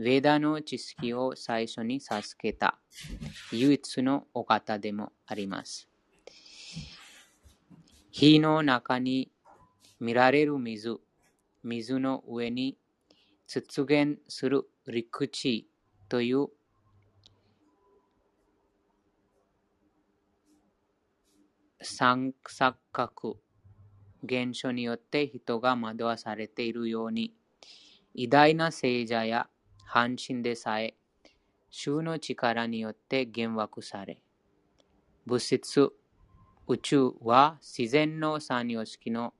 ヴェダの知識を最初に授けた唯一のお方でもあります。火の中に見られる水、水の上に出現する陸地という三錯覚現象によって人が惑わされているように、偉大な聖者や半身でさえ、衆の力によって幻惑され、物質、宇宙は自然の三様式の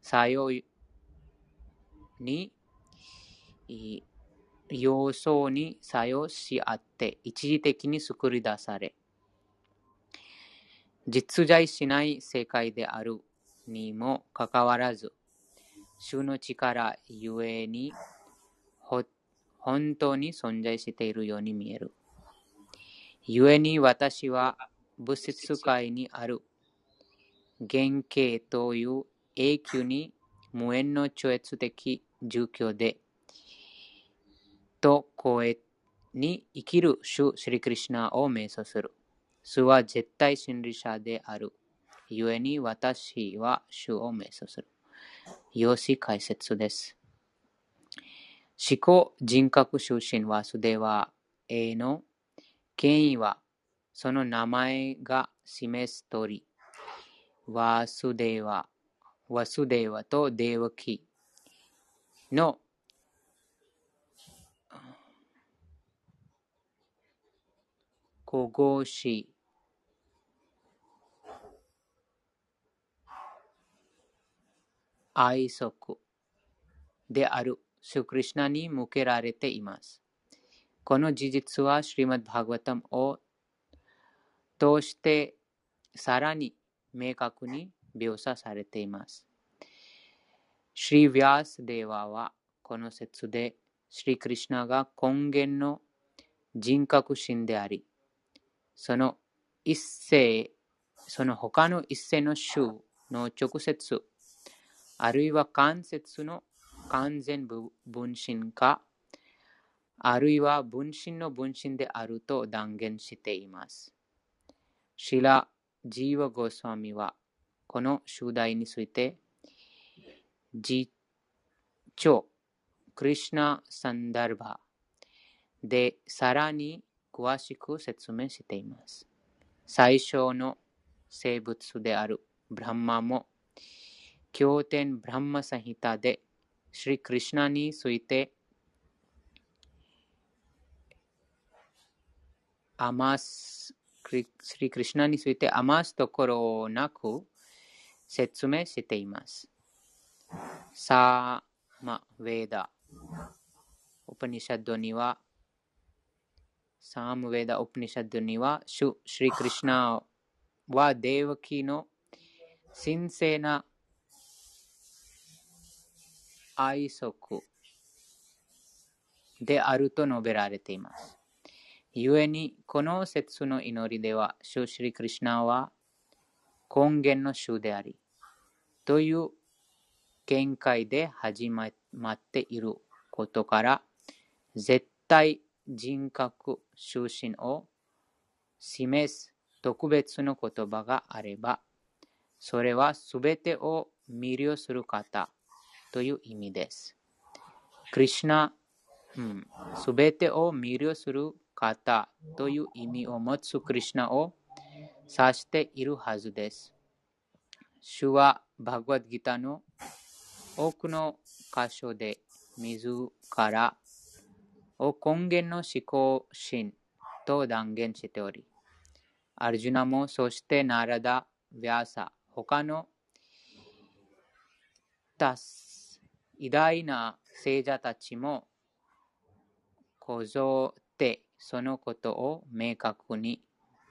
作用に、要素に作用し合って一時的に作り出され、実在しない世界であるにもかかわらず、主の力ゆえに本当に存在しているように見える。故に私は物質界にある原型という永久に無縁の超越的住居で、と声に生きる主シリクリシナを瞑想する。主は絶対真理者である。故に私は主を瞑想する。用紙解説です。思考人格出身ワスデワ A の権威はその名前が示す通り、ワスデワ、ワスデワとデワキの古語詞愛足である。シュクリシナに向けられています。この事実はシュリマッド・バグタムを通してさらに明確に描写されています。シリ・ヴィアス・デーワはこの説でシリ・クリシュナが根源の人格心であり、その一世、その他の一世の衆の直接、あるいは関節の完全分身か、あるいは分身の分身であると断言しています。シラ・ジーワ・ゴスワミは、この主題について、実長、クリシナ・サンダルバでさらに詳しく説明しています。最初の生物であるブランマも経典ブランマサヒタで、シリクリシナについて、余す、シリクリシナについて余すところなく説明しています。サーマ・ウェーダ、ウパニシャッドには、サーム・ウェーダ・ウパニシャッドには、シュ・シリクリシナはデーワキの神聖な愛足であると述べられています。故に、この説の祈りでは、シュシリクリシナは根源の主であり、という見解で始まっていることから、絶対人格出身を示す特別の言葉があれば、それはすべてを魅了する方という意味です。クリシナ、す、べ、てを魅了する方という意味を持つクリシナを指しているはずです。主はバグワッドギターの多くの箇所で自らを根源の思考心と断言しており、アルジュナもそしてナラダ、ヴィアサ、他のタス偉大な聖者たちもこぞってそのことを明確に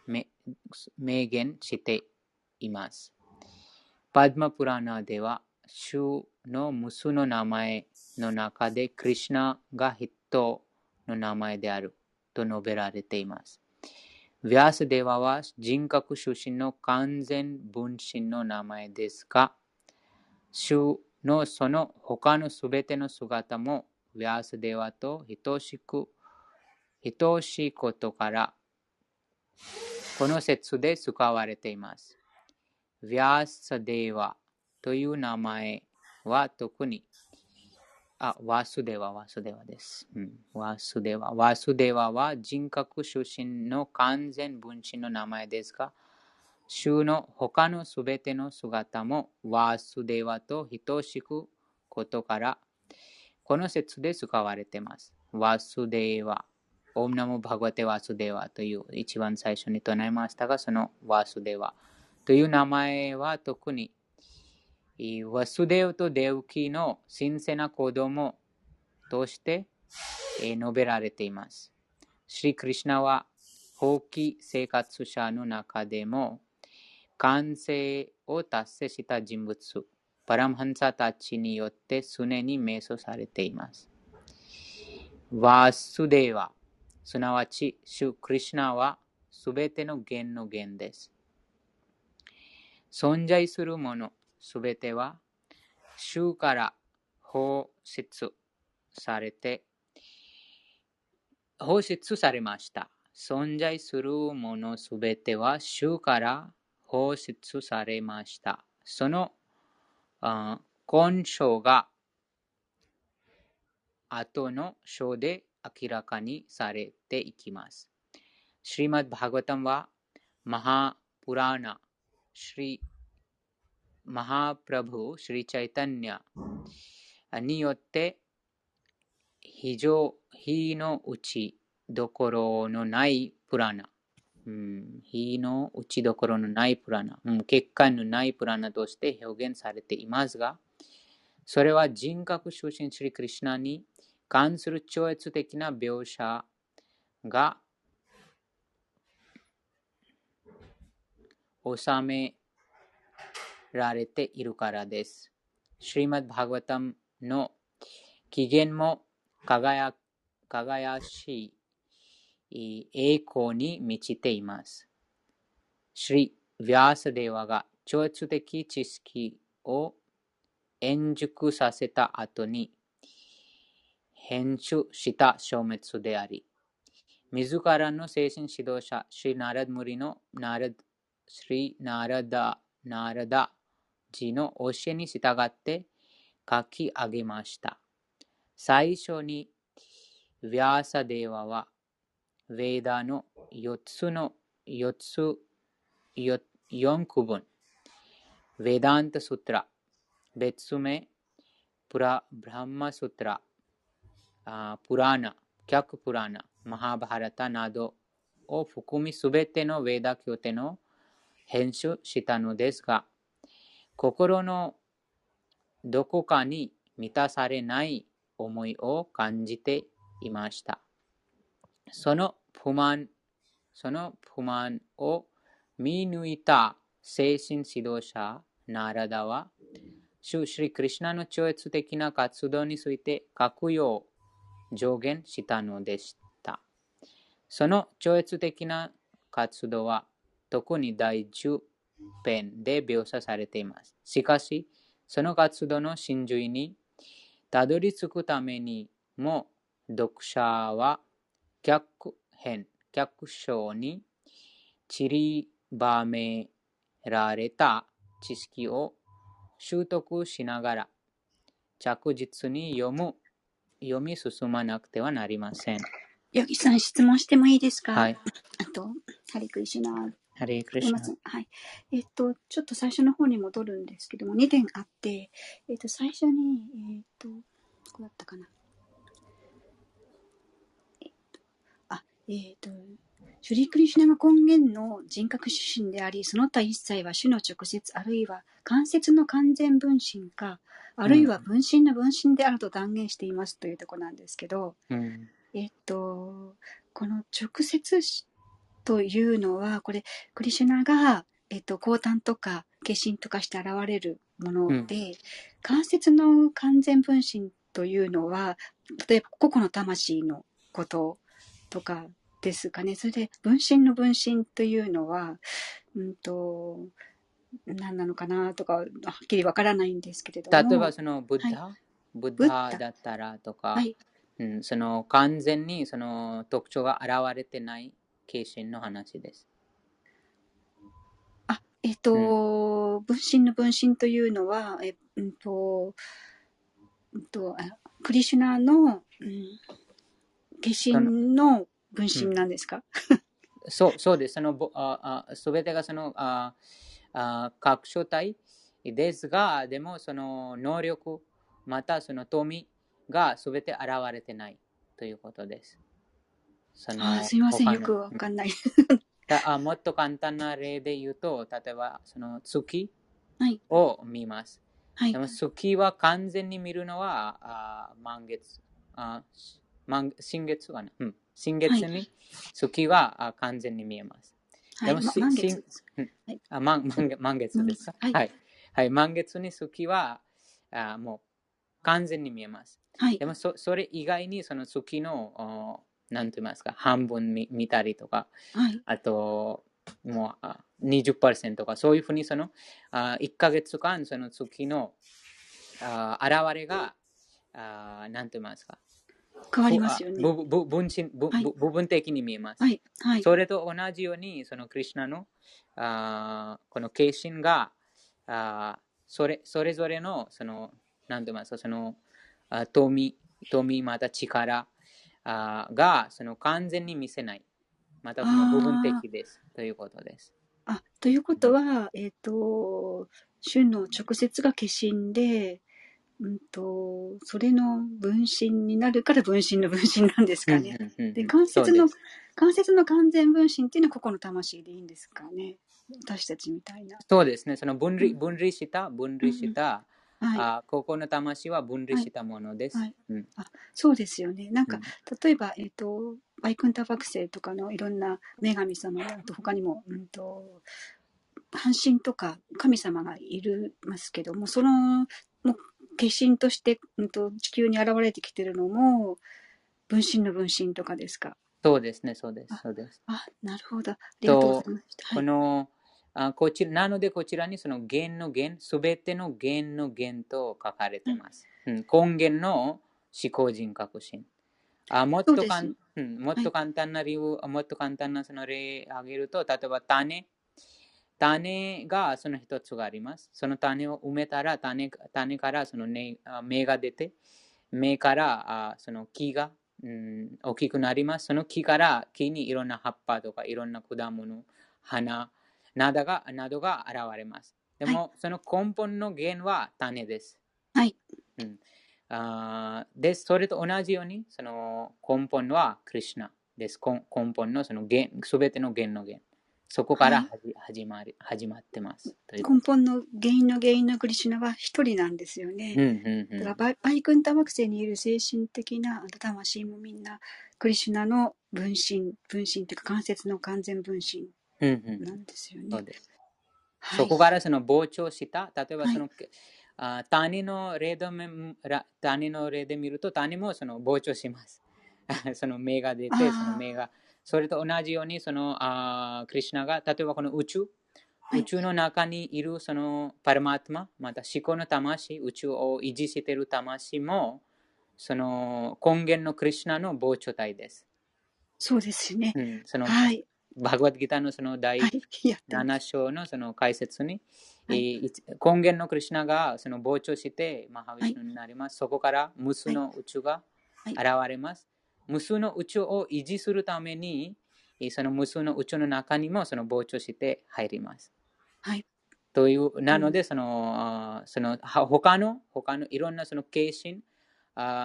明言しています。パドマプラナでは、主の無数の名前の中でクリシナが筆頭の名前であると述べられています。ヴィアスデワは人格出身の完全分身の名前ですが、主のその他のすべての姿もヴィアスデワと等しく、等しいことから、この説で使われています。ヴィアスデワという名前は特に、あ、ワスデワ、ワスデワです。うん、ワスデワ。ワスデワは人格出身の完全分身の名前ですが、衆の他のすべての姿もワースデワと等しくことから、この説で使われています。ワースデワ。オムナムバグワテワースデワという一番最初に唱えましたが、そのワースデワという名前は特にワスデウとデウキの神聖な子供として述べられています。シリ・クリシナは放棄生活者の中でも完成を達成した人物、パラムハンサたちによって常に瞑想されています。ワスデーワ、すなわち、シュ・クリシナはすべての源の源です。存在するもの、すべては、主から放出されて、放出されました。存在するものすべては、主から放出されました。その根性が後の章で明らかにされていきます。シリマッバーガタムはマハプラーナ、シリマハプラブ、シリチャイタニアによって非常非のうちどころのないプラーナうん、非の打ちどころのないプラナ、うん、結果のないプラナとして表現されていますが、それは人格出身シリクリシナに関する超越的な描写が収められているからです。シリマッバーガタムの起源も輝輝しい栄光に満ちています。シリ・ヴィアーサデワが超越的知識を円熟させた後に編集した消滅であり、自らの精神指導者、シリ・ナラダ・ムリのナラダ、シリ・ナラダ、ナラダ字の教えに従って書き上げました。最初に、ヴィアーサデーワは、ヴェーダの4つの4つ、4区分、ヴェダンタストラ、別名、プラブランマストラ、プラーナ、キャクプラーナ、マハバハラタなどを含みすべてのヴェーダ教典を編集したのですが、心のどこかに満たされない思いを感じていました。その不満、その不満を見抜いた精神指導者ナラダは、シュシリクリシナの超越的な活動について書くよう上限したのでした。その超越的な活動は特に第10ペンで描写されています。しかし、その活動の真髄にたどり着くためにも、読者は脚編、脚章に散りばめられた知識を習得しながら着実に読む、読み進まなくてはなりません。ヨギさん、質問してもいいですか？はい。あと、ハリクリシナハレークリシナ。はい。えっと、ちょっと最初の方に戻るんですけども、2点あって、えっと、最初に、えっと、どこだったかな。えっと、あ、えっと、シュリークリシュナが根源の人格指針であり、その他一切は主の直接、あるいは関節の完全分身か、あるいは分身の分身であると断言していますというところなんですけど、うん、えっと、この直接というのは、これ、クリシュナが、えっと、降誕とか、化身とかして現れるもので、うん、関節の完全分身というのは、例えば個々の魂のこととかですかね。それで、分身の分身というのは、うんと、何なのかなとか、はっきりわからないんですけれども。例えばそのブッダ、はいブッダだったらとか、はい、うん、その完全にその特徴が現れてない化身の話です。あ、えっ、と、うん、分身の分身というのは、えっ、と、とクリシュナの、うん、化身の分身なんですか、うん、そうそうです。そのああ全てがそのああ各所体ですが、でもその能力、またその富が全て現れてないということです。そのあすみません、よくわかんない。あもっと簡単な例で言うと、例えばその月を見ます。はい、でも月は完全に見るのはあ満月。あ満新月かな、うん、新月に？月は、あ完全に見えます。でも、満月あ満満月ですか、はい、はい、はい。満月に月はあもう完全に見えます。はい、でもそ、それ以外にその月の、なんて言いますか、半分見見たりとか、はい、あと、もう20%とか、そういうふうにそのあ1ヶ月間、その月のあ現れが、あなんて言いますか、変わりますよね。部部分身部、分的に見えます。はいはい、それと同じように、そのクリュナのあこの化身があそれそれぞれの、その、なんて言いますか、そのあ富、富また力あがその完全に見せない。またその部分的です。ということです。あ、ということは、えっ、ー、と、旬の直接が化身で、うんと、それの分身になるから分身の分身なんですかね。で、関節の、関節の完全分身っていうのは個々の魂でいいんですかね。私たちみたいな。そうですね。その分離、分離した、分離した、うんはい、あここの魂は分離したものです。はいはい、あそうですよね。なんか、うん、例えば、えっ、ー、と、バイクンタ惑星とかのいろんな女神様や、あと他にも、うんと、半身とか神様がいるますけども、その、もう化身として、うんと、地球に現れてきてるのも、分身の分身とかですか？そうですね、そうです。そうです。あ、なるほど。ありがとうございました。この、あこちらなので、こちらにその弦の弦、すべての弦の弦と書かれてます。うん、根源の思考人格心。あもっとかん、うん、もっと簡単な理由、はい、もっと簡単なその例を挙げると、例えば種。種がその一つがあります。その種を埋めたら種、種からその根芽が出て、芽からあその木が、うん、大きくなります。その木から木にいろんな葉っぱとかいろんな果物、花などがなどが現れます。でも、はい、その根本の源は種です。はい。うんあで、それと同じように、その根本はクリュナです。根本のそのすべての源の源。そこから始まり、始まってます。根本の原因の原因のクリシュナは一人なんですよね。うんうんうん、だからバイクンタ惑星にいる精神的な魂もみんなクリシュナの分身、分身というか関節の完全分身なんですよね。うんうん、そそこからその膨張した、例えばその、はいあ谷の例で谷の例で見ると谷もその膨張します。その目が出て、その目が。それと同じように、そのあクリュナが、例えばこの宇宙、宇宙の中にいるそのパラマトマ、また思考の魂、宇宙を維持している魂も、その根源のクリュナの膨張体です。そうですね。うん、その、はい、バグワッドギターのその第 7章のその解説に、はい、根源のクリュナがその膨張してマハウィシュになります。はい、そこから無数の宇宙が現れます。無数の宇宙を維持するために、その無数の宇宙の中にもその膨張して入ります。はい。という、なので、その、その他の、他のいろんなその形身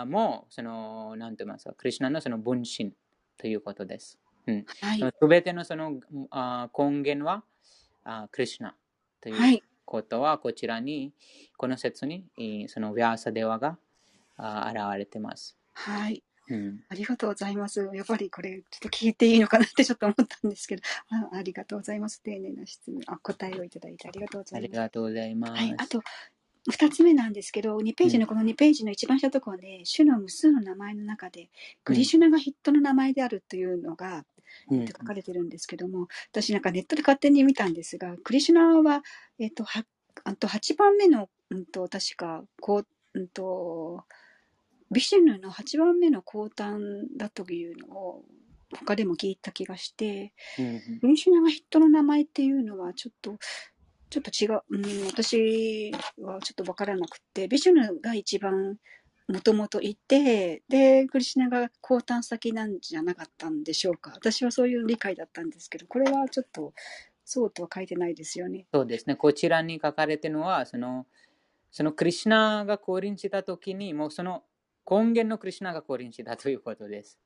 も、その、なんて言いますか、クリュナのその分身ということです。うん。すべてのそのあ根源はあクリュナということは、こちらに、この説に、そのヴィアーサデワがあ現れています。はい。うん、ありがとうございます。やっぱりこれ、ちょっと聞いていいのかなってちょっと思ったんですけど、あありがとうございます。丁寧な質問、あ、答えをいただいてありがとうございます。ありがとうございます。はい、あと、二つ目なんですけど、2ページのこの2ページの一番下のところで、主の無数の名前の中で、クリシュナがヒットの名前であるというのが、うん、書かれてるんですけども、私なんかネットで勝手に見たんですが、クリシュナは、えっと、はあと8番目の、うんと、確か、こう、うんと、ビシュヌの8番目の降誕だというのを他でも聞いた気がして、クリシュナが人の名前っていうのはちょっと、ちょっと違う、うん、私はちょっとわからなくて、ビシュヌが一番もともといて、で、クリシュナが降誕先なんじゃなかったんでしょうか。私はそういう理解だったんですけど、これはちょっとそうとは書いてないですよね。そうですね。こちらに書かれてるのは、その、そのクリシュナが降臨したときに、もうその根源のクリシュナが降臨したということです。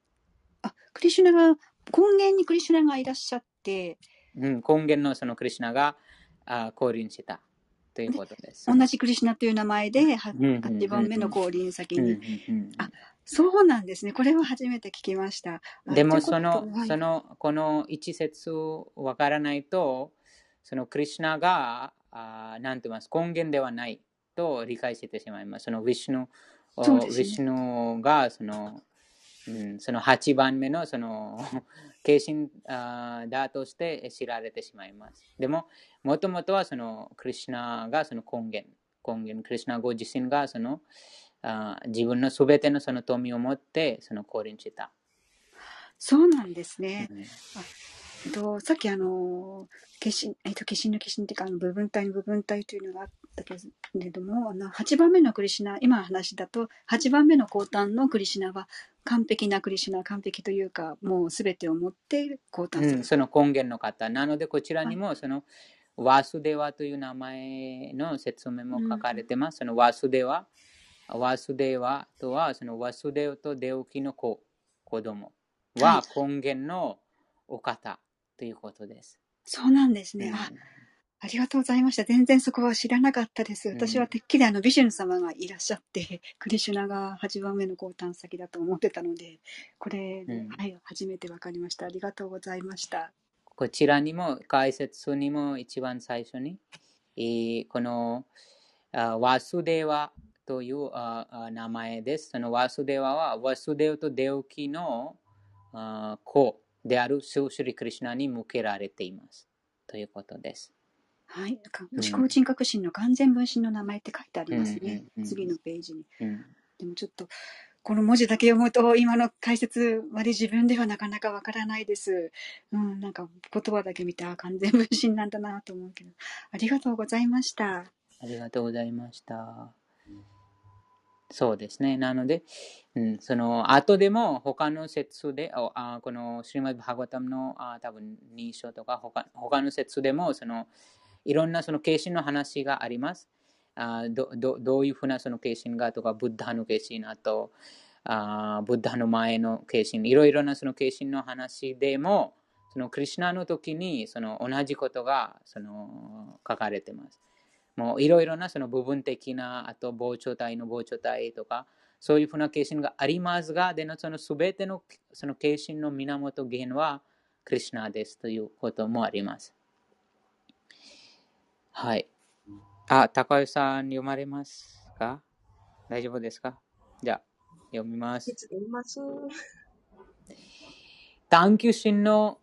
あ、クリシュナが、根源にクリシュナがいらっしゃって、うん、根源のそのクリシュナがあ降臨したということです。同じクリシュナという名前で、8番目の降臨先に。あ、そうなんですね。これは初めて聞きました。でもその、その、この一節わからないと、そのクリシュナが、あなんて言います、根源ではないと理解してしまいます。そのウィシュヌ、ね、ウィシュヌがその、うん、その8番目のその 化身だとして知られてしまいます。でも、もともとはそのクリュナがその根源、根源、クリュナご自身がそのあ自分のすべてのその富を持ってその降臨した。そうなんですね。うん、あとさっきあの、化身、えっと、化身の化身っていうか、あの部分体の部分体というのがあったけれども、あの、8番目のクリシナ、今の話だと、8番目の降誕のクリシナは、完璧なクリシナ、完璧というか、もうすべてを持って降誕する、うん、その根源の方。なので、こちらにも、その、ワスデワという名前の説明も書かれてます。そのワスデワ、ワスデワとは、そのワスデウとデウキの子、子供は根源のお方ということです。そうなんですね。あありがとうございました。全然そこは知らなかったです。私はてっきりあのビシュヌ様がいらっしゃって、クリシュナが8番目の降誕先だと思ってたので、これ、うん、はい、初めて分かりました。ありがとうございました。こちらにも、解説にも一番最初に、えー、このあワスデワというあ名前です。そのワスデワは、ワスデウとデウキのあ子であるシューリクリシュナに向けられています。ということです。はい。思考人格心の完全分身の名前って書いてありますね。次のページに。でもちょっと、この文字だけ読むと、今の解説まで自分ではなかなかわからないです。うん、なんか言葉だけ見て、あ、完全分身なんだなと思うけど。ありがとうございました。ありがとうございました。そうですね。なので、うん、その後でも他の説で、あこのシリマッバーガタムのあ多分2章とか他他の説でもそのいろんなその化身の話があります。あどどどういうふうなその化身がとか、ブッダの化身、あとあブッダの前の化身、いろいろなその化身の話でも、そのクリュナの時にその同じことがその書かれてます。もういろいろなその部分的な、あと膨張体の膨張体とか、そういうふうな化身がありますが、でのその全てのその化身の源源はクリュナですということもあります。はい。あ、高橋さん読まれますか？大丈夫ですか？じゃあ、読みます。読みます？探求心の、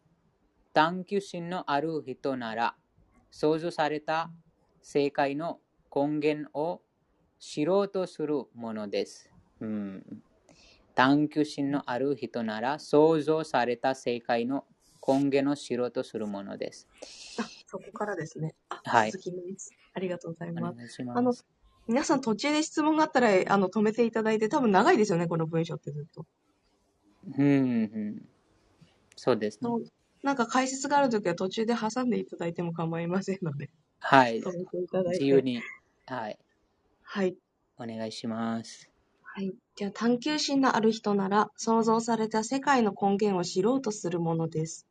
探求心のある人なら、創造された世界の根源を知ろうとするものです。うん、探求心のある人なら、創造された世界の根源を知ろうとするものです。あそこからですね。はい。ありがとうございます。ますあの、皆さん途中で質問があったら、あの、止めていただいて、多分長いですよね、この文章ってずっと。うん、うん。そうですね。なんか解説があるときは途中で挟んでいただいても構いませんので。はい。自由に。はい。はい。お願いします。はい。じゃあ、探求心のある人なら、創造された世界の根源を知ろうとするものです。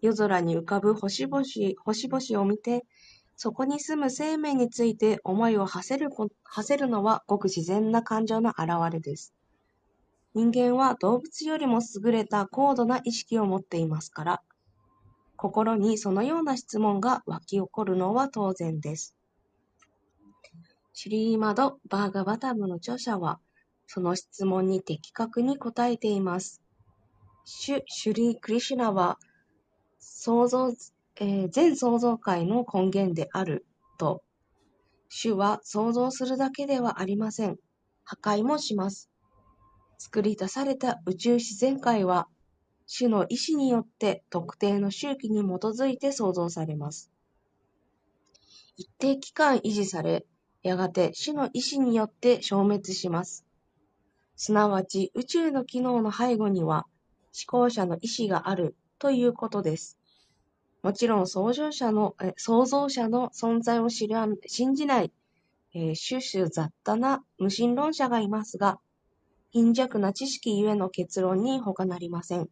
夜空に浮かぶ星々星々を見て、そこに住む生命について思いを馳せる馳せるのはごく自然な感情の表れです。人間は動物よりも優れた高度な意識を持っていますから、心にそのような質問が湧き起こるのは当然です。シュリーマド・バーガバタムの著者は、その質問に的確に答えています。シュ・シュリー・クリシュナは、創造、えー、全創造界の根源であると、主は創造するだけではありません。破壊もします。作り出された宇宙自然界は、主の意志によって特定の周期に基づいて創造されます。一定期間維持され、やがて主の意志によって消滅します。すなわち宇宙の機能の背後には思考者の意志があるということです。もちろん創造者の創造者の存在を知ら信じない、えー、シュシュ雑多な無神論者がいますが、貧弱な知識ゆえの結論に他なりません。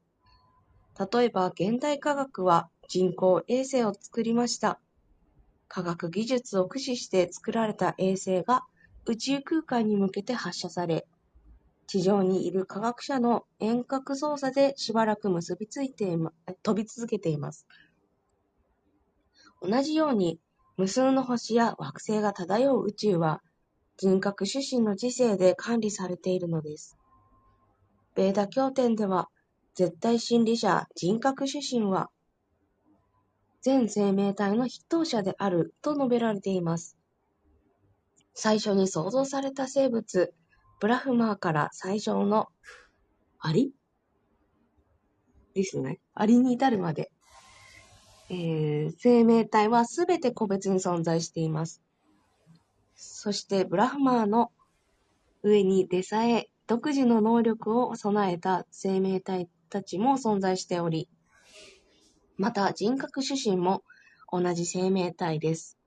例えば、現代科学は人工衛星を作りました。科学技術を駆使して作られた衛星が宇宙空間に向けて発射され、地上にいる科学者の遠隔操作でしばらく結びついて飛び続けています。同じように、無数の星や惑星が漂う宇宙は、人格主神の知性で管理されているのです。ベーダ経典では、絶対真理者人格主神は、全生命体の筆頭者であると述べられています。最初に創造された生物、ブラフマーから最初のアリ？ですね。アリに至るまで、えー、生命体はすべて個別に存在しています。そしてブラフマーの上にでさえ独自の能力を備えた生命体たちも存在しており、また人格主神も同じ生命体です。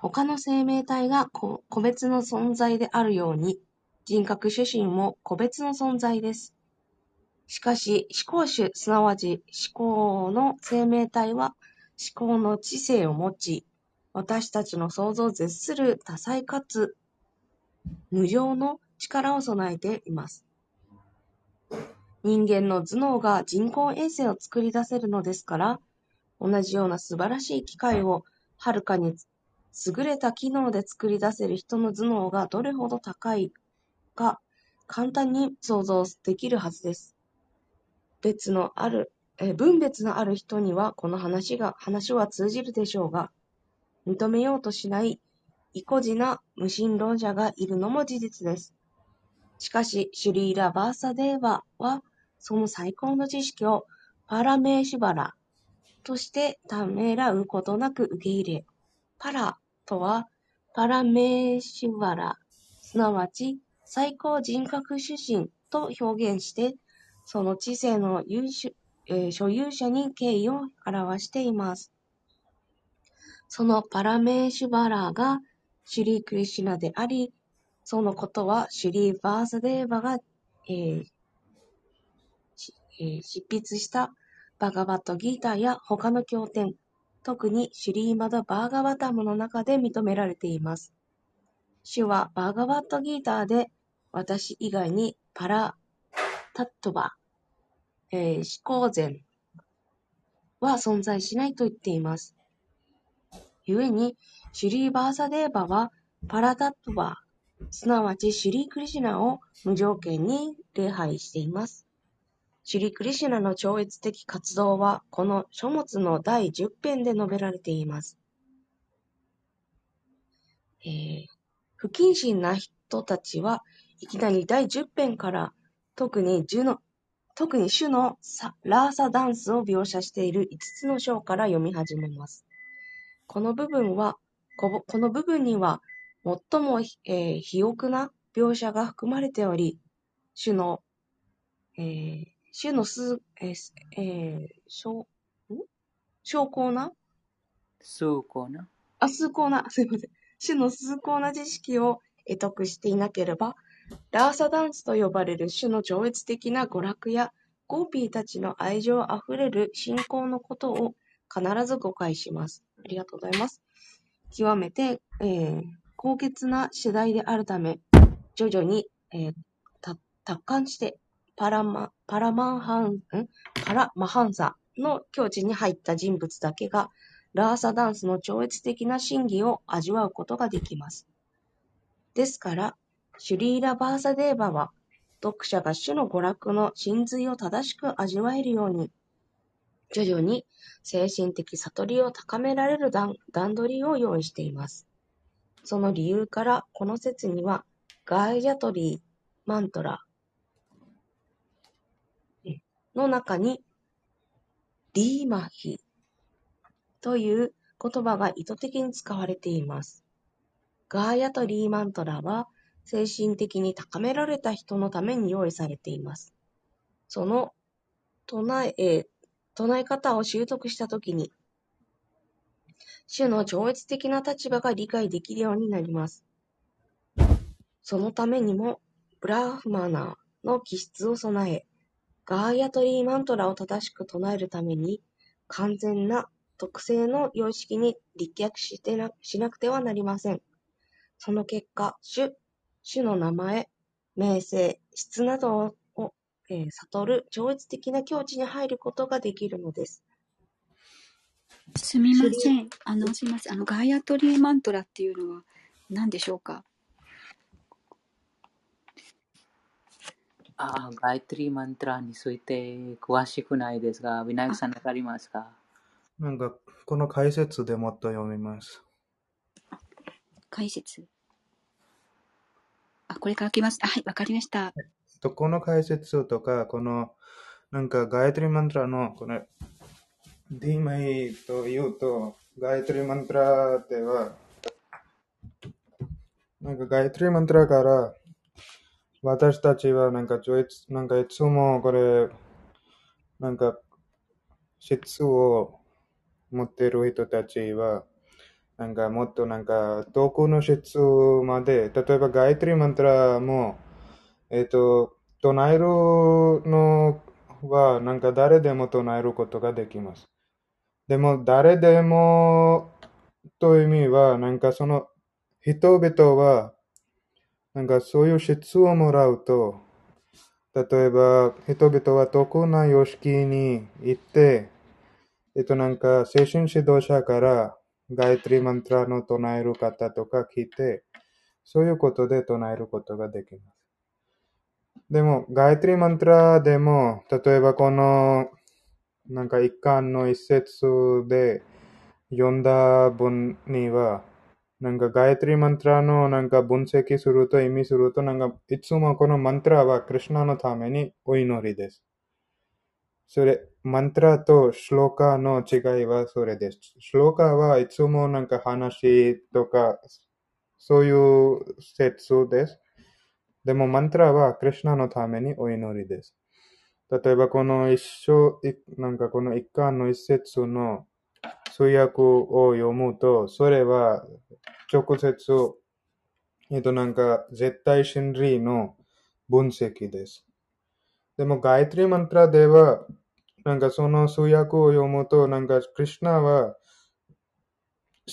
他の生命体が個別の存在であるように、人格主神も個別の存在です。しかし、思考主、すなわち思考の生命体は思考の知性を持ち、私たちの想像を絶する多彩かつ無常の力を備えています。人間の頭脳が人工衛星を作り出せるのですから、同じような素晴らしい機械をはるかに優れた機能で作り出せる人の頭脳がどれほど高いか、簡単に想像できるはずです。別のある、え分別のある人にはこの話が、話は通じるでしょうが、認めようとしない意固地な無神論者がいるのも事実です。しかし、シュリーラ・バーサデーバは、その最高の知識をパラメーシュバラとしてためらうことなく受け入れ、パラとはパラメーシュワラ、すなわち最高人格主神と表現して、その知性の優秀、えー、所有者に敬意を表しています。そのパラメーシュバラがシュリークリシュナであり、そのことはシュリー・バーサデーバが、えーえー、執筆したバガバットギーターや他の経典、特にシュリーマダ・バーガバタムの中で認められています。主はバーガバットギーターで私以外にパラ・タットバ、えー、思考前は存在しないと言っています。故に、シュリーバーサデーバはパラタットバ、すなわちシュリークリシュナを無条件に礼拝しています。シュリークリシュナの超越的活動は、この書物の第10編で述べられています。えー、不謹慎な人たちはいきなり第10編から特に主の特に主のラーサダンスを描写している5つの章から読み始めます。この部分は、この部分には最も、えー、肥沃な描写が含まれており、主の、崇高な？あ、崇高な、すいません。主の崇高な知識を会得していなければ、ラーサダンスと呼ばれる主の超越的な娯楽やゴーピーたちの愛情あふれる信仰のことを必ず誤解します。ありがとうございます。極めて、えー、高潔な次第であるため、徐々に、えー、達観してパラマ、パラマンハン、ん？パラマハンサの境地に入った人物だけが、ラーサダンスの超越的な真偽を味わうことができます。ですから、シュリーラ・バーサデーバは、読者が主の娯楽の真髄を正しく味わえるように、徐々に精神的悟りを高められる段段取りを用意しています。その理由から、この説には、ガーヤトリー、マントラの中に、リーマヒという言葉が意図的に使われています。ガーヤとリーマントラは、精神的に高められた人のために用意されています。その唱え、唱え方を習得したときに、主の超越的な立場が理解できるようになります。そのためにも、ブラーフマナの気質を備え、ガーヤトリーマントラを正しく唱えるために、完全な特性の様式に立脚してなしなくてはなりません。その結果、主、主の名前、名声、質などを、えー、悟る超越的な境地に入ることができるのです。すみません。あの、すみません。あの、ガイアトリーマントラっていうのは何でしょうか？あ、ガイトリーマントラについて詳しくないですが、ビナイクさんわかりますか？なんか、この解説でもっと読みます。解説？あ、これから来ます。はい、わかりました。とこの解説とか、この、なんか、ガイトリマントラの、この、ディマイというと、ガイトリマントラでは、なんかガイトリマントラから、私たちはなんか、なんかいつもこれ、なんか、質を持ってる人たちは、なんかもっとなんか、遠くの質まで、例えばガイトリマントラも、えっ、ー、と、唱えるのは、なんか誰でも唱えることができます。でも、誰でもという意味は、なんかその、人々は、なんかそういう質をもらうと、例えば、人々は遠くな様式に行って、えっとなんか、精神指導者からガイトリーマントラの唱える方とか聞いて、そういうことで唱えることができます。でも、ガイトリーマントラでも、例えばこの、なんか一巻の一節で読んだ文には、なんかガイトリマントラのなんか分析すると意味すると、なんかいつもこのマントラはクリュナのためにお祈りです。それ、マントラとシローカの違いはそれです。シローカはいつもなんか話とか、そういう説です。でもマントラはクリュナのためにお祈りです。例えばこの一章、なんかこの一巻の一節の通訳を読むと、それは直接、えっとなんか絶対真理の分析です。でも、ガイトリマントラでは、なんかその通訳を読むと、なんか、クリュナは、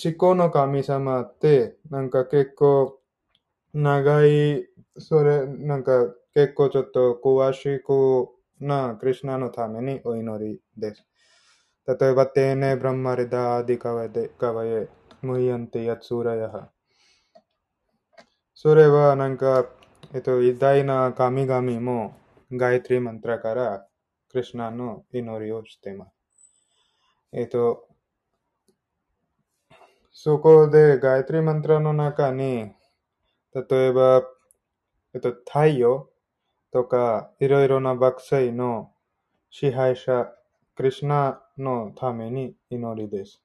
思考の神様って、なんか結構、長い、それ、なんか結構ちょっと詳しくなクリュナのためにお祈りです。例えば、テーネ、ブランマリダ、アディカワデ、カワエ、ムイアンテ、ヤツーラヤハ。それはなんか、えっと、偉大な神々も、ガイトリマントラからクリュナの祈りをしています。えっと、そこでガイトリマントラの中に、例えば、えっと、太陽とかいろいろな惑星の支配者、クリュナのために祈りです。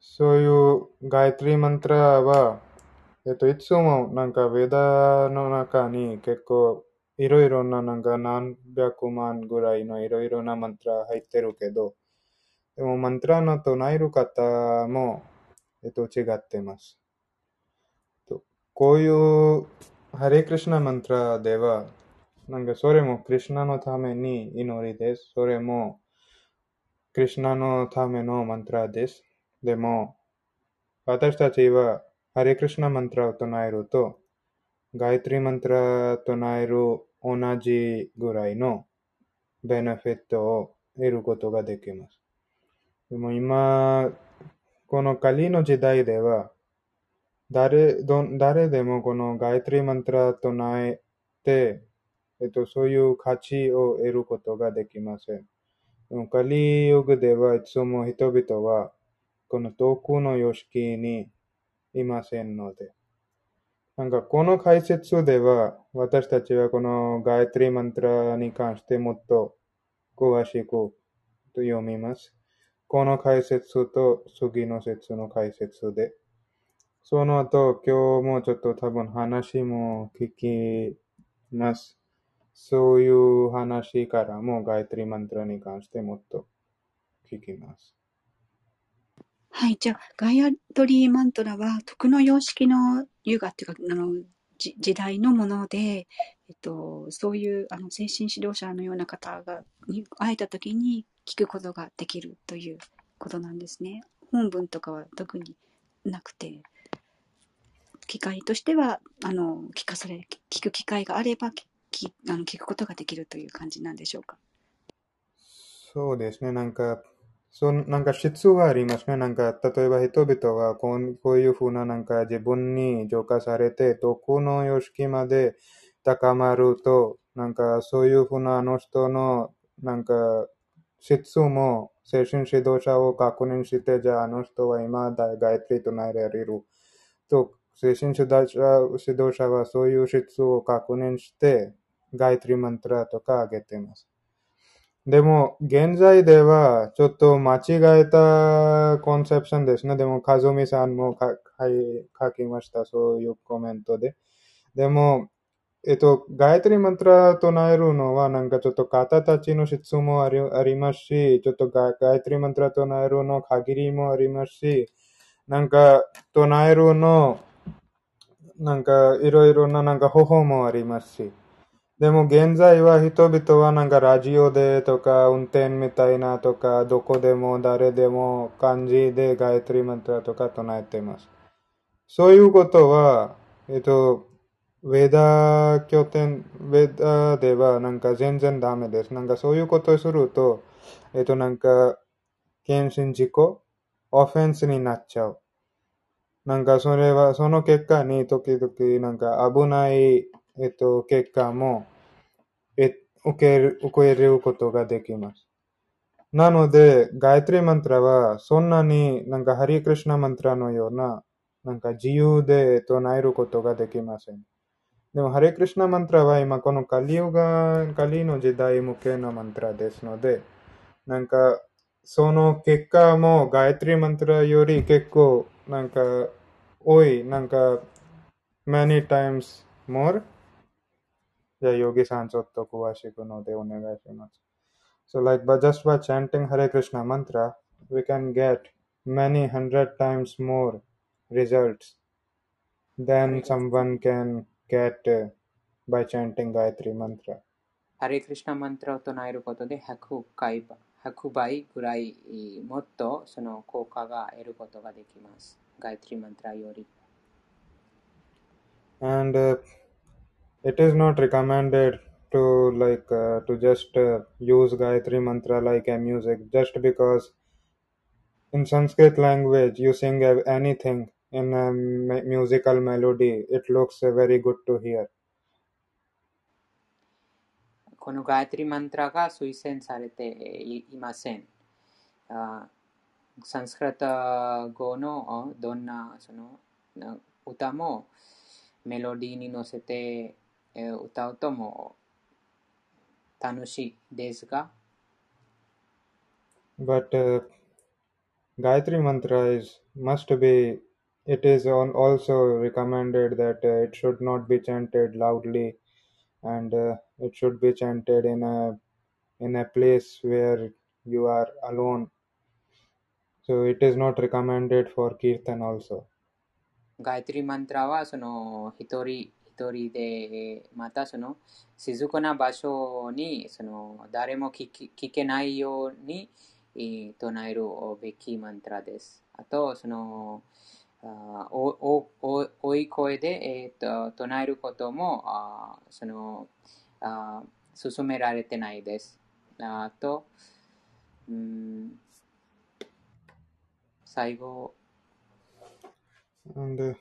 そういうガイトリマントラは、えっと、いつもなんかベダの中に結構いろいろななんか何百万ぐらいのいろいろなマントラ入ってるけど、でもマントラの唱える方も、えっと、違ってます。こういうハレクリシナマントラでは、なんかそれもクリシナのために祈りです。それもクリシナのためのマントラです。でも、私たちはハレクリシナマントラを唱えると、ガイトリマントラ唱える同じぐらいのベネフィットを得ることができます。でも今、この仮の時代では、誰ど誰でもこのガイトリマントラ唱えて、えっと、そういう価値を得ることができません。でもカリユグではいつも人々は、この遠くの様式にいませんので。なんかこの解説では、私たちはこのガイトリーマントラに関してもっと詳しく読みます。この解説と次の説の解説で。その後、今日もちょっと多分話も聞きます。そういう話からもガイトリーマントラに関してもっと聞きます。はい。じゃあ、ガイアトリーマントラは、徳の様式の優雅っていうか、あの、時代のもので、えっと、そういうあの精神指導者のような方がに会えた時に聞くことができるということなんですね。本文とかは特になくて、機会としては、あの、聞かされ、聞く機会があれば、きあの聞くことができるという感じなんでしょうか？そうですね。なんか、そなんか質はありますね。なんか、例えば人々はこうこういうふうななんか自分に浄化されて、徳の様式まで高まると、なんかそういうふうなあの人のなんか質も精神指導者を確認して、じゃああの人は今ガイトリーとなれる。と、精神指導者指導者はそういう質を確認して、ガイトリマントラとかあげてます。でも、現在では、ちょっと間違えたコンセプションですね。でも、かずみさんも書書きました。そういうコメントで。でも、えっと、ガイトリマントラ唱えるのは、なんかちょっと方たちの質もありありますし、ちょっとガイトリマントラ唱えるの限りもありますし、なんか唱えるの、なんかいろいろななんか方法もありますし。でも現在は人々はなんかラジオでとか運転みたいなとかどこでも誰でも漢字でガイトリマントラとか唱えています。そういうことは、えっと、ウェダ拠点、ウェダではなんか全然ダメです。なんかそういうことをすると、えっとなんか、献身事故、オフェンスになっちゃう。なんかそれは、その結果に時々なんか危ないえっと、結果も、え、受ける、受けることができます。なので、ガイトリマントラは、そんなになんかハリクリシナマントラのような、なんか自由で唱えることができません。でも、ハリクリシナマントラは今このカリウガ、カリの時代向けのマントラですので、なんか、その結果もガイトリマントラより結構、なんか、多い、なんか、many times more じゃあ、ヨギさんちょっと詳しくのでお願いします。So, like, but just by chanting Hare Krishna mantra, we can get many hundred times more results than someone can get uh, by chanting Gayatri mantra. ハレクリシナマントラを唱えることで100回100倍ぐらいもっとその効果が得ることができます。 ガイトリマントラより。And、uh, it is not recommended to like uh, to just uh, use Gayatri mantra like a music just because in Sanskrit language you sing anything in a musical melody it looks very good to hear このガヤトリマントラが推薦されていません。あ サンスクラタ語のどんなその歌もメロディーに乗せて歌うとも楽しいですが But uh, Gayatri Mantra is must be it is on also recommended that uh, it should not be chanted loudly and uh, it should be chanted in a in a place where you are alone so it is not recommended for kirtan also ガイトリマントラはその一人一人で、またその静かな場所にその誰も聞聞けないように唱えるべきマントラです。あと、そのあおおおい声で、えー、と唱えることもあそのあ進められてないです。あと、うん、最後。And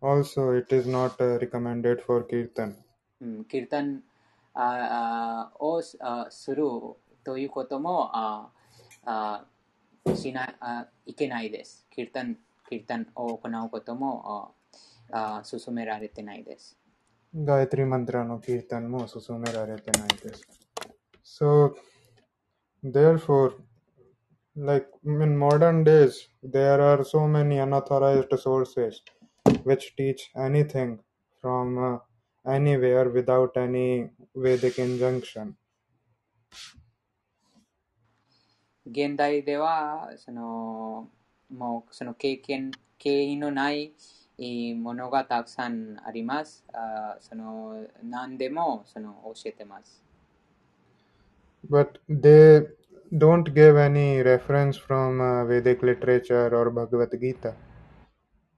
Also, it is not uh, recommended for kirtan. うん、キルタンああをあするということもああしないあいけないです。キルタン、キルタンを行うこともあ進められてないです。ガイトリマントラのキルタンも進められてないです。So, therefore, like in modern days, there are so many unauthorized sources which teach anything from uh, anywhere without any Vedic injunction. 現代ではそのもうその経験経緯のないものがたくさんあります。あその何でもその教えてます。But they don't give any reference from uh, Vedic literature or Bhagavad Gita.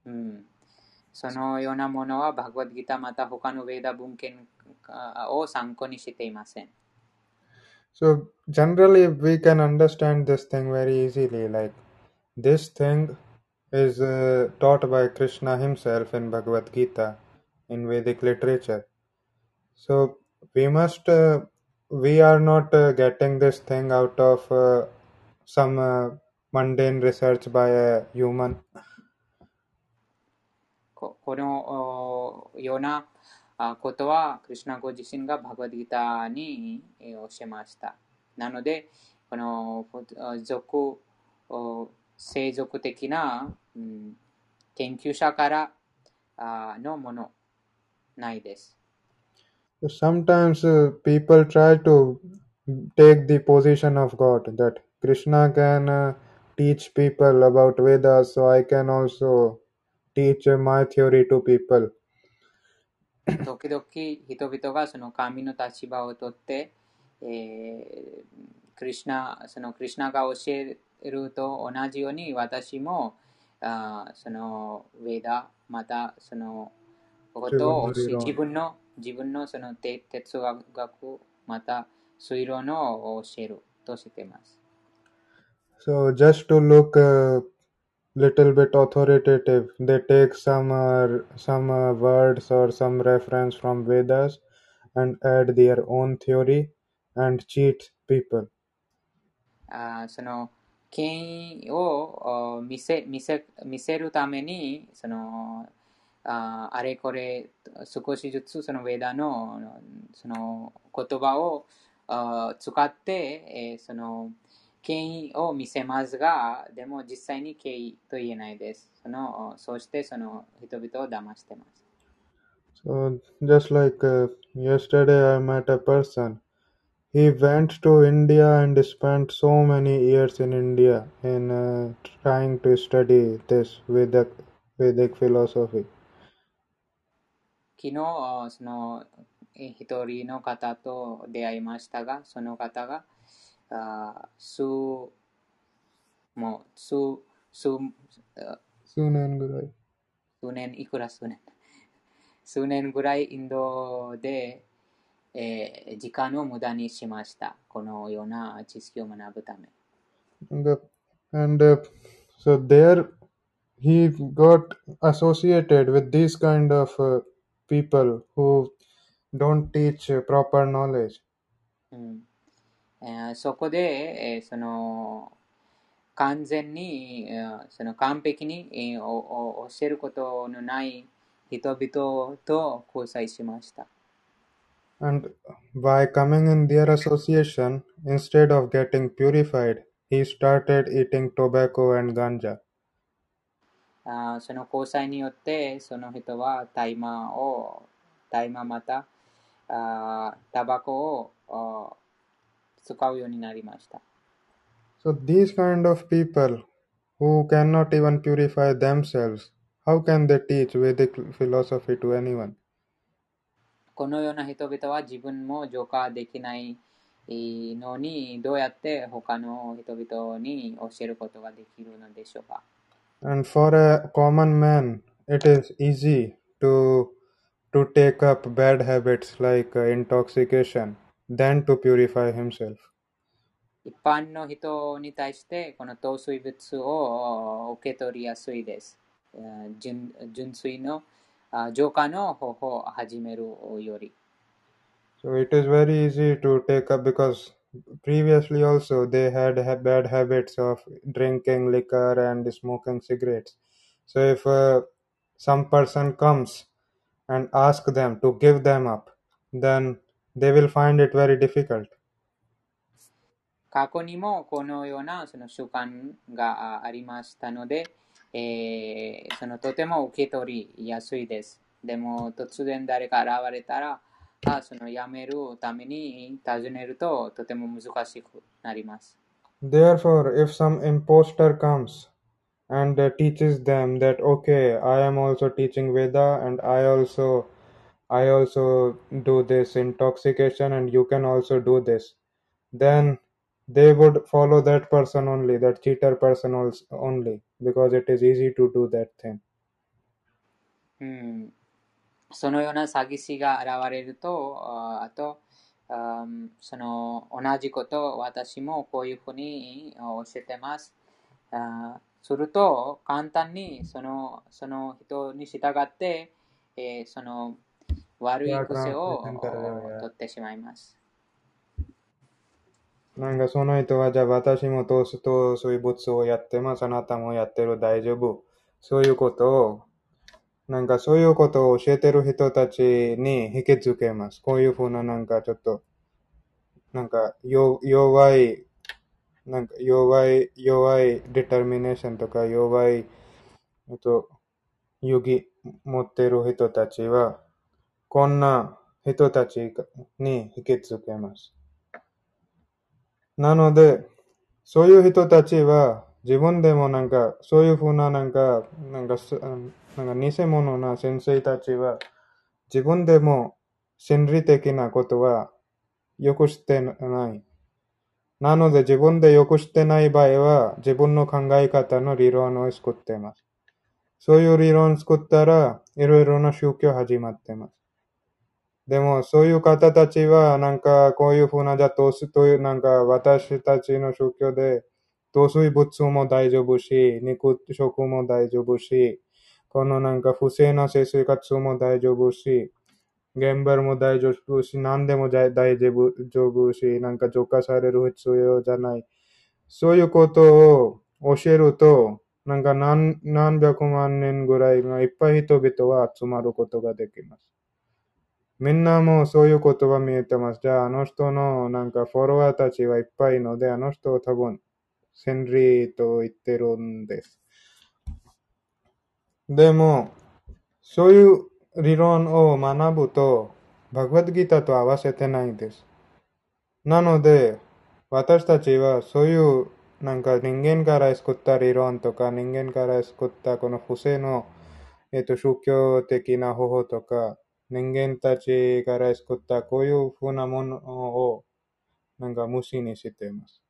うん、そのようなものはバグワッドギターまた他のヴェーダ文献を参考にしていません。So generally we can understand this thing very easily. Like this thing is uh, taught by Krishna himself in Bhagavad Gita in Vedic literature. So we must uh, we are not uh, getting this thing out of uh, some uh, mundane research by a human. このようなことは、クリュナご自身がバグワディギターに教えました。なので、この属、生属的な、うん、研究者からのものないです。Sometimes uh, people try to take the position of God that Krishna can uh, teach people about Vedas, so I can also teach my theory to people. 時々人々がその神の立場をとって、えー、クリシナそのクリシナが教えると同じように私もあそのウェダまたそのことを自分の自分のその哲学また推論の教えるとしています。So just to look uh, little bit authoritative. They take some uh, some uh, words or some reference from Vedas and add their own theory and cheat people. あその権威を見せ見せ見せるためにその ああれこれ少しずつそのウェダのその言葉を使って、えー、その権威を見せますが、でも実際に敬意と言えないです。そのそしてその人々を騙してます。So, just like uh, yesterday, I met a person. He went to India and spent so many years in India in uh, trying to study this Vedic, Vedic philosophy. 昨日、その一人の方と出会いましたが、その方が、あ数もう数数数年ぐらい。数年いくら数年？数年ぐらいインドで、えー、時間を無駄にしました。このような知識を学ぶため。And, and uh, so there he got associated with these kind of uh, people who don't teach proper knowledge、うんえー、そこで、えー、その完全に、えー、その完璧に、えー、お教えることのない人々と交際しました。And by coming in their association, instead of getting purified, he started eating tobacco and ganja. あその交際によって、その人は大麻を、大麻また、あタバコを使うようになりました。So these kind of people who cannot even purify themselves, how can they teach Vedic philosophy to anyone? このような人々は自分も浄化できないのにどうやって他の人々に教えることができるのでしょうか And for a common man, it is easy to to take up bad habits like uh, intoxication than to purify himself. 一般の人に対してこの糖水物を受け取りやすいです。純純粋の浄化の方法を始めるより。So it is very easy to take up because previously also they had bad habits of drinking liquor and smoking cigarettes. So if uh, some person comes and ask them to give them up, then they will find it very difficult. 過去にもこのようなその習慣がありましたので、えー、そのとても受け取りやすいです。でも突然誰か現れたら、 あそのやめるために尋ねるととても難しくなります。Therefore, if some impostor comes and uh, teaches them that okay, I am also teaching Veda and I also I also do this intoxication and you can also do this, then they would follow that person only, that cheater person only, because it is easy to do that thing. うん、 そのような詐欺師が現れると、あと、その同じこと私もこういうふうに教えてます。すると、簡単にそのその人に従って、えー、その悪い癖を取ってしまいます。なんかその人は、じゃあ私もトースト、そういう物をやってます。あなたもやってる、大丈夫。そういうことをなんかそういうことを教えてる人たちに引きつけます。こういうふうななんかちょっと、なんか弱い、なんか弱い、弱いデターミネーションとか弱い、えっと、遊戯持ってる人たちは、こんな人たちに引きつけます。なので、そういう人たちは自分でもなんか、そういうふうななんか、なんか、なんか偽物な先生たちは、自分でも心理的なことはよく知ってない。なので自分でよく知ってない場合は、自分の考え方の理論を作っています。そういう理論を作ったら、いろいろな宗教始まっています。でも、そういう方たちは、なんか、こういうふうな、じゃあ、すという、なんか、私たちの宗教で、糖水物も大丈夫し、肉食も大丈夫し、このなんか不正な生活も大丈夫し、現場も大丈夫し、何でも大丈夫し、なんか浄化される必要じゃない。そういうことを教えると、なんか何何百万年ぐらいがいっぱい人々は集まることができます。みんなもそういうことは見えてます。じゃあ、あの人のなんかフォロワーたちはいっぱいので、あの人多分、千里と言ってるんです。でも、そういう理論を学ぶと、バグワッドギターと合わせてないんです。なので、私たちはそういうなんか人間から作った理論とか人間から作ったこの不正の、えっと、宗教的な方法とか人間たちから作ったこういうふうなものをなんか無視にしています。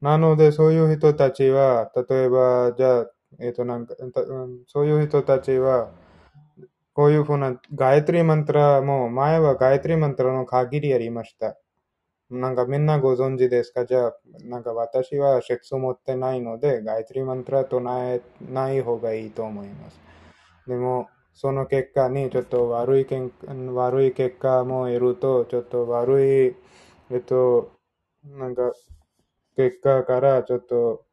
なのでそういう人たちは例えばじゃあえっ、ー、と、なんか、そういう人たちは、こういうふうなガイトリマントラも、前はガイトリマントラの限りありました。なんかみんなご存知ですか？じゃあ、なんか私は説を持ってないので、ガイトリマントラとないない方がいいと思います。でも、その結果にちょっと悪いけん悪い結果も得ると、ちょっと悪い、えっと、なんか、結果からちょっと、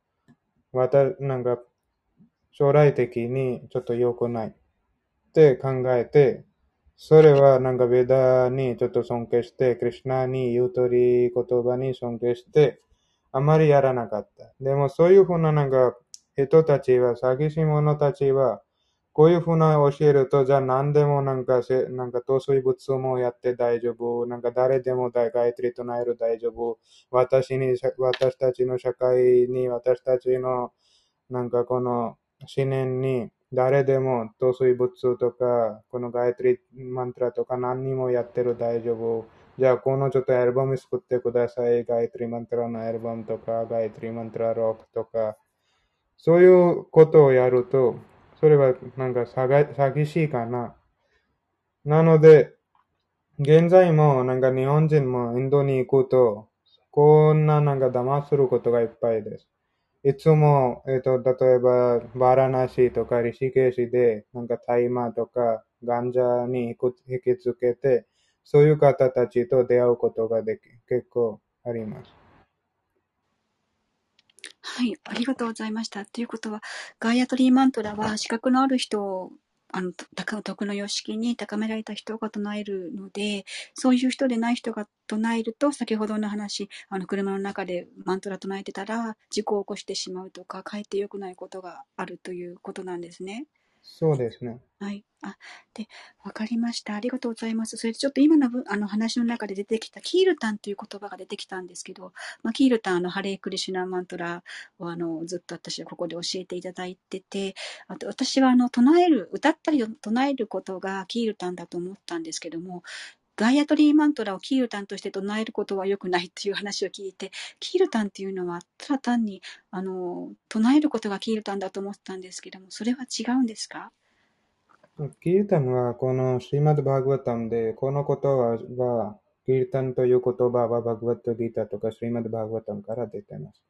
また、なんか、将来的にちょっと良くないって考えて、それはなんかベダにちょっと尊敬して、クリュナに言う通り言葉に尊敬して、あまりやらなかった。でもそういうふうななんか人たちは、詐欺師者たちは、こういうふうな教えると、じゃあ何でもなんか、なんか統水物もやって大丈夫。なんか誰でも大ガイトリとなえる大丈夫。私に、私たちの社会に、私たちの、なんかこの思念に誰でも統水仏とか、このガイトリマントラとか何にもやってる大丈夫。じゃあ、このちょっとアルバム作ってください。ガイトリマントラのアルバムとか、ガイトリマントラロックとか。そういうことをやると、それはなんか詐欺しいかな。なので、現在もなんか日本人もインドに行くと、こんななんか騙することがいっぱいです。いつも、えっ、と、例えば、バラナシとかリシケシで、なんか大麻とかガンジャに引き付けて、そういう方たちと出会うことができ結構あります。はい、ありがとうございました。ということは、ガイアトリーマントラは資格のある人あの、徳の様式に高められた人が唱えるので、そういう人でない人が唱えると、先ほどの話、あの、車の中でマントラ唱えてたら、事故を起こしてしまうとか、かえって良くないことがあるということなんですね。そうですね。はい。あ、で、わかりました。ありがとうございます。それでちょっと今のあの話の中で出てきたキールタンという言葉が出てきたんですけど、まあ、キールタン、あの、ハレークリシュナマントラをあの、ずっと私はここで教えていただいてて、あと私はあの、唱える、歌ったり唱えることがキールタンだと思ったんですけども、ガイアトリーマントラをキールタンとして唱えることは良くないっていう話を聞いて、キールタンっていうのはただ単に、あの、唱えることがキールタンだと思ったんですけども、それは違うんですか？キールタンはこのシーマドバーグワタムで、この言葉は、キールタンという言葉はバグワットギータとかシーマドバーグワタムから出ています。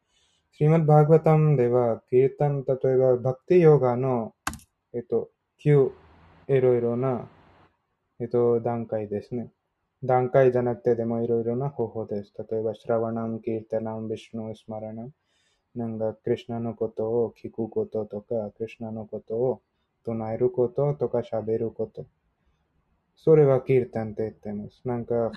シーマドバーグワタムでは、キールタン、例えばバクティヨガの、えっと、9、いろいろな、えっと、段階ですね。段階じゃなくてでもいろいろな方法です。例えば、シラワナム、キータナム、ビシュノ、スマラナム。なんか、クリュナのことを聞くこととか、クリュナのことを唱えることとか喋ること。それはキータンって言ってます。なんか、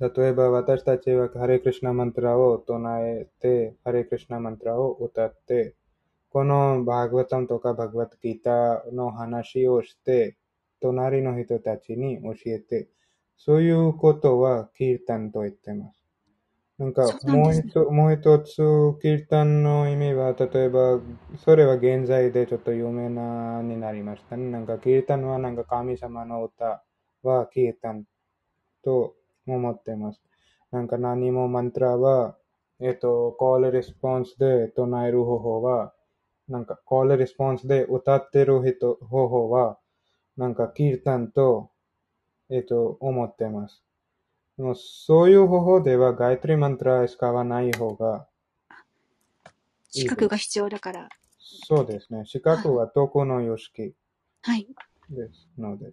例えば私たちはハレクリシナマントラを唱えて、ハレクリシナマントラを歌って、このバーグワタンとかバグワットギータの話をして、隣の人たちに教えて、そういうことはキータンと言ってます。なんか、もう一つ、もう一つ、キータンの意味は、例えば、それは現在でちょっと有名なになりましたね。なんか、キータンはなんか神様の歌はキータンと思ってます。なんか何もマントラは、えっと、コールレスポンスで唱える方法は、なんか、コールレスポンスで歌ってる人方法は、なんか、キータンとえっと、思ってます。もそういう方法では、ガイトリマントラ使わない方が資格が必要だから。そうですね。資格はこの様式はい。ですので。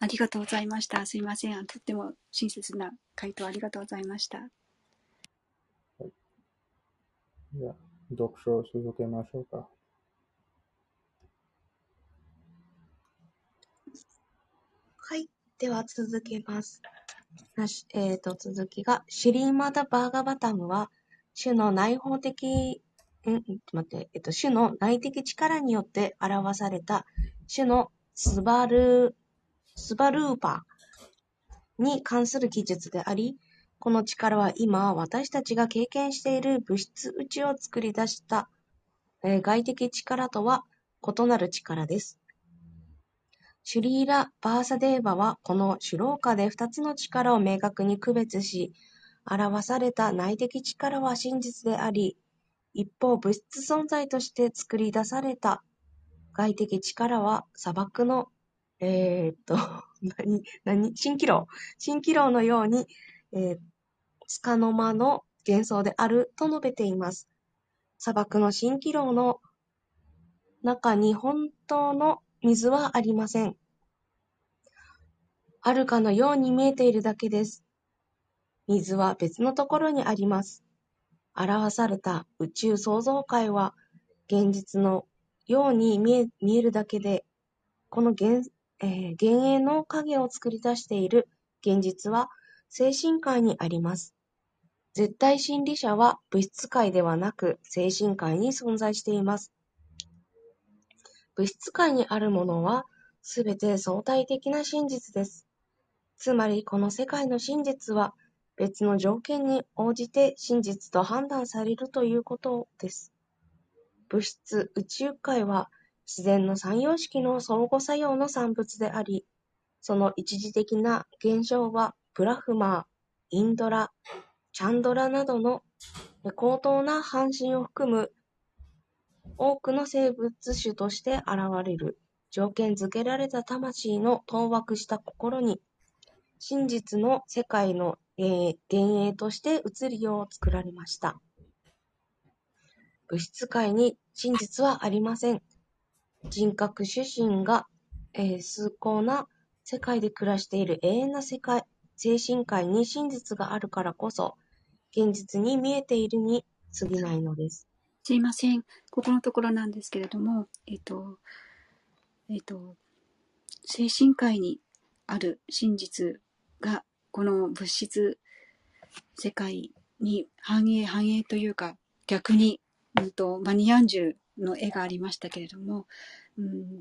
ありがとうございました。すいません。とっても親切な回答ありがとうございました。はい、じゃあ、読書を続けましょうか。はい。では続けます。えっ、ー、と、続きが、シリーマダ・バーガバタムは、種の内包的、ん？待って、えっと、種の内的力によって表された、種のスバル、スバルーパーに関する記述であり、この力は今、私たちが経験している物質宇宙を作り出した、えー、外的力とは異なる力です。シュリーラ・バーサデーバはこのシュローカで二つの力を明確に区別し、表された内的力は真実であり、一方物質存在として作り出された外的力は砂漠の、えー、っと、何、何、蜃気楼。蜃気楼のように、えー、つかの間の幻想であると述べています。砂漠の蜃気楼の中に本当の水はありません。あるかのように見えているだけです。水は別のところにあります。表された宇宙創造界は現実のように見え見えるだけで、この幻,、えー、幻影の影を作り出している現実は精神界にあります。絶対真理者は物質界ではなく精神界に存在しています。物質界にあるものは、すべて相対的な真実です。つまり、この世界の真実は、別の条件に応じて真実と判断されるということです。物質、宇宙界は、自然の三様式の相互作用の産物であり、その一時的な現象は、ブラフマー、インドラ、チャンドラなどの高等な半身を含む多くの生物種として現れる、条件づけられた魂の当惑した心に、真実の世界の幻影として映るよう作られました。物質界に真実はありません。人格主神が、えー、崇高な世界で暮らしている永遠な世界、精神界に真実があるからこそ、現実に見えているに過ぎないのです。すいません。ここのところなんですけれども、えっと、えっと、精神界にある真実が、この物質世界に反映、反映というか、逆に、うんと、マニアンジュの絵がありましたけれども、うん、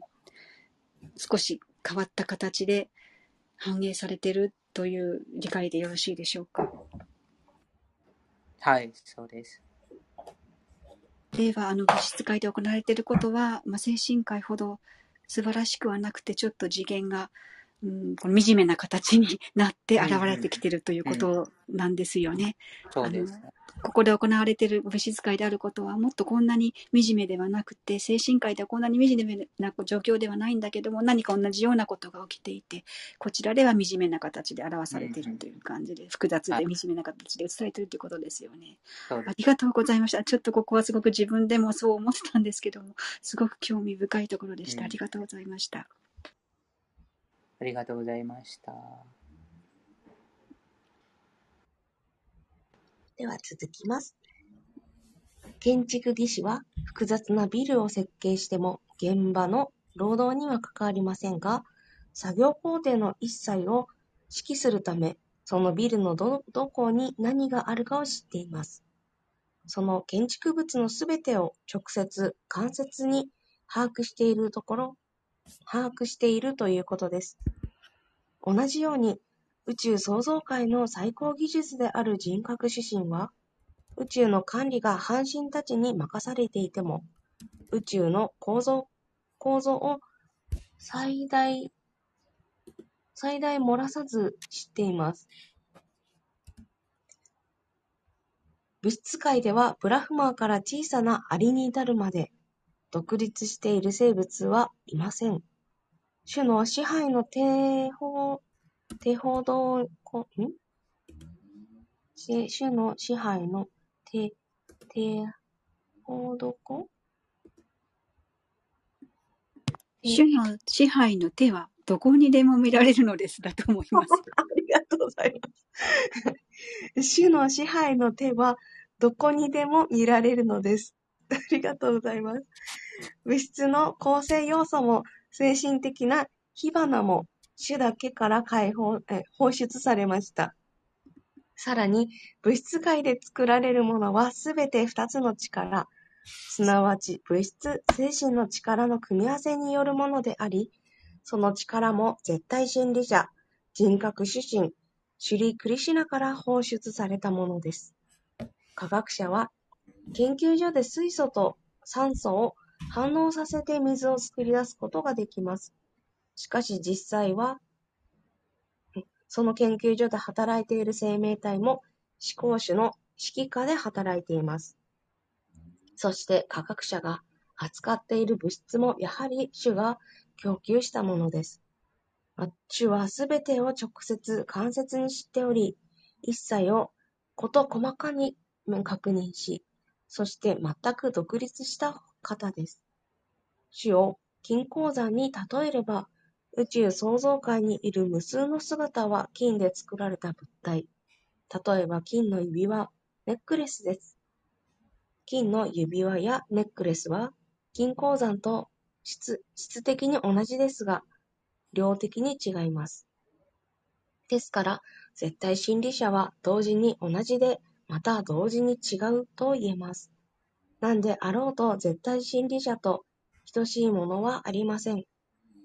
少し変わった形で反映されてるという理解でよろしいでしょうか？はい、そうです。令和、の、物質界で行われていることは、まあ、精神界ほど素晴らしくはなくて、ちょっと次元が、うん、この惨めな形になって現れてきているということなんですよね。そうです、ね。ここで行われている物質界であることはもっとこんなに惨めではなくて精神界ではこんなに惨めな状況ではないんだけども何か同じようなことが起きていてこちらでは惨めな形で表されているという感じで、複雑で惨めな形で映されているということですよね。ありがとうございました。ちょっとここはすごく自分でもそう思ってたんですけどもすごく興味深いところでした。ありがとうございました。ありがとうございました。では続きます。建築技師は複雑なビルを設計しても現場の労働には関わりませんが、作業工程の一切を指揮するため、そのビルのど、どこに何があるかを知っています。その建築物のすべてを直接、間接に把握しているところ、把握しているということです。同じように、宇宙創造界の最高技術である人格指針は、宇宙の管理が半身たちに任されていても、宇宙の構造構造を最大、最大漏らさず知っています。物質界ではブラフマーから小さなアリに至るまで独立している生物はいません。種の支配の定法、定法道、ん？種の支配の定、定法どこ？種の支配の手はどこにでも見られるのですだと思います。ありがとうございます。種の支配の手はどこにでも見られるのです。ありがとうございます。物質の構成要素も精神的な火花も種だけから解放え放出されました。さらに、物質界で作られるものはすべて二つの力、すなわち物質、精神の力の組み合わせによるものであり、その力も絶対真理者、人格主神、シュリー・クリシナから放出されたものです。科学者は、研究所で水素と酸素を反応させて水を作り出すことができます。しかし実際は、その研究所で働いている生命体も思考主の指揮下で働いています。そして科学者が扱っている物質もやはり主が供給したものです。主はすべてを直接間接に知っており、一切をこと細かに確認し、そして全く独立した方です。主を金鉱山に例えれば、宇宙創造界にいる無数の姿は金で作られた物体。例えば金の指輪、ネックレスです。金の指輪やネックレスは金鉱山と質質的に同じですが、量的に違います。ですから、絶対真理者は同時に同じで、また同時に違うと言えます。なんであろうと絶対真理者と等しいものはありません。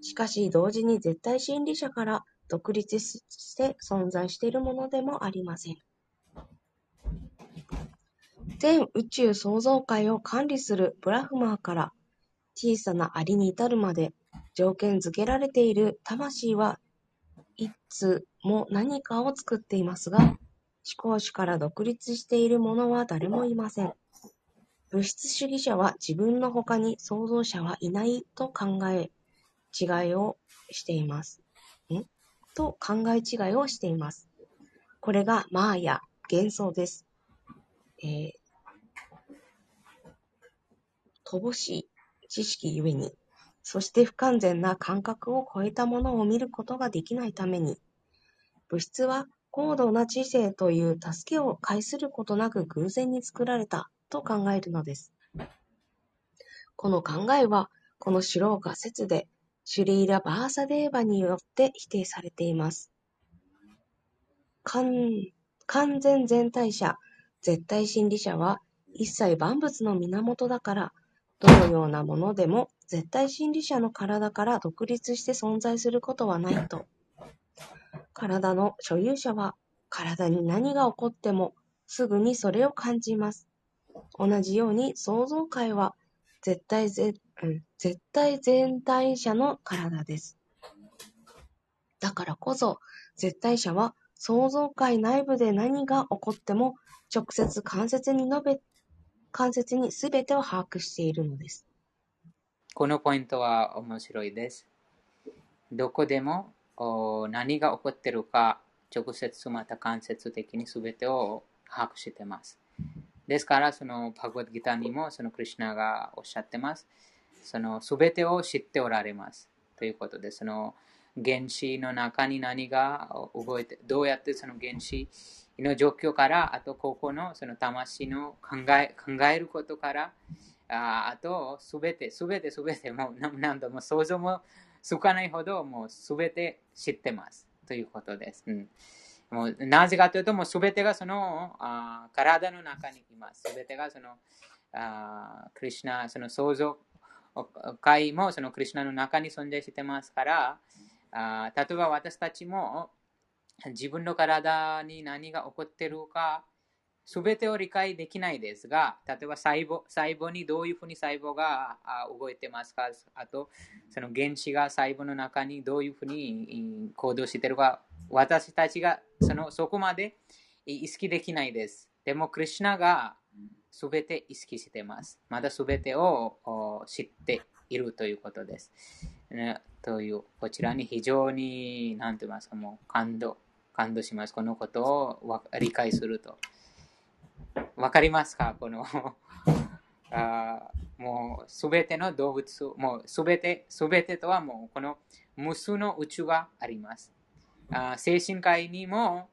しかし同時に絶対真理者から独立して存在しているものでもありません。全宇宙創造界を管理するブラフマーから小さなアリに至るまで条件付けられている魂はいつも何かを作っていますが、思考主から独立しているものは誰もいません。物質主義者は自分の他に創造者はいないと考え、違いをしています。ん？と考え違いをしています。これがマーヤ、幻想です。えー、乏しい知識ゆえに、そして不完全な感覚を超えたものを見ることができないために、物質は高度な知性という助けを介することなく偶然に作られたと考えるのです。この考えは、このシュローカ説で、シュリーラ・バーサデーバによって否定されています。完全全体者、絶対真理者は、一切万物の源だから、どのようなものでも絶対真理者の体から独立して存在することはないと。体の所有者は、体に何が起こっても、すぐにそれを感じます。同じように創造界は絶対ぜ、うん、絶対全体者の体です。だからこそ、絶対者は創造界内部で何が起こっても直接間接に述べ、間接に全てを把握しているのです。このポイントは面白いです。どこでも何が起こっているか直接また間接的に全てを把握しています。ですから、そのパグワッドギターにもそのクリュナがおっしゃってます。その全てを知っておられます。ということで、その原子の中に何が動いて、どうやってその原子の状況から、あとここのその魂の考え考えることから、ああとすべて、すべてすべてもう何度も想像もつかないほどもうすべて知ってます。ということです。うんもうなぜかというと、もうすべてがそのあ体の中にいます。すべてがそのあクリュナ、その創造界もそのクリュナの中に存在してますから、あ例えば私たちも自分の体に何が起こってるか、すべてを理解できないですが、例えば細胞細胞にどういうふうに細胞が動いてますか、あとその原子が細胞の中にどういうふうに行動しているか私たちがそのそこまで意識できないです。でも、クリュナがすべて意識しています。まだすべてを知っているということです。という、こちらに非常に、なんて言いますか、もう感動、感動します。このことを理解すると。わかりますか？この あもうすべての動物、もうすべて、すべてとはもうこの無数の宇宙があります。あ精神科医にも、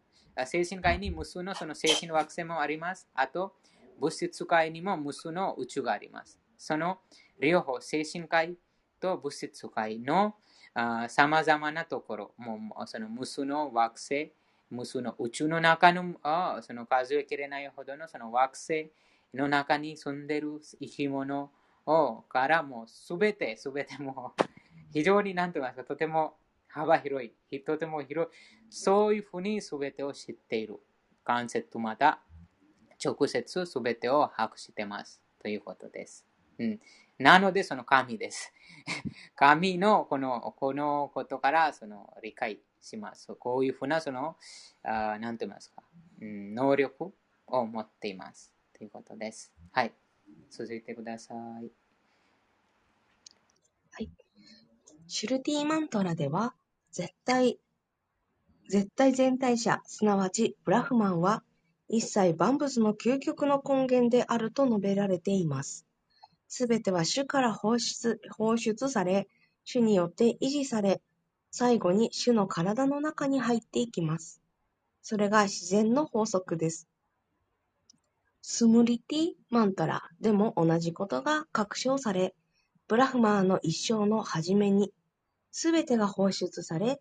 精神科医に無数のその精神惑星もあります。あと、物質界にも無数の宇宙があります。その両方、精神界と物質界のさまざまなところ、もうその無数の惑星、無数の宇宙の中のその数えきれないほどのその惑星の中に住んでいる生き物をからもすべて、すべても 非常になんと言いますか、とても幅広い、とても広い、そういうふうに全てを知っている。間接また直接全てを把握してます。ということです。うん、なので、その神です。神のこのこのことからその理解します。こういうふうな、その、あなんて言いますか、うん、能力を持っています。ということです。はい。続いてください。はい。シュルティマントラでは、絶対、絶対全体者、すなわちブラフマンは、一切万物の究極の根源であると述べられています。すべては主から放出放出され、主によって維持され、最後に主の体の中に入っていきます。それが自然の法則です。スムリティマンタラでも同じことが確証され、ブラフマーの一生の初めにすべてが放出され、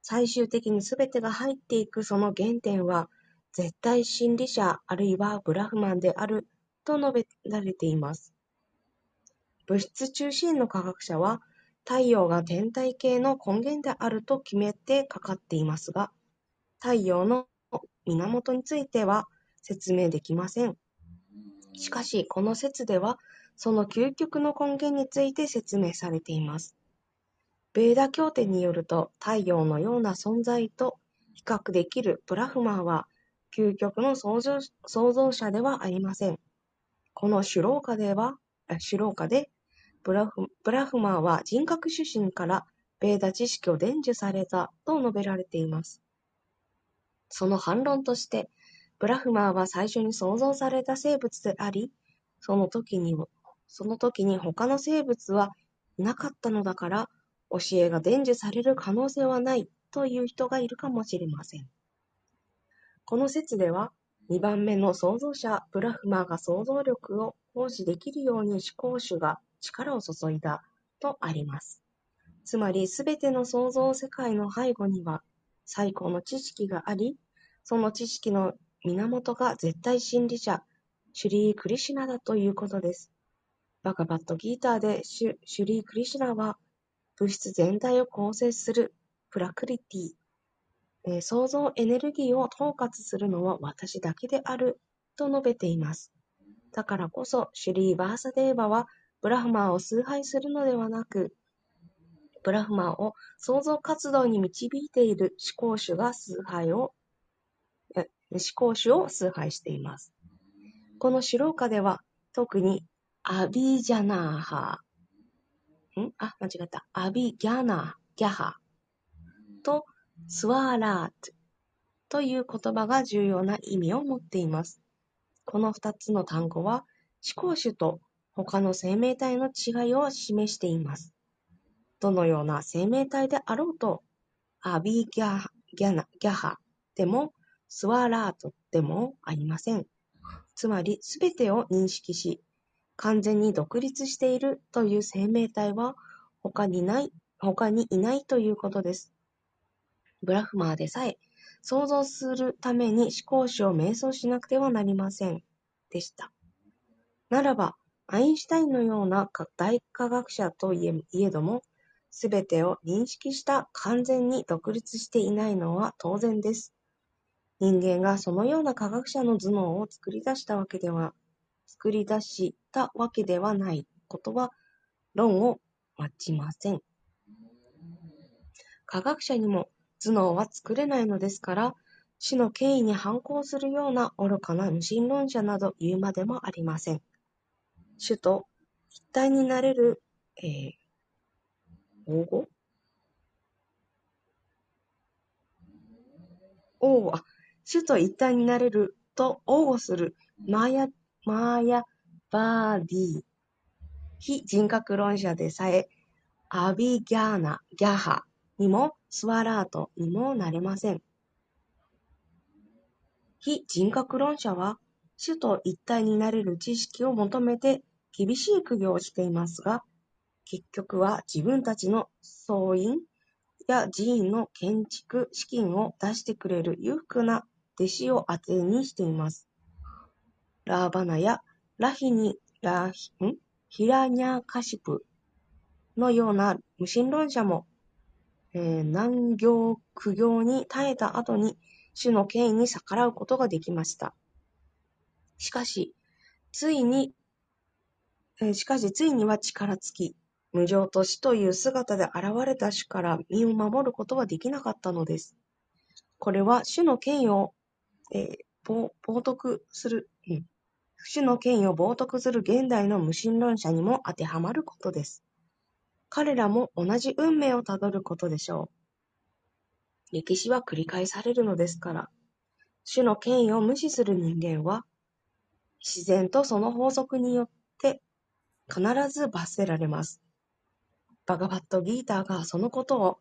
最終的にすべてが入っていくその原点は、絶対真理者あるいはブラフマンであると述べられています。物質中心の科学者は、太陽が天体系の根源であると決めてかかっていますが、太陽の源については説明できません。しかし、この説では、その究極の根源について説明されています。ベーダ経典によると、太陽のような存在と比較できるブラフマーは、究極の創造者ではありません。このシュローカでは、シュローカでブラフ、ブラフマーは人格出身からベーダ知識を伝授されたと述べられています。その反論として、ブラフマーは最初に創造された生物であり、その時にその時に他の生物はいなかったのだから、教えが伝授される可能性はないという人がいるかもしれません。この説では、2番目の創造者ブラフマーが想像力を行使できるように思考主が力を注いだとあります。つまり、すべての創造世界の背後には最高の知識があり、その知識の源が絶対真理者、シュリー・クリシナだということです。バカバットギーターでシュシュリー・クリシナは物質全体を構成するプラクリティ、えー、創造エネルギーを統括するのは私だけであると述べています。だからこそ、シュリー・バーサデーバはブラフマーを崇拝するのではなく、ブラフマーを創造活動に導いている思考主が崇拝を、思考主を崇拝しています。このシローカでは、特にアビジャナーハん？あ、間違った。アビギャナー、ギャハとスワーラートという言葉が重要な意味を持っています。この二つの単語は思考主と他の生命体の違いを示しています。どのような生命体であろうと、アビーギャギャナギャハでもスワラートでもありません。つまり、すべてを認識し、完全に独立しているという生命体は他にない、他にいないということです。ブラフマーでさえ、想像するために思考主を瞑想しなくてはなりません。でした。ならば、アインシュタインのような大科学者といえども、すべてを認識した完全に独立していないのは当然です。人間がそのような科学者の頭脳を作り出したわけでは、作り出したわけではないことは論を待ちません。科学者にも頭脳は作れないのですから、死の権威に反抗するような愚かな無神論者など言うまでもありません。主と一体になれる、えー、応募王は、主と一体になれると応募するマーヤ、マーヤバーディ非人格論者でさえ、アビギャーナ、ギャハにもスワラートにもなれません。非人格論者は、主と一体になれる知識を求めて厳しい苦行をしていますが、結局は自分たちの総員や寺院の建築資金を出してくれる裕福な弟子を当てにしています。ラーバナやラヒニ、ラヒ、ん？ヒラニャカシプのような無神論者も、えー、難行苦行に耐えた後に主の権威に逆らうことができました。しかし、ついに、しかしついには力尽き、無常と死という姿で現れた主から身を守ることはできなかったのです。これは主の権威を、えー、冒涜する、うん、主の権威を冒涜する現代の無神論者にも当てはまることです。彼らも同じ運命をたどることでしょう。歴史は繰り返されるのですから、主の権威を無視する人間は、自然とその法則によって必ず罰せられます。バガバットギーターがそのことを、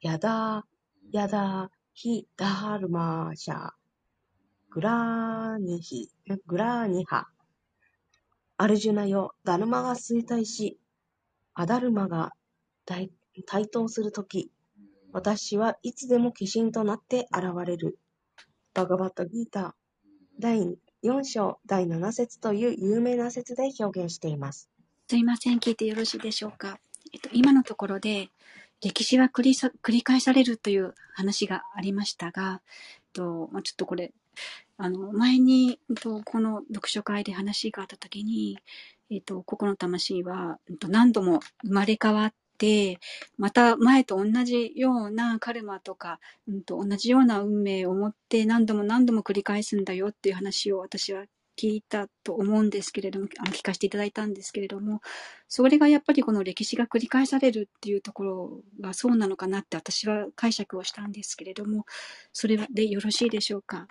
ヤダー、ヤダー、ヒ、ダハルマーシャー、グラーニヒ、グラーニハ、アルジュナよ、ダルマが衰退し、アダルマが台頭するとき、私はいつでも化身となって現れる。バガバットギーター第4章第7節という有名な説で表現しています。すいません、聞いてよろしいでしょうか？えっと、今のところで、歴史は繰り繰り返されるという話がありましたが、えっとまあ、ちょっとこれ、あの、前に、えっと、この読書会で話があったときに、えっと、ここの魂は、えっと、何度も生まれ変わって、また前と同じようなカルマとか、うんと、同じような運命を持って何度も何度も繰り返すんだよっていう話を私は聞いたと思うんですけれども、あの聞かせていただいたんですけれども、それがやっぱりこの歴史が繰り返されるっていうところがそうなのかなって私は解釈をしたんですけれども、それでよろしいでしょうか？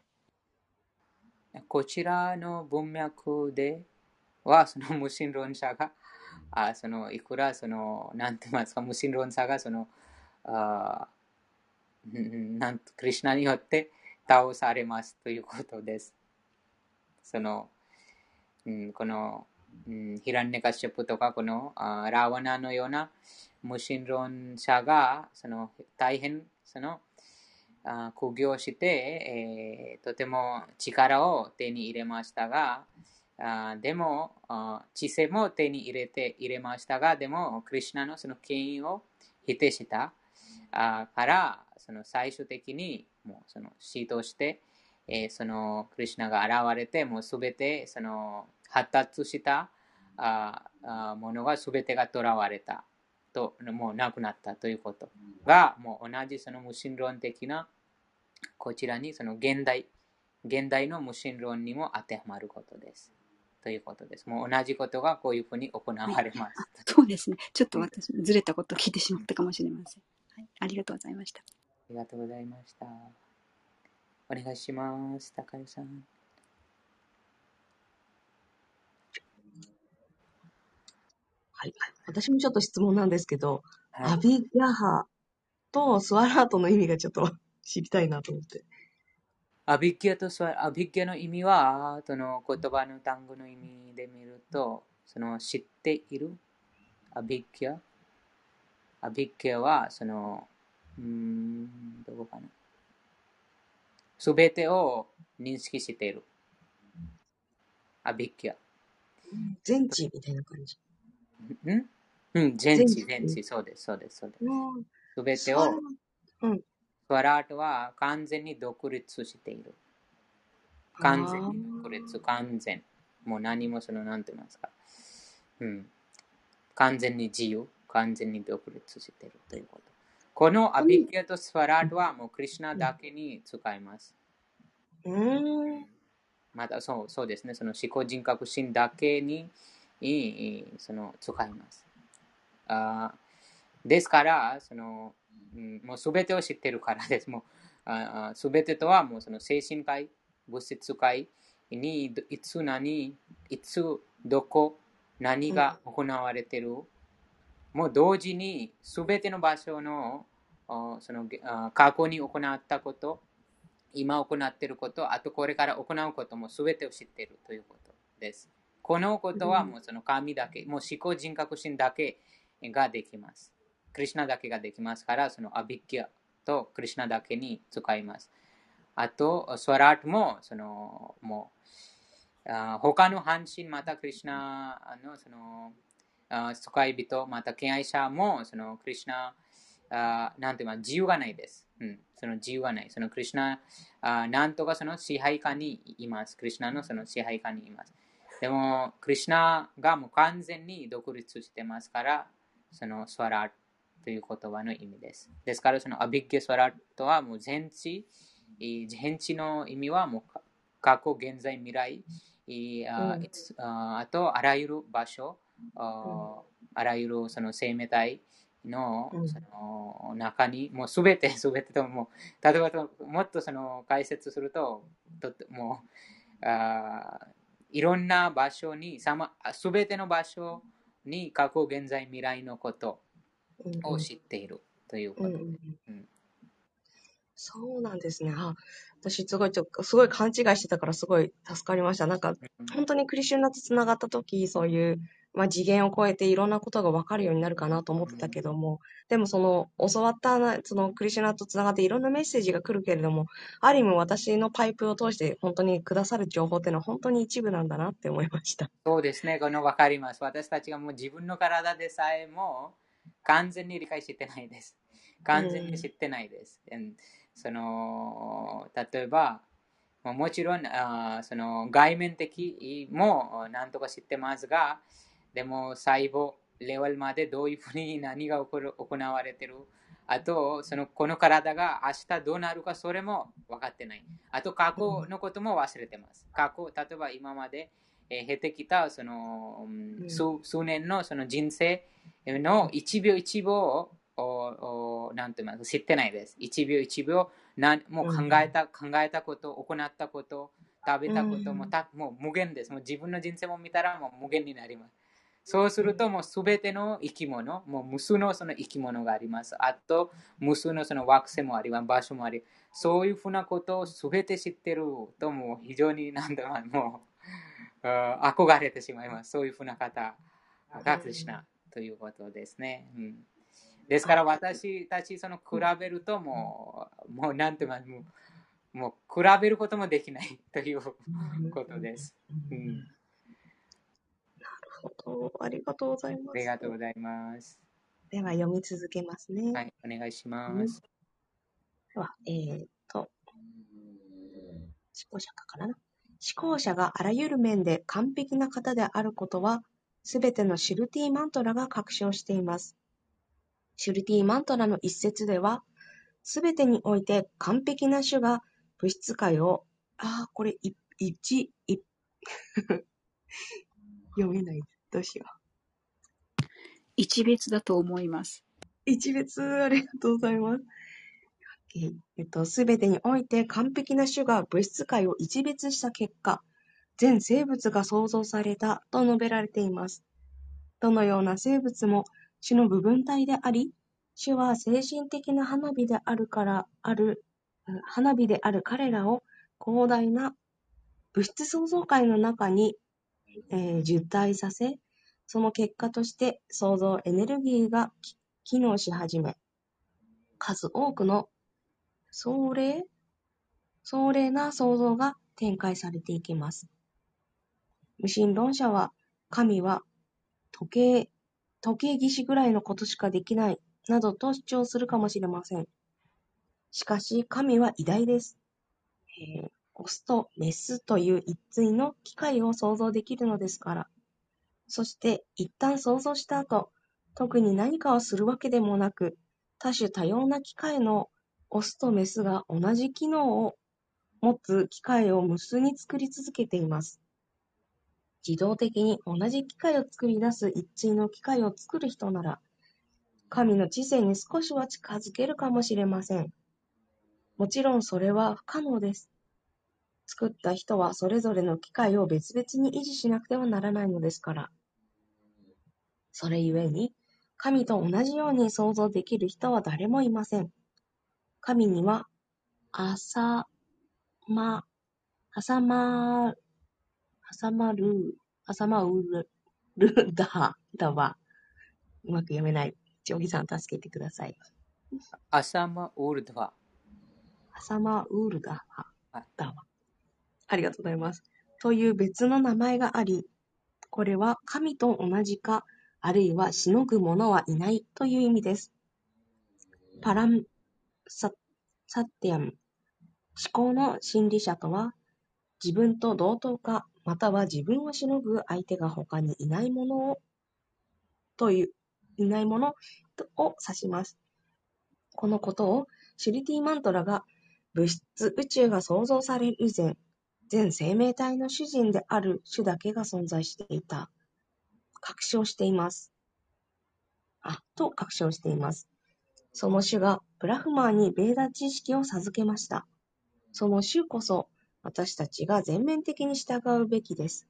こちらの文脈では、その無神論者が、あそのいくらその、なんて言いますか、無神論者がその、あなんクリュナによって倒されますということです。その、うん、このうん、ヒランネカシャプとかこのあラワナのような無神論者がその大変そのあ苦行して、えー、とても力を手に入れましたが、あでもあ知性も手に入れて入れましたが、でも、クリュナのその権威を否定した。あから、その最終的にもうその死として、えー、そのクリュナが現れて、もうすべてその発達したああものがすべてが囚われたと、もうなくなったということが、もう同じその無神論的なこちらにその現代、現代の無神論にも当てはまることです。ということです。もう同じことがこういうふうに行われます。はい、そうですね。ちょっと私、ずれたことを聞いてしまったかもしれません。はい、ありがとうございました。ありがとうございました。お願いします。高井さん。はい。私もちょっと質問なんですけど、はい、アビギャハとスワラートの意味がちょっと 知りたいなと思って。アビギャとスワアビギャの意味は、その言葉の単語の意味で見ると、その知っているアビギャア？ビギャは、その、うん、どこかな？すべてを認識している。アビギャ。全知みたいな感じ。ん？うん、全知、全知、そうです、そうです、そうです。すべてを、うん、スワラートは完全に独立している。完全に独立、完全。もう何もその、なんて言いますか。うん。完全に自由、完全に独立しているということ。このアビキアとスワラートはもうクリュナだけに使います。うん。またそうそうですね、その思考人格心だけににその使います。あですから、そのうん、もうすべてを知ってるからです。もうすべてとはもうその精神界、物質界にいつ何、いつどこ、何が行われてる、うん、もう同時にすべての場所のその過去に行ったこと、今行っていること、あとこれから行うこともすべてを知っているということです。このことはもうその神だけ、もう思考人格心だけができます。クリュナだけができますから、そのアビッキャとクリュナだけに使います。あと、スワラートも、その、もう、あ他の半身、またクリュナの、その、あ使い人、また敬愛者も、その、クリュナ、あなんていうか、自由がないです。うん、その自由がない。そのクリュナ、あなんとかその支配下にいます。クリュナのその支配下にいます。でも、クリュナがもう完全に独立してますから、そのスワラーという言葉の意味です。ですから、そのアビッゲスワラとはもう全知、全知の意味はもう過去、現在、未来、ああとあらゆる場所、あらゆるその生命体のその中に、もうすべて、すべてとも、例えばもっとその解説すると、ともうあいろんな場所に、すべての場所に過去、現在、未来のことを知っているということで。うんうん、そうなんですね。あ私すごいちょ、すごい勘違いしてたからすごい助かりました。なんか、本当にクリシュナとつながった時、そういうまあ、次元を超えていろんなことが分かるようになるかなと思ってたけども、でもその教わったそのクリシュナとつながっていろんなメッセージが来るけれども、ある意味私のパイプを通して本当にくださる情報っていうのは本当に一部なんだなって思いました。そうですね、この分かります。私たちがもう自分の体でさえも完全に理解してないです。完全に知ってないです。うん、その例えば、もちろんあその外面的も何とか知ってますが、でも細胞レベルまでどういうふうに何が起こる行われてるあと、そのこの体が明日どうなるかそれも分かってない。あと、過去のことも忘れてます。過去、例えば今まで、えー、経てきたその、うん、数数年のその人生の1秒1秒をおなんて言います知ってないです。1秒1秒なんもう考えた、考えたこと、行ったこと、食べたこともた、もう無限です。もう自分の人生も見たらもう無限になります。そうするともうすべての生き物、もう無数のその生き物があります。あと、無数のその惑星もあります、場所もありそういうふうなことをすべて知ってるともう非常になんだろう、もう、憧れてしまいます。そういうふうな方がクリシナということですね。うん、ですから私たちその比べるともう、もうなんていうか、もうもう比べることもできないということです。うん、ありがとうございます。ありがとうございます。では読み続けますね。はい、お願いします。では、えー、っと、思考者かな？思考者があらゆる面で完璧な方であることは、すべてのシルティマントラが確証しています。シュルティマントラの一節では、すべてにおいて完璧な種が物質界を、ああ、これ、い、一、い、読めない。どうしよう。一別だと思います。一別、ありがとうございます。えっと、すべてにおいて完璧な種が物質界を一別した結果、全生物が創造されたと述べられています。どのような生物も種の部分体であり、種は精神的な花火であるからある、花火である彼らを広大な物質創造界の中に、えー、受体させ、その結果として創造エネルギーが機能し始め、数多くの壮麗壮麗な創造が展開されていきます。無神論者は、神は時計、時計技師ぐらいのことしかできない、などと主張するかもしれません。しかし、神は偉大です。えー、オスとメスという一対の機械を創造できるのですから。そして一旦想像した後、特に何かをするわけでもなく、多種多様な機械のオスとメスが同じ機能を持つ機械を無数に作り続けています。自動的に同じ機械を作り出す一対の機械を作る人なら、神の知性に少しは近づけるかもしれません。もちろんそれは不可能です。作った人はそれぞれの機械を別々に維持しなくてはならないのですから。それゆえに、神と同じように想像できる人は誰もいません。神には、あさま、はさま、はさまる、はさまうる、るだ、だわ。うまく読めない。ジョギさん助けてください。あさまうるだわ。あさまうるだわ。だわ。ありがとうございます。という別の名前があり、これは神と同じか、あるいはしのぐ者はいないという意味です。パランササティアム思考の心理者とは、自分と同等か、または自分をしのぐ相手が他にいないものを、という、いないものを指します。このことをシュリティマントラが物質宇宙が創造される以前、全生命体の主人である種だけが存在していた確証しています。あ、と確証しています。その種がブラフマーにベーダ知識を授けました。その種こそ私たちが全面的に従うべきです。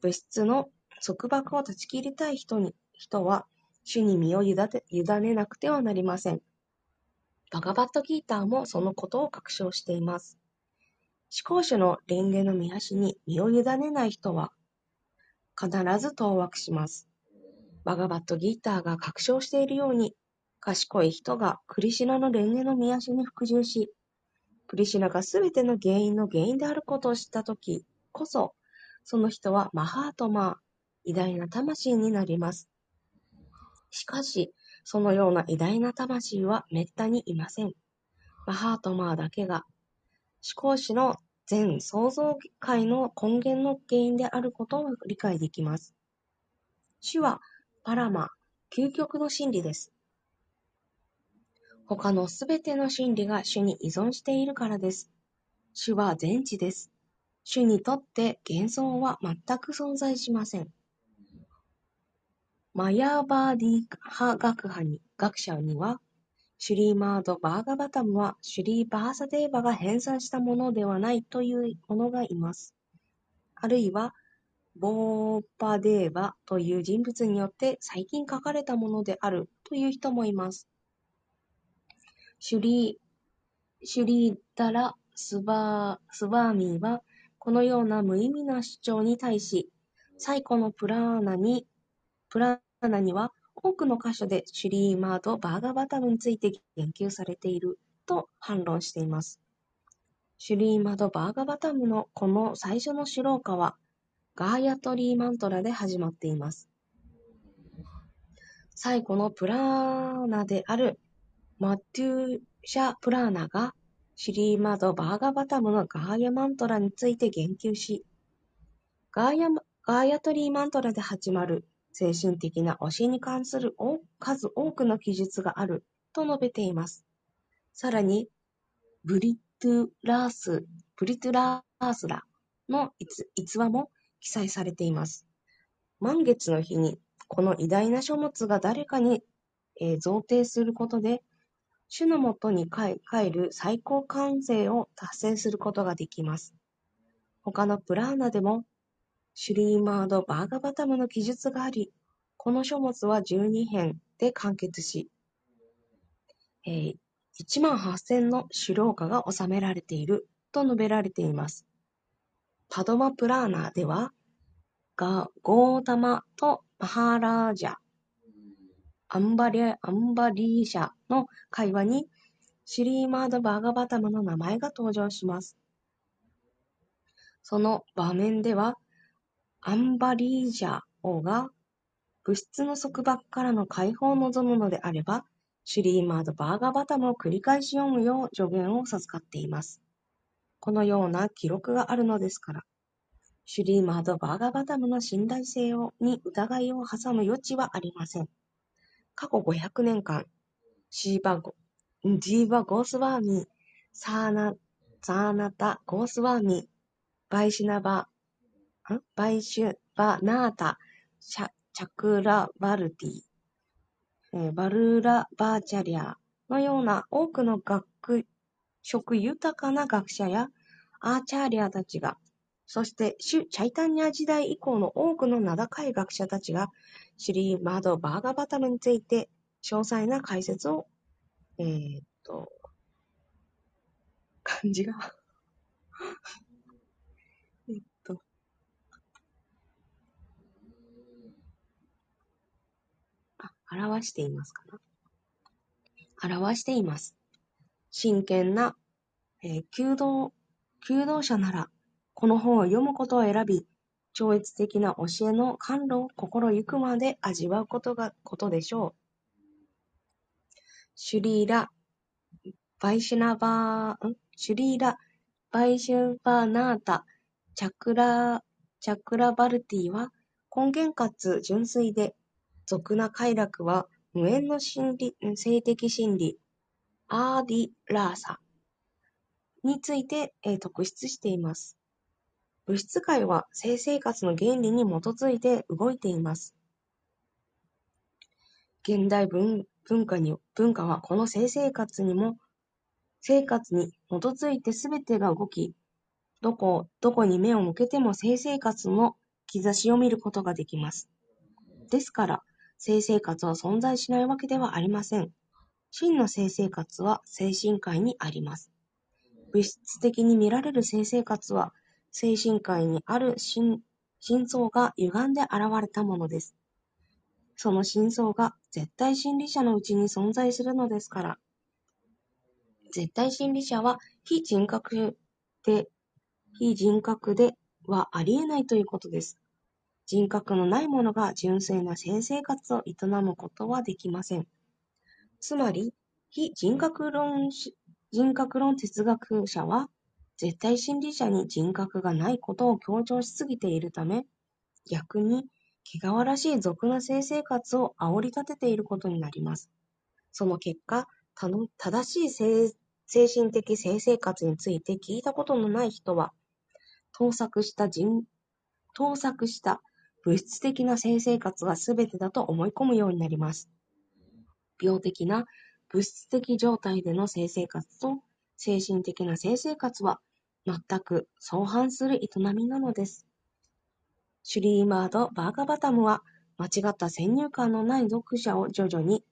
物質の束縛を断ち切りたい人に人は主に身を委ねなくてはなりません。バガバットギーターもそのことを確証しています。思考主の蓮華の見足に身を委ねない人は必ず当惑します。バガバットギーターが確証しているように、賢い人がクリシナの蓮華の見足に服従し、クリシナがすべての原因の原因であることを知ったときこそ、その人はマハートマー、偉大な魂になります。しかし、そのような偉大な魂は滅多にいません。マハートマーだけが、考師の全創造界の根源の原因であることを理解できます。主はパラマ、究極の真理です。他のすべての真理が主に依存しているからです。主は全知です。主にとって幻想は全く存在しません。マヤーバーディ派学派に学者には、シュリーマード・バーガバタムはシュリー・バーサデーバが編纂したものではないという者がいます。あるいは、ボーパデーバという人物によって最近書かれたものであるという人もいます。シュリー、シュリーダラ・スバー、スバーミーは、このような無意味な主張に対し、最古のプラーナに、プラーナには多くの箇所でシュリーマード・バーガーバタムについて言及されていると反論しています。シュリーマード・バーガーバタムのこの最初のシローカは、ガーヤトリーマントラで始まっています。最後のプラーナであるマテューシャ・プラーナがシリーマド・バーガバタムのガーヤマントラについて言及し、ガーヤガーヤトリーマントラで始まる精神的な教えに関する数多くの記述があると述べています。さらに、ブリトゥラース、プリトゥラースラの逸話も記載されています。満月の日にこの偉大な書物が誰かに、えー、贈呈することで、主のもとに帰る最高完成を達成することができます。他のプラーナでも、シュリーマード・バーガバタムの記述があり、この書物は12編で完結し、えー、1万8000のシュローカが収められていると述べられています。パドマプラーナでは、ガゴータマとマハラージャ、アンバリアンバリーシャの会話にシリーマード・バーガバタムの名前が登場します。その場面では、アンバリージャ王が物質の束縛からの解放を望むのであれば、シュリーマード・バーガーバタムを繰り返し読むよう助言を授かっています。このような記録があるのですから、シュリーマード・バーガーバタムの信頼性をに疑いを挟む余地はありません。過去500年間、シーバゴ、ジーバ・ゴースワーミー、サーナ、サナータナ・ゴースワーミー、バイシナバ、んビシュヴァナータ、チャチャクラバルティ、えバルーラ・バーチャリアのような多くの学識豊かな学者やアーチャーリアたちが、そして主チャイタンニャ時代以降の多くの名高い学者たちが、シュリーマド・バーガヴァタムについて詳細な解説を、えー、っと、漢字がえっと、表していますかな？表しています。真剣な、えー、弓道、弓道者なら、この本を読むことを選び、超越的な教えの感路を心ゆくまで味わうことが、ことでしょう。シュリーラ、バイシュナバー、ん？シュリーラ、バイシュバーナータ、チャクラ、チャクラバルティは根源かつ純粋で俗な快楽は無縁の心理性的真理、アーディ・ラーサについて、えー、特筆しています。物質界は性生活の原理に基づいて動いています。現代文文化に文化はこの性生活にも生活に基づいて全てが動き、どこどこに目を向けても性生活の兆しを見ることができます。ですから、性生活は存在しないわけではありません。真の性生活は精神界にあります。物質的に見られる性生活は、精神界にある真相が歪んで現れたものです。その真相が絶対真理者のうちに存在するのですから、絶対真理者は非人格で、非人格ではありえないということです。人格のない者が純粋な性生活を営むことはできません。つまり、非人格論人格論哲学者は、絶対心理者に人格がないことを強調しすぎているため、逆に、汚らしい俗な性生活を煽り立てていることになります。その結果、正しい精神的性生活について聞いたことのない人は、盗作した人、盗作した物質的な性生活が全てだと思い込むようになります。病的な物質的状態での性生活と精神的な性生活は全く相反する営みなのです。シュリーマード・バーガバタムは間違った先入観のない読者を徐々に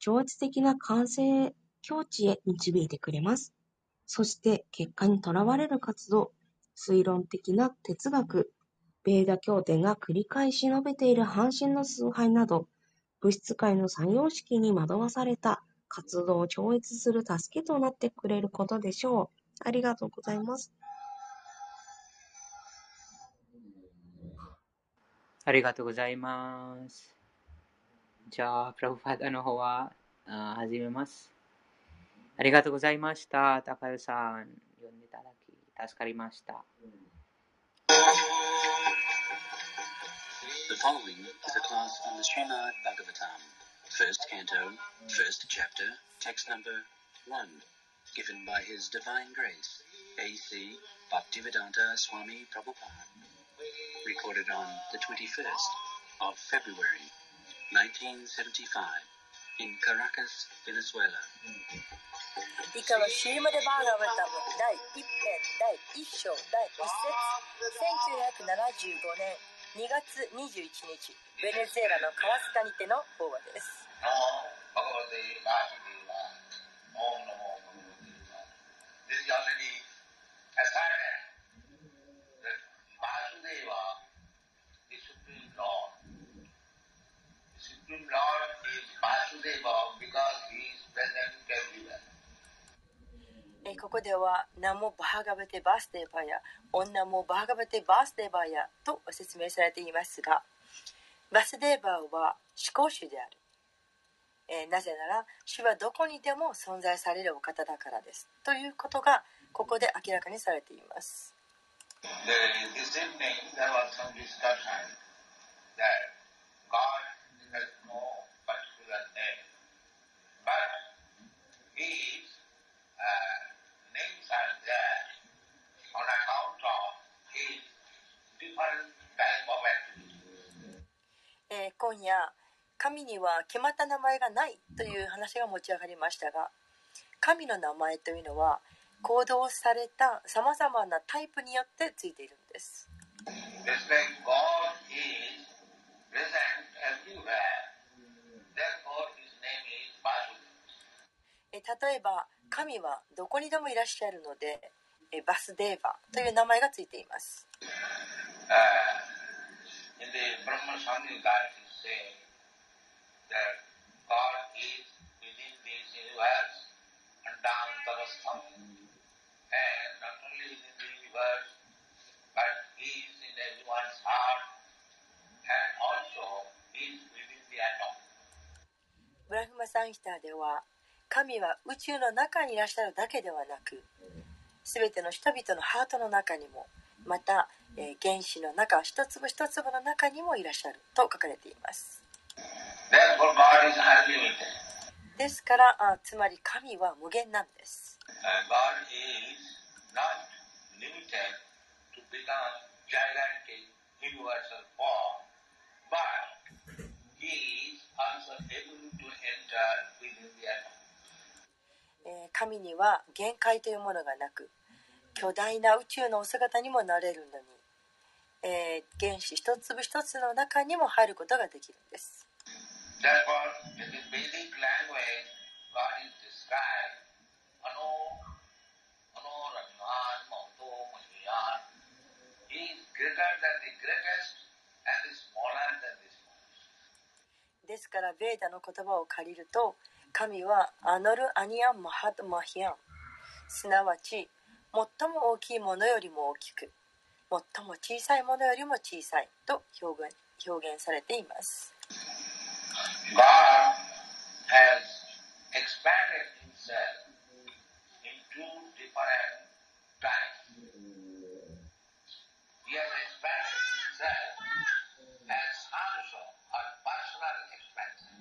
超越的な感性境地へ導いてくれます。そして結果にとらわれる活動、推論的な哲学、ベーダ経典が繰り返し述べている半身の崇拝など、物質界の三様式に惑わされた活動を超越する助けとなってくれることでしょう。ありがとうございます。ありがとうございます。じゃあ、プラファダの方は始めます。ありがとうございました。高代さん、読んでいただき、助かりました。The following is a class on the Srimad Bhagavatam, first canto, first chapter, text number 1, given by His Divine Grace, A.C. Bhaktivedanta Swami Prabhupada, recorded on the 21st of February, 1975, in Caracas, Venezuela. Ikava Bhagavatam, 2月21日ベネズエラのカラスカにての法話です。ここでは、ナモバーガバテバースデーバーや、女もバーガバテバースデーバーやと説明されていますが、バスデーバーは思考主である。えー、なぜなら、主はどこにでも存在されるお方だからです。ということが、ここで明らかにされています。えー、今夜神には決まった名前がないという話が持ち上がりましたが神の名前というのは行動されたさまざまなタイプによってついているんです。例えば神はどこにでもいらっしゃるのでバスデーバという名前がついています。in ブラフマサンヒターでは神は宇宙の中にいらっしゃるだけではなく全ての人々のハートの中にもまた、えー、原子の中一粒一粒の中にもいらっしゃると書かれています。ですからあつまり神は無限なんです。神には限界というものがなく巨大な宇宙のお姿にもなれるのに、えー、原子一粒一つの中にも入ることができるんです。ですから、ベーダの言葉を借りると、神はアノル・アニアン・マハド・マヒアン、すなわち最も大きいものよりも大きく最も小さいものよりも小さいと表現表現されています。God has expanded himself into different times. He has expanded himself as also a personal expansion.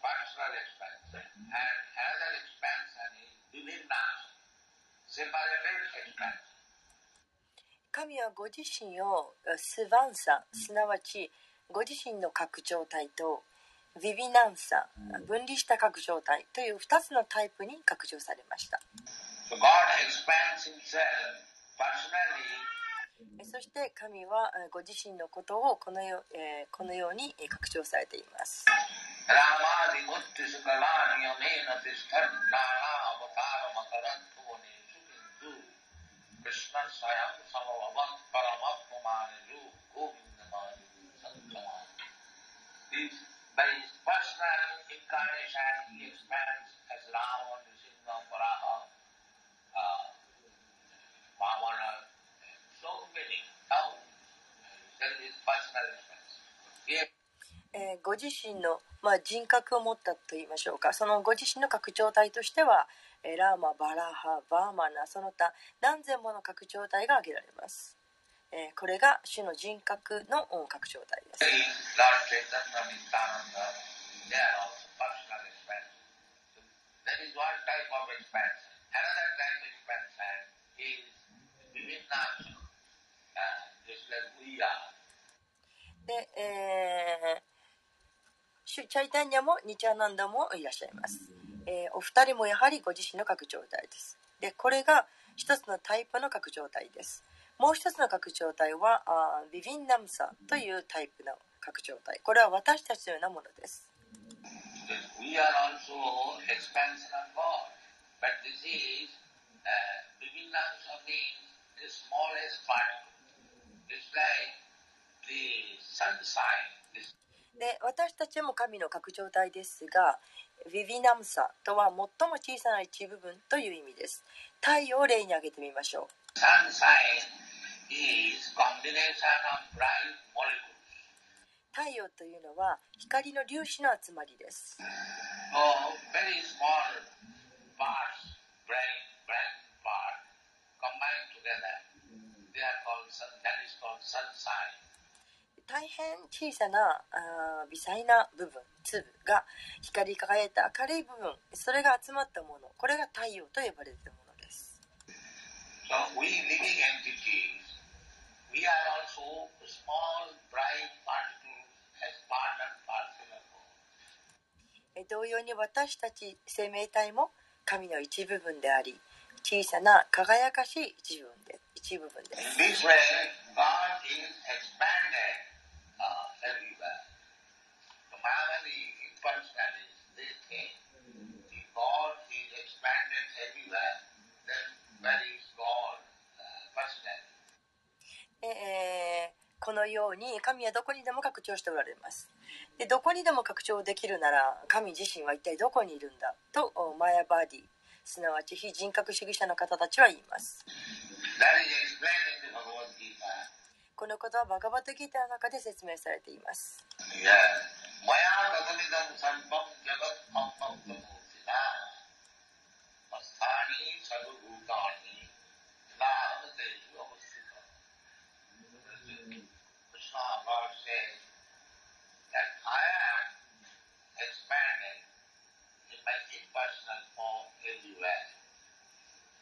Personal expansion. And another expansion is 神はご自身をスヴァンサすなわちご自身の拡張体とビビナンサ分離した拡張体という2つのタイプに拡張されました。そして神はご自身のことをこのよ,、えこのように拡張されています。Krishna Swayam Samavamat Paramapamaniru Govindamani Santama. This by his personal incarnation he expands as Rama, Nrsimha, Varaha, uh, Vamana, so many thousands. That is his personal expansion. え、ご自身の、まあ、人格を持ったといいましょうか。そのご自身の拡張体としては、え、ラーマバラハバーマナその他何千もの拡張体が挙げられます、え、これが主の人格の拡張体です。で、えチャイタニャもニチャーナンダもいらっしゃいます、えーお二人もやはりご自身の拡張体です。でこれが一つのタイプの拡張体です。もう一つの拡張体はあービビンナムサというタイプの拡張体。これは私たちのようなものですで私たちも神の拡張体ですがヴィヴィナムサとは最も小さな一部分という意味です。太陽を例に挙げてみましょう。太陽というのは光の粒子の集まりです、大変小さなあー微細な部分粒が光り輝いた明るい部分それが集まったもの。これが太陽と呼ばれているものです。So we living entities, we are also small, bright particles as part and parcel of God. え同様に私たち生命体も神の一部分であり小さな輝かしい一部分で一部分ですこのように神はどこにでも拡張しておられますどこにでも拡張できるなら神自身は一体どこにいるんだ？とマヤバーディすなわち非人格主義者の方たちは言います。このことはバガバットギターの中で説明されています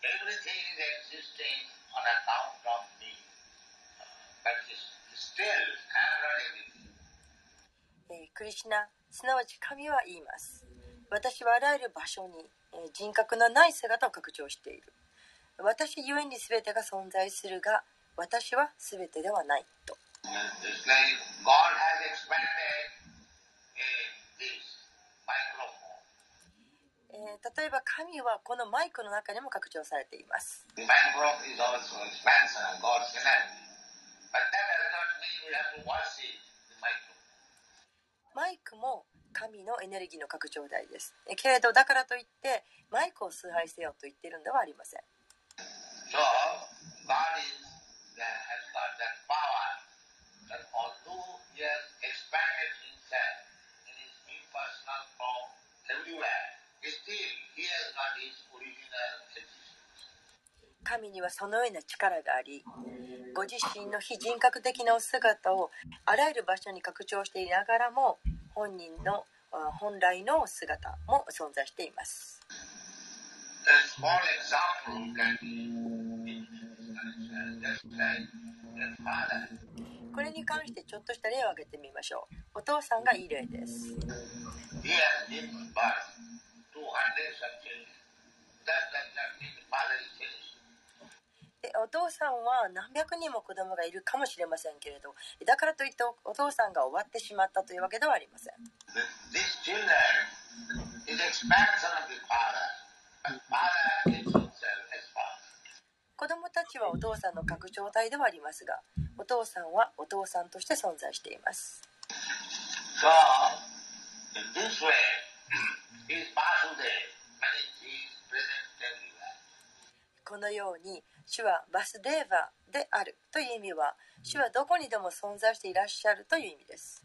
Everything is existing on account of me. But still, I am not everything. えークリシュナすなわち神は言います。私はあらゆる場所に、えー人格のない姿を拡張している。私ゆえに全てが存在するが私は全てではないと。例えば神はこのマイクの中にも拡張されていますマイクも神のエネルギーの拡張台です。けれどだからといってマイクを崇拝せよと言っているのではありません。神にはそのような力がありご自身の非人格的なお姿をあらゆる場所に拡張していながらも本人のあ本来の姿も存在しています.これに関してちょっとした例を挙げてみましょう。お父さんがいい例ですお父さんは何百人も子供がいるかもしれませんけれどだからといっておお父さんが終わってしまったというわけではありません These children is expansion of the father. But father is himself as father. 子供たちはお父さんの拡張体ではありますがお父さんはお父さんとして存在しています So, way, is Vasudev, meaning he is present everywhere. このように主はバスデーバーであるという意味は主はどこにでも存在していらっしゃるという意味です.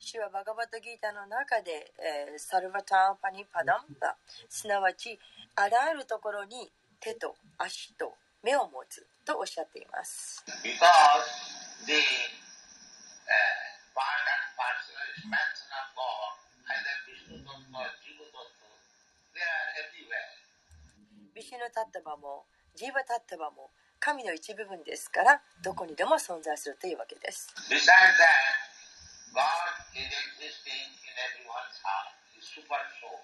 主はバガバットギータの中で、えーサルバターパニパダンパすなわちあらゆるところに手と足と目を持つとおっしゃっています Because the ビシュヌタッタバもジーバタッタバも神の一部分ですからどこにでも存在するというわけです Besides that, God is existing in everyone's heart. He's super soul.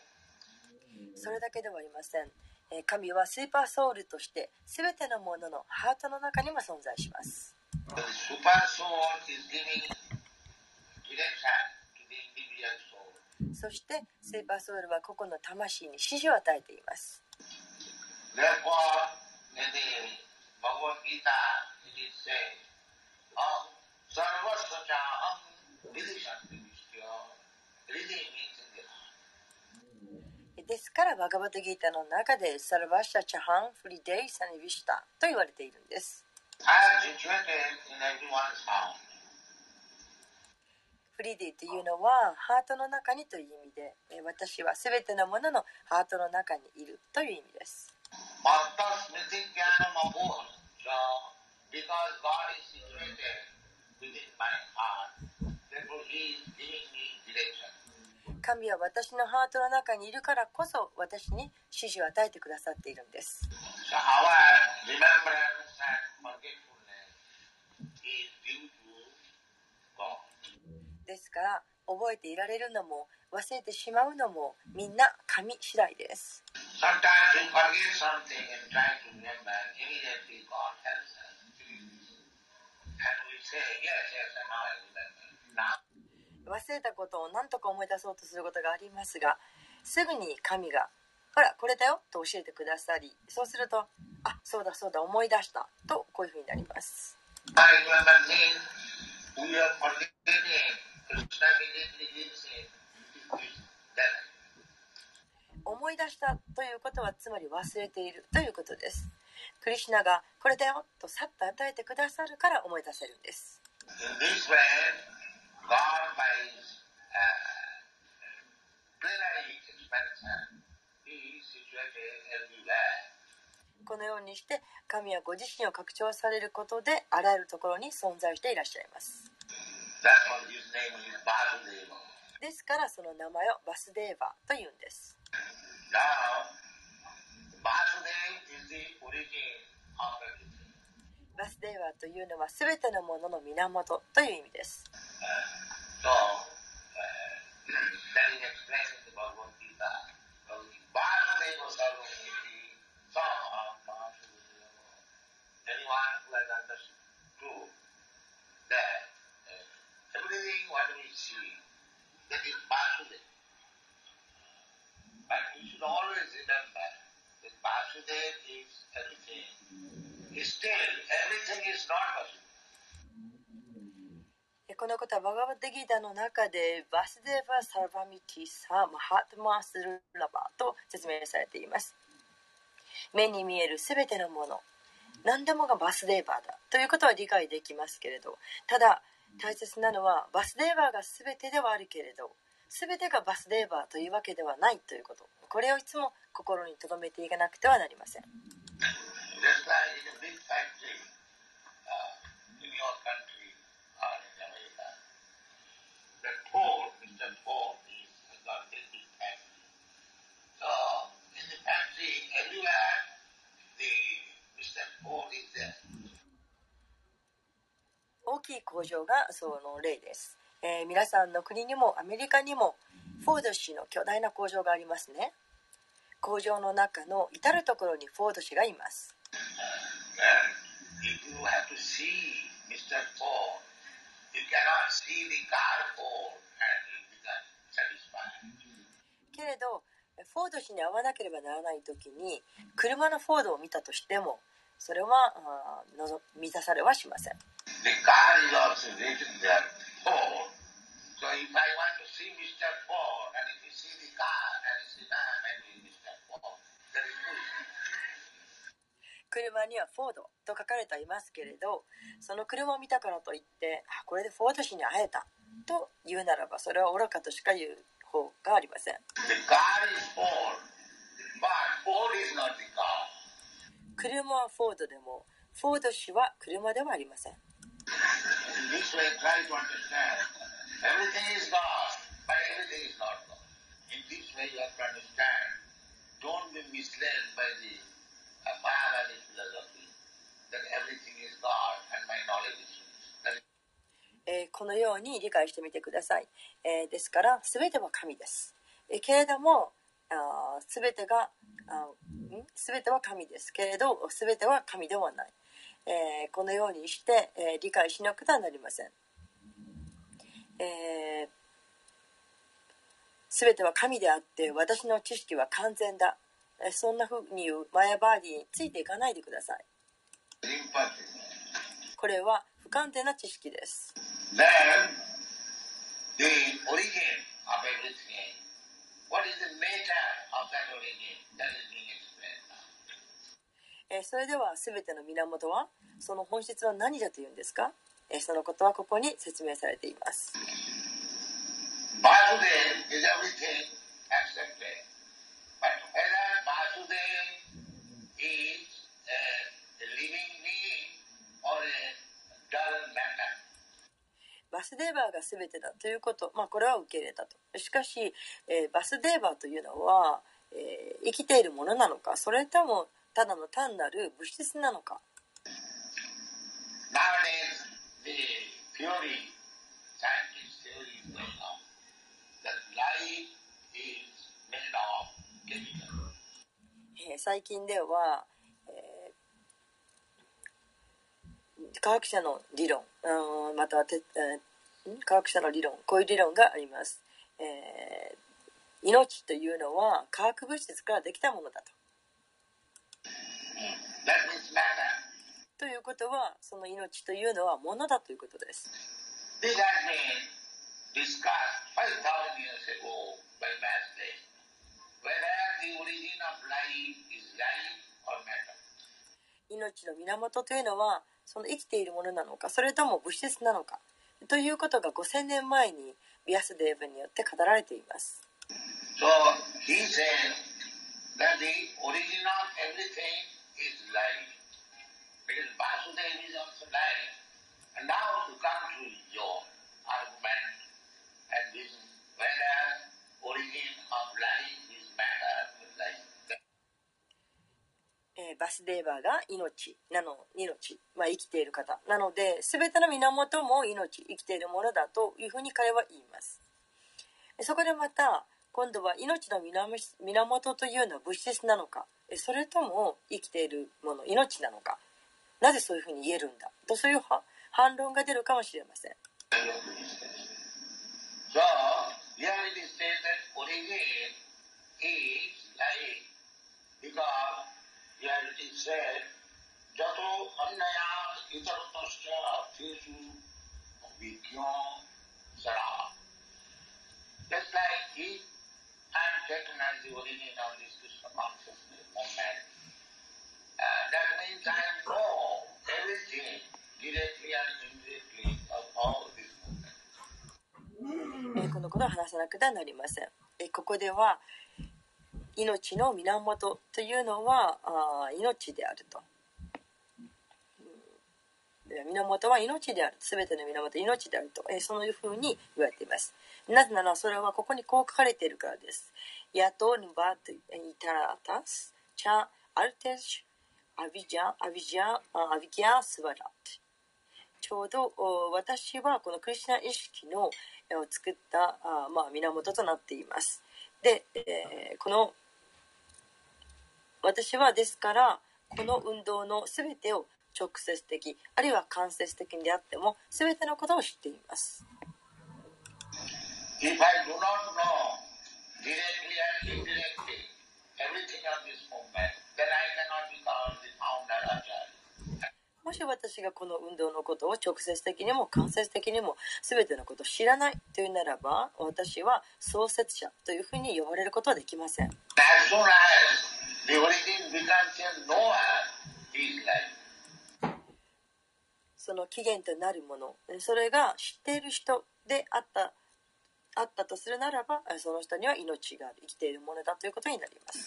それだけではありませんえー神はスーパーソウルとして全てのもののハートの中にも存在しますそしてスーパーソウルは個々の魂に支持を与えています。ですからバガバトギータの中でサルバッシャ・チャハン・フリデイ・サニビシタと言われているんです。フリーディというのはハートの中にという意味で私は全てのもののハートの中にいるという意味です。神は私のハートの中にいるからこそ私に指示を与えてくださっているんです。ですから覚えていられるのも忘れてしまうのもみんな神次第です。忘れたことを何とか思い出そうとすることがありますがすぐに神がほらこれだよ」と教えてくださりそうすると「あそうだそうだ思い出した」とこういうふうになります。思い出したということはつまり忘れているということです。クリシュナが「これだよ」とさっと与えてくださるから思い出せるんです。Way, uh, plenary expansion, He is situated everywhere. このようにして神はご自身を拡張されることであらゆるところに存在していらっしゃいます.ですからその名前をバスデーバーというんです.バスデーバーというのは全てのものの源という意味です So, uh, that is explained in the Bhagavad Gita. Vasudeva Sarvamiti Samaham Vasudeva. Anyone who has understood that uh, everything what we see, that is Vasudeva. But we should always remember that Vasudeva is everything. Still, everything is not Vasudeva. でこのことはバガバッドギータの中でバスデーバサルバミティサマハトマスルラバと説明されています。目に見える全てのもの何でもがバスデーバーだということは理解できますけれどただ大切なのはバスデーバーが全てではあるけれど全てがバスデーバーというわけではないということ。これをいつも心に留めていかなくてはなりません Just like in a big factory uh, in your country or in America, 大きい工場がその例です、皆さんの国にもアメリカにもフォード氏の巨大な工場がありますね。工場の中の至る所にフォード氏がいます、けれどフォード氏に会わなければならない時に車のフォードを見たとしてもそれは満たされはしません。車にはフォードと書かれていますけれどその車を見たからといってあこれでフォード氏に会えたと言うならばそれは愚かとしか言う方がありません。車はフォードでもフォード氏は車ではありません。Don't be misled by the えー、このように理解してみてください。えー、ですから、すべては神です。えー、けれども、すべてが、すべては神ですけれど、すべては神ではない。えこのようにして、え理解しなくてはなりません。えすべては神であって、私の知識は完全だ。そんなふうに言うマヤバーディについていかないでください。これは不完全な知識です。それでは全ての源はその本質は何だというんですか？そのことはここに説明されています。スデーバーが全てだということ、まあ、これは受け入れたと。しかし、えー、バスデーバーというのは、えー、生きているものなのかそれともただの単なる物質なのか。最近では、えー、科学者の理論またはて、えー、科学者の理論こういう理論があります、えー、命というのは化学物質からできたものだと。ということはその命というのはものだということです。命の源というのはその生きているものなのかそれとも物質なのかということが5000年前にビアスデーブによって語られています。So, he said that the origin of everything is life. Because Vasudev is also life. And now to come to your argument and this whether origin of life is matter life. バスデーバーが命なの命、まあ、生きている方。なので全ての源も命生きているものだというふうに彼は言います。そこでまた今度は命の源というのは物質なのか。それとも生きているもの命なのか。なぜそういうふうに言えるんだ。とそういう反論が出るかもしれません。So, here it is said that origin is life because here it is said, Jato Annaya itartasya Tesu vigyon Sara. Just like he I and recognize the origin of this Krishna consciousness movement. Uh, that means I know everything directly and indirectly of all this movement. このことを話さなくてはなりません。ここでは命の源というのはあ命であると。源は命である。すべての源命であると、えー、そういうふうに言われています。なぜならそれはここにこう書かれているからです。やとぬばいたらたす、ちゃあるてし、アビジャ、アビジャ、アビギャスバラちょうど私はこのクリスナ意識のを作ったあ、まあ、源となっています。で、えー、この私はですからこの運動の全てを直接的あるいは間接的であっても全てのことを知っています。If I do not know directly and indirectly everything of this movement, then I cannot become the founder of もし私がこの運動のことを直接的にも間接的にも全てのことを知らないというならば私は創設者というふうに呼ばれることはできません。その起源となるもの。それが知っている人であったあったとするならばその人には命がある生きているものだということになります。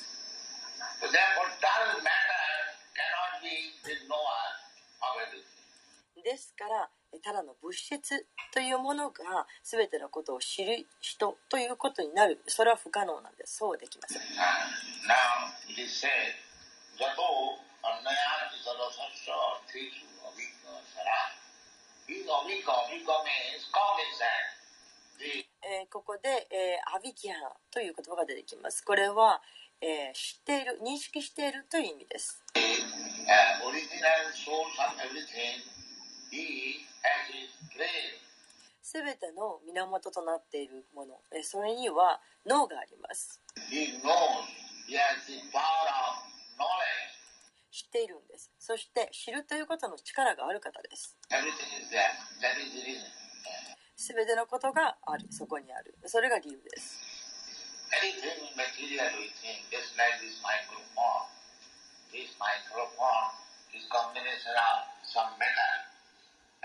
ですからただの物質というものが全てのことを知る人ということになるそれは不可能なんですそうできません。ここで、えー、アビキャーという言葉が出てきます。これは、えー、知っている、認識しているという意味です。すべての源となっているもの、えそれには脳があります。知っているんです。そして知るということの力がある方です。すべてのことがある、そこにある。それが理由です。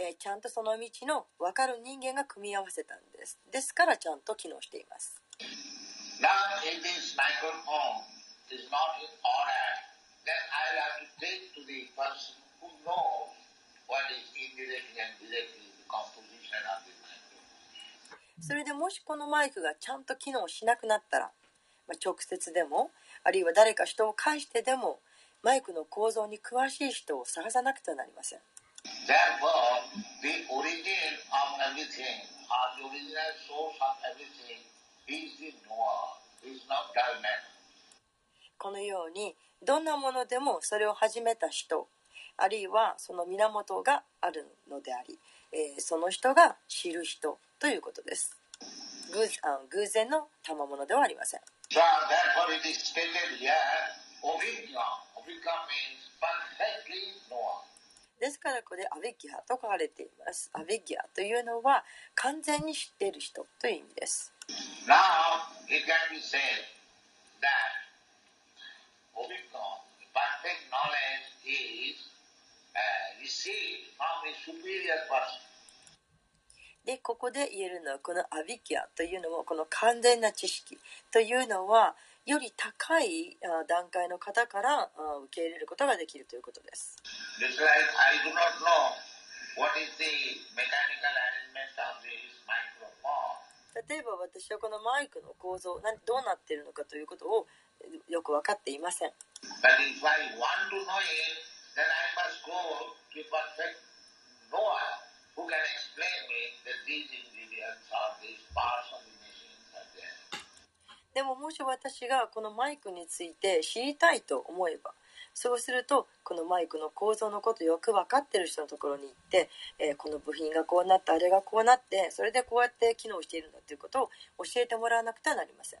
えー、ちゃんとその道の分かる人間が組み合わせたんです。ですからちゃんと機能しています。それでもしこのマイクがちゃんと機能しなくなったら、まあ、直接でもあるいは誰か人を介してでもマイクの構造に詳しい人を探さなくてはなりません。このように、どんなものでもそれを始めた人、あるいはその源があるのであり、えー、その人が知る人ということです。偶あ偶然の賜物ではありません。So, therefore it is stated here, Ovidya. Ovidya means perfectly knower. ですからこれアベギアと書かれています。アベギアというのは完全に知っている人という意味です。Now, it can be said that perfect knowledge is uh, received from a superior person. でここで言えるのはこのアビキアというのもこの完全な知識というのはより高い段階の方から受け入れることができるということです。例えば私はこのマイクの構造どうなっているのかということをよく分かっていません。Who can explain me that these ingredients are these parts of the でももし私がこのマイクについて知りたいと思えばそうするとこのマイクの構造のことよく分かってる人のところに行って、えー、この部品がこうなってあれがこうなってそれでこうやって機能しているんだということを教えてもらわなくてはなりません。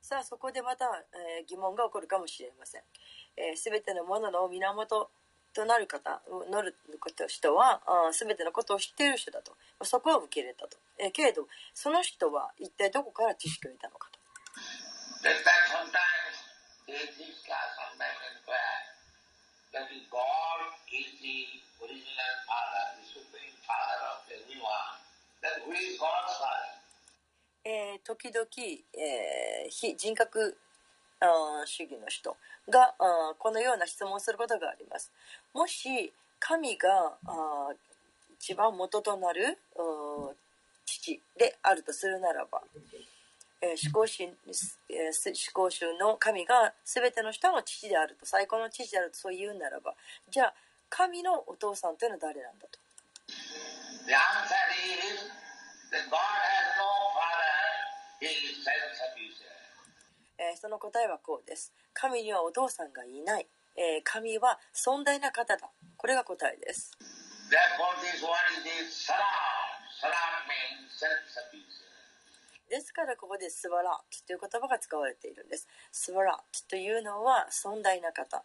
さあそこでまた、えー、疑問が起こるかもしれません。す、え、べ、てのものの源となる方、乗る人はすべてのことを知っている人だと。そこは受け入れたと。えー、けれど、その人は一体どこから知識を得たのかと。That is God is the original Father, the Supreme Father of everyone. えー時々、えー非人格主義の人がこのような質問をすることがあります。もし神があ一番元となる父であるとするならば、えー、思考主えーす思考主の神が全ての人の父であると最高の父であるとそう言うならばじゃあ神のお父さんというのは誰なんだとその答えはこうです。神にはお父さんがいない。神は尊大な方だ。これが答えです。ですからここで「スバラッという言葉が使われているんです「スバラッというのは尊大な方、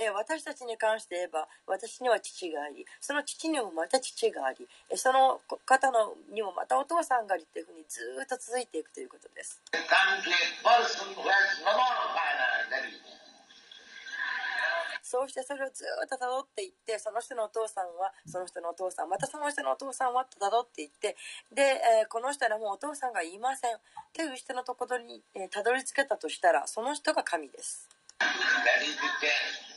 えー私たちに関して言えば私には父がありその父にもまた父がありえーその方のにもまたお父さんがありというふうにずーっと続いていくということです.そうしてそれをずーっと辿っていってその人のお父さんはその人のお父さんまたその人のお父さんはと辿っていってで、えーこの人にはもうお父さんがいません。という人のところにえーたどり着けたとしたらその人が神です That is the test.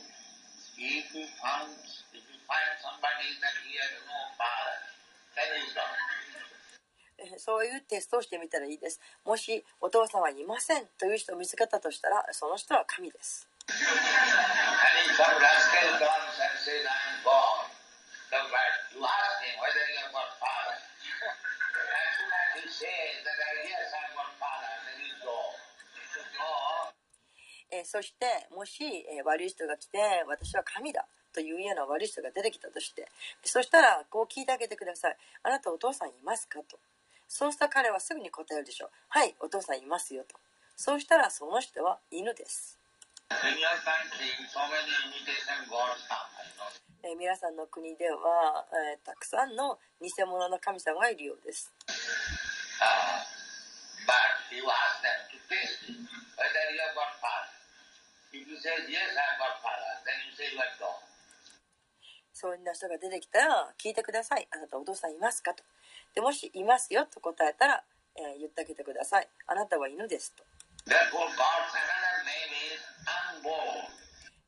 そういうテストをしてみたらいいです。もしお父さんはいませんという人を見つけたとしたらその人は神です。えーそしてもし、えー悪い人が来て私は神だというような悪い人が出てきたとしてそしたらこう聞いてあげてください。あなたお父さんいますか？と。そうした彼はすぐに答えるでしょう。はいお父さんいますよと。そうしたらその人は犬です.えー皆さんの国では、えーたくさんの偽物の神様がいるようです。Uh, そういう人が出てきたら聞いてください。あなたお父さんいますか？と。でもしいますよと答えたら、えー言ってあげてください。あなたは犬ですと。Therefore, God's another name is unborn.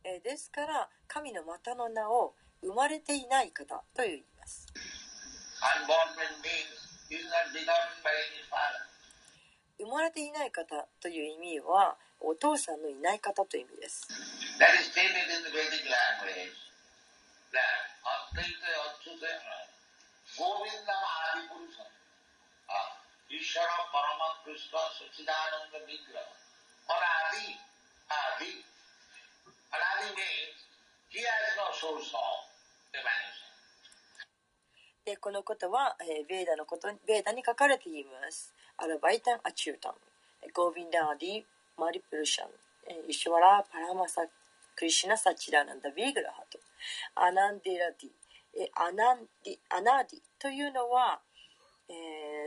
えーですから神のまたの名を生まれていない方と言います、Unborn means he is not begotten by any father. 生まれていない方という意味はお父さんのいない方という意味です。でこのことは、えーベーダのことベーダに書かれています。アドヴァイタン・アチュータン。ゴービンダ・マーディ・プルシャン。えーイシュワラ・パラマサ・クリシュナ・サチダーナンダ・ヴィグラハとアナーディラーディ。えーアナーディラーディ。というのは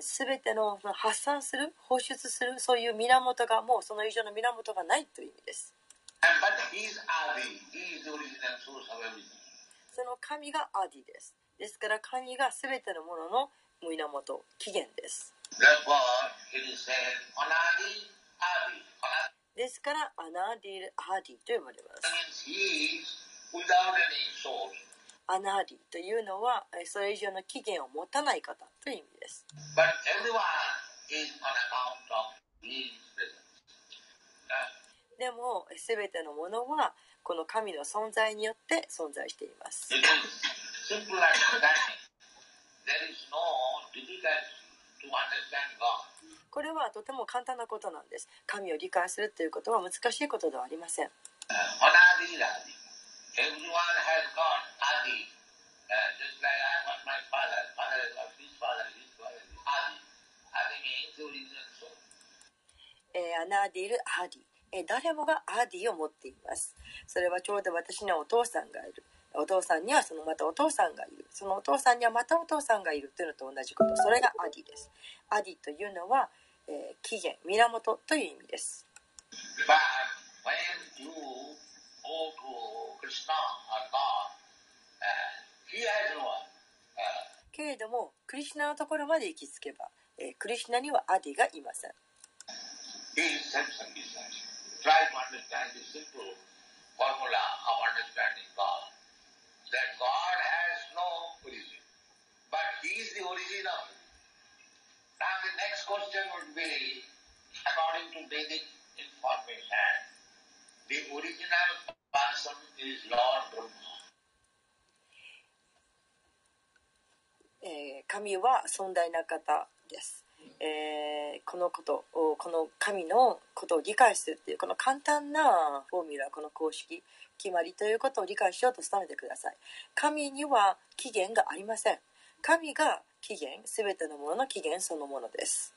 すべ、全ての発散する放出するそういう源がもうその以上の源がないという意味です。And but he is Adi, he is the original source of everything. その神がアディですですから神が全てのものの源起源です。ですからアナーディ・アーディと呼ばれます。アナーディというのはそれ以上の起源を持たない方という意味です。でもすべてのものはこの神の存在によって存在しています。これはとても簡単なことなんです。神を理解するということは難しいことではありません。アナディル・アディ。誰もがアディを持っています。それはちょうど私のお父さんがいる。お父さんにはそのまたお父さんがいる。そのお父さんにはまたお父さんがいるというのと同じこと。それがアディです。アディというのは、えー、起源源という意味です。けれどもクリシナのところまで行き着けば、えー、クリシナにはアディがいません。Try. That God has no origin, but He is the origin of it. Now the next question would be, according to Vedic information, the original person is Lord Brahma. えー神は尊大な方です、 えーこのことをこの神のことを理解するっていうこの簡単なフォーミュラこの公式決まりということを理解しようと努めてください神には起源がありません。神が起源全てのものの起源そのものです。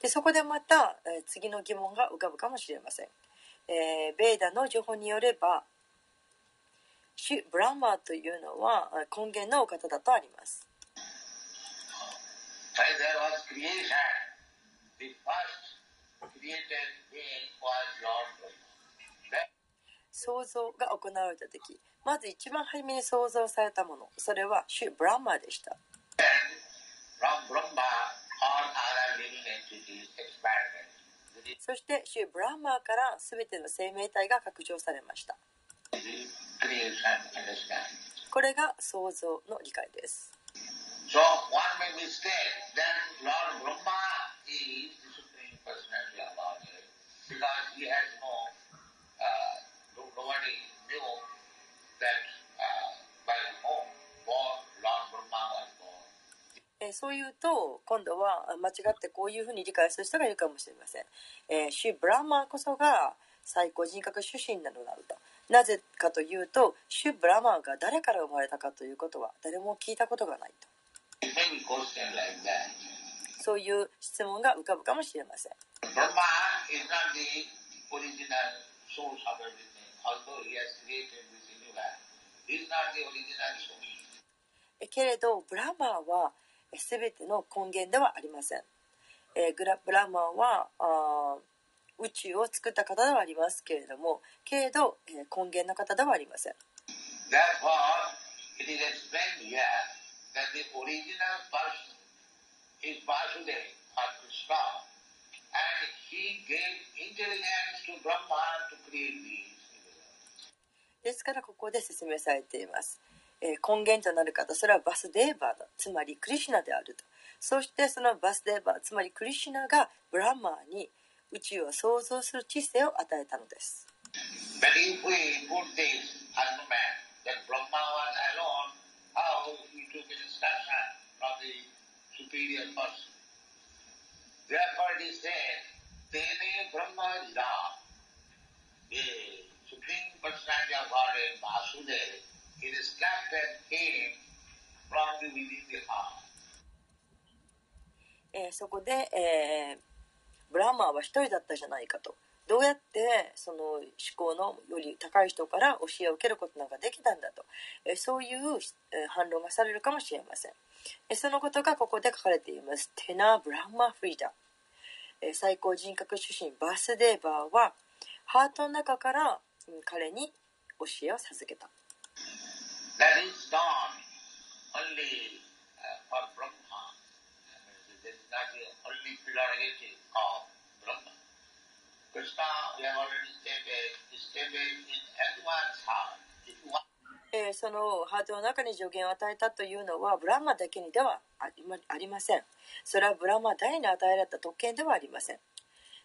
でそこでまた、えー次の疑問が浮かぶかもしれません、えーベーダの情報によれば主ブランマーというのは根源のお方だとあります。創造が行われた時まず一番初めに創造されたものそれはシュ・ブラマーでした。そしてシュ・ブラマーから全ての生命体が拡張されました。これが創造の理解です。So one may mistake that Lord Brahma is the Supreme Personality of Godhead because he has no, uh, nobody knew that uh, by whom born Lord Brahma was born. えそう言うと今度は間違ってこういうふうに理解する人がいるかもしれません、えー、主ブラマーこそが最高人格出身なのだとなぜかというと主ブラマーが誰から生まれたかということは誰も聞いたことがないとそういう質問が浮かぶかもしれません。けれど、ブラマーは全ての根源ではありません。え、グラブラマーは宇宙を作った方ではありますけれども、けれど、え、根源の方ではありません。That the original person is Vasudeva or Krishna, and he gave intelligence to Brahma to create these. ですからここで説明されています、えー根源となる方それはバスデーバーだつまりクリシュナであるとそしてそのバスデーバーつまりクリシュナがブランマーに宇宙を創造する知性を与えたのです But if we put this argument that Brahma was he took instruction from the superior person? Therefore it is said, Tene Brahma Jida, the Supreme Personality of Godhead, Vasudeva, instructed him from the within the heart. えーそこで、えーブランマーは一人だったじゃないかとどうやってその思考のより高い人から教えを受けることなんかできたんだと、えそういう、反論がされるかもしれません、えそのことがここで書かれています。テナ・ブランマ・フリーダ、え最高人格出身バースデーバーはハートの中から、彼に教えを授けた。That is done only for Brahma. That is only prerogative of えーそのハートの中に助言を与えたというのはブラマだけにではありません。それはブラマ誰に与えられた特権ではありません、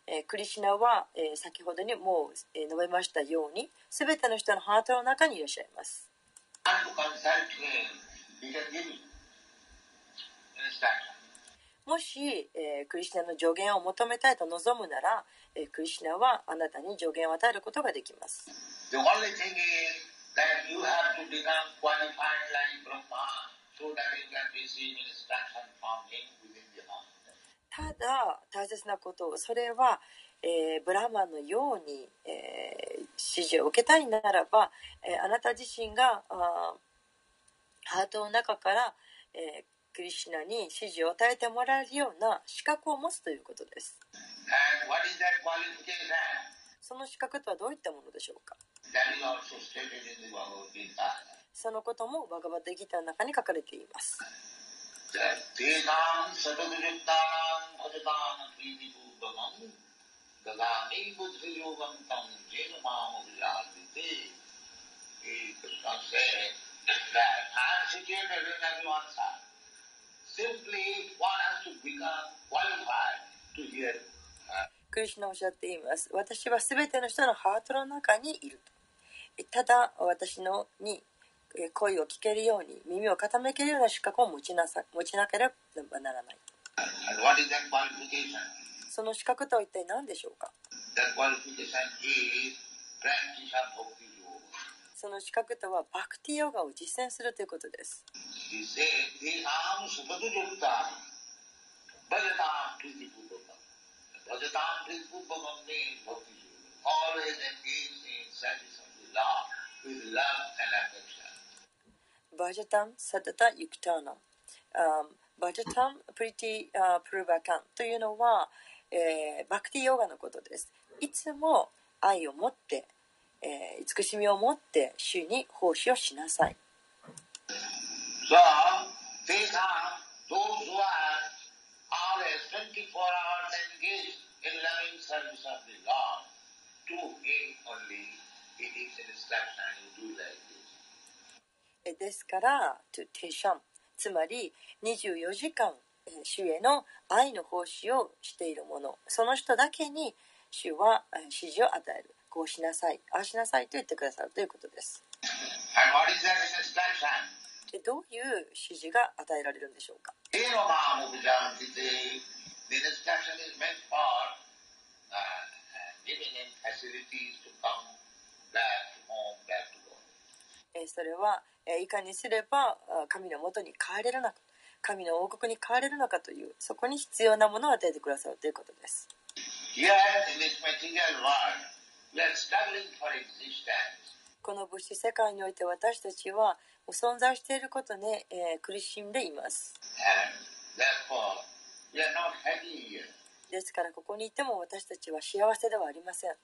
えークリシナは、えー先ほどにもう、えー述べましたように全ての人のハートの中にいらっしゃいます。もし、えークリシナの助言を求めたいと望むなら、えークリシナはあなたに助言を与えることができます The only thing is that you have to become qualified like Brahma so that you can receive instruction from him within the heart. ただ大切なことそれは、えー、ブラマンのように、えー、指示を受けたいならば、えー、あなた自身があハートの中から、えー、クリシュナに指示を与えてもらえるような資格を持つということです。その資格とはどういったものでしょうか？そのこともバガバッギターの中に書かれています。クリシナおっしゃってい。ます。私はすべての人のハートの中にい。るただ私のに声を聞けるように耳を傾けるような資格を持ちなさ持ちなければならない。その資格とは一体何でしょうかその資格とはバクティヨガを実践するとい。うことです。バジャタン・サダタ・ユクターナ。バジャタン・プリティ・プルバカンというのは、えー、バクティヨガのことです。いつも愛を持って、えー、慈しみを持って主に奉仕をしなさい。So, these are those who are always 24 hours engaged in loving service of the Lord. To him only it is instruction you do like this. ですから、to テシャン、つまり24時間主への愛の奉仕をしている者その人だけに主は指示を与える。こうしなさい。ああしなさいと言ってくださる。ということです。でどういう指示が与えられるんでしょうか？それはいかにすれば神のもとに帰れるのか神の王国に変われるのかというそこに必要なものを与えてくださるということです。この物質世界において私たちは存在していることに、えー、苦しんでいます。ですからここにいても私たちは幸せではありません。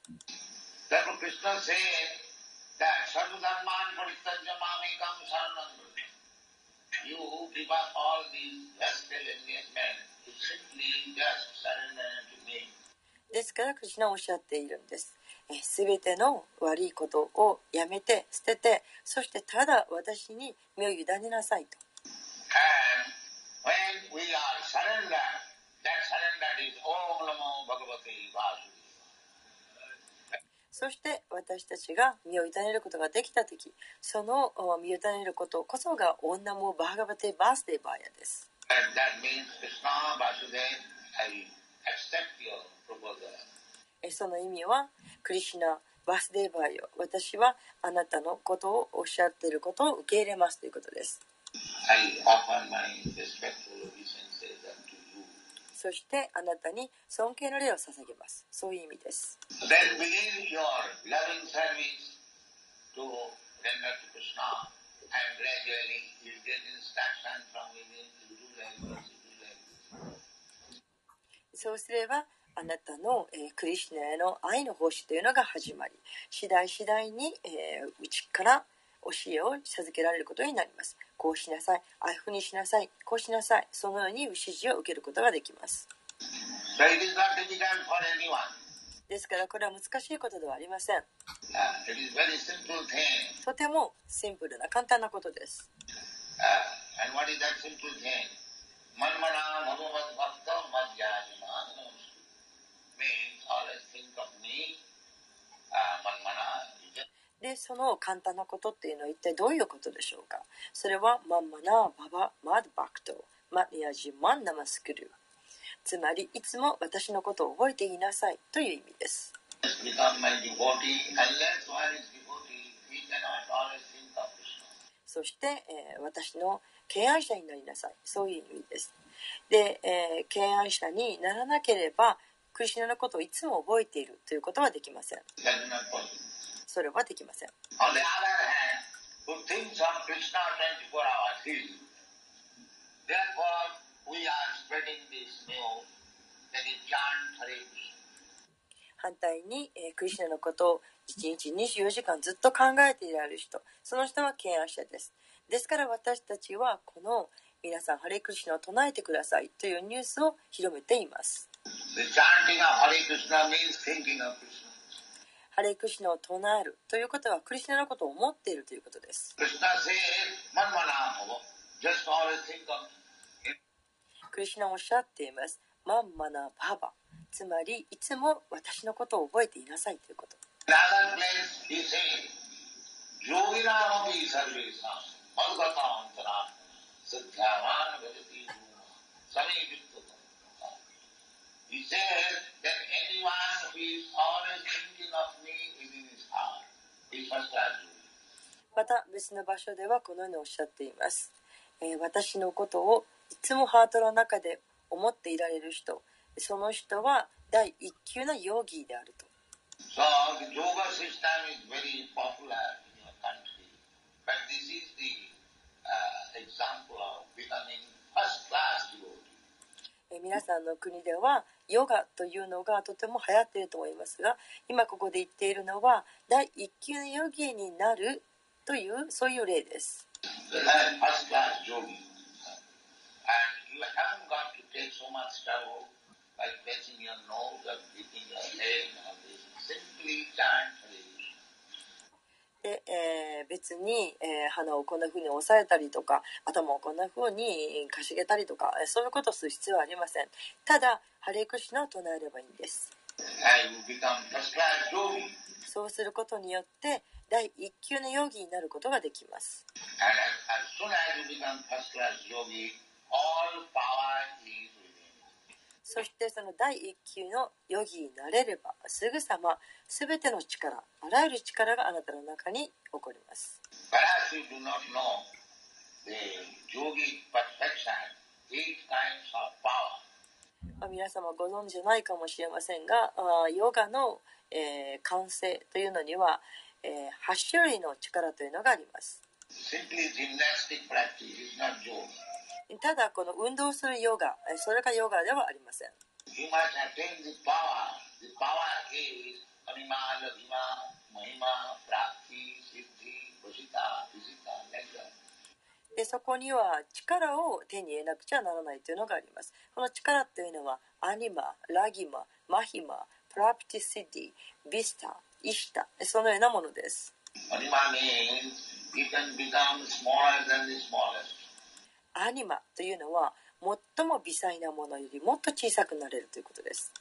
ですから、クリシナおっしゃっているんです。すべての悪いことをやめて、捨てて、そしてただ私に身を委ねなさいと。That. そして私たちが身を委ねることができた時その身を委ねることこそが女もバーガバテバースデーバーヤです。その意味はクリシナバースデーバーヨ私はあなたのことをおっしゃっていることを受け入れますということです。そしてあなたに尊敬の礼を捧げます。そういう意味です。そうすればあなたの、えー、クリシナへの愛の奉仕というのが始まり次第次第に、えー、内から教えを授けられることになります。こうしなさい、ああいうふうにしなさい、こうしなさい、そのように指示を受けることができます。ですからこれは難しいことではありません。とてもシンプルな簡単なことです。でその簡単なことっていうのは一体どういうことでしょうか？それはマンマナババマドバクトマニアジマンナマスクルつまりいつも私のことを覚えていなさいという意味ですそして、えー、私の敬愛者になりなさい。そういう意味です。で、えー、敬愛者にならなければ、クリシナのことをいつも覚えているということはできません。それはできません。反対に、えー、クリシナのことを1日24時間ずっと考えていられる人、その人は敬愛者です。ですから私たちはこの皆さん、ハレクリシナを唱えてくださいというニュースを広めています。ハレクシナを唱えるということはクリスナのことを思っているということです。クリスナおっしゃっています。マンマナババ。つまり、いつも私のことを覚えていなさいということ。また別の場所ではこのようにおっしゃっています、私のことをいつもハートの中で思っていられる人その人は第一級のヨーギーであると。So, the yoga devotee. 皆さんの国ではヨガというのがとても流行っていると思いますが今ここで言っているのは第一級のヨギになるというそういう例です。で、えー、別に、えー、鼻をこんな風に押さえたりとか頭をこんな風にかしげたりとかそういうことをする必要はありません。ただハレクシナを唱えればいいんです。そうすることによって第一級のヨギになることができますそしてその第一級のヨギになれればすぐさま全ての力あらゆる力があなたの中に起こります。皆様ご存知じゃないかもしれませんがヨガの、えー、完成というのには、えー、8種類の力というのがあります。ただこの運動するヨガそれがヨガではありません。でそこには力を手に入れなくちゃならないというのがあります。この力というのはアニマ、ラギマ、マヒマ、プラプティシティ、ビスタ、イシタそのようなものです。アニマ means you can become smaller than the smallest アニマというのは最も微細なものよりもっと小さくなれるということです。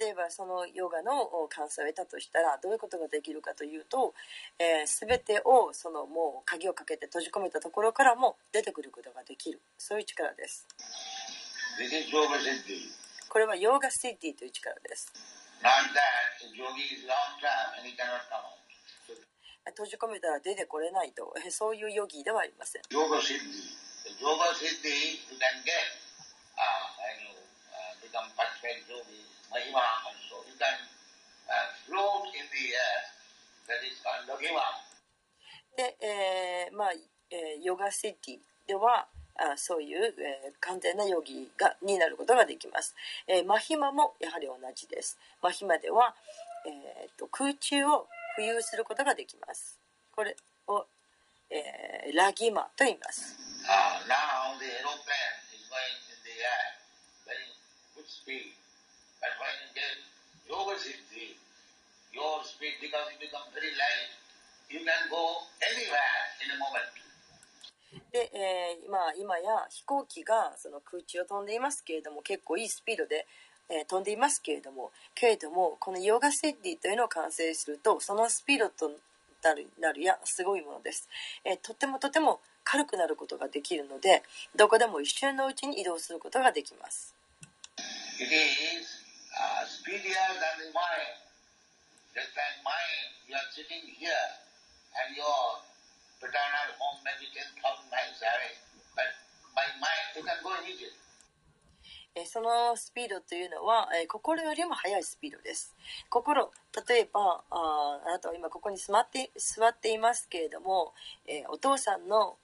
例えばそのヨガの完成を得たとしたらどういうことができるかというと、えー、全てをそのもう鍵をかけて閉じ込めたところからも出てくることができるそういう力です。これはヨーガシティという力です。閉じ込めたら出てこれないと、そういうヨギではありません。ヨガシティ。 Yoga-siddhi you can get, uh, and you uh, become perfect yogi, mahima also. You can uh, float in the air. That is called Logima. で、えー、まあ、えー、ヨガシティでは、あそういう、えー、完全なヨギがになることができます。えー、マヒマもやはり同じです。マヒマでは、えーと、空中を浮遊することができます。これを、えー、ラギマと言います。で、えー、今今や飛行機がその空中を飛んでいますけれども結構いいスピードで、えー、飛んでいますけれどもけれどもこのヨガセッティというのを完成するとそのスピードとなるなるやすごいものです、えー、とてもとても軽くなることができるのでどこでも一瞬のうちに移動することができます。It is uh, speedier than the mind. Just like mind, you are sitting here and you are your paternal home may be 10,000 miles away. But by mind, you can go immediately. えーそのスピードというのは、心よりも速いスピードです。心、例えば、ああなたは今ここに座って座っていますけれども、えお父さんの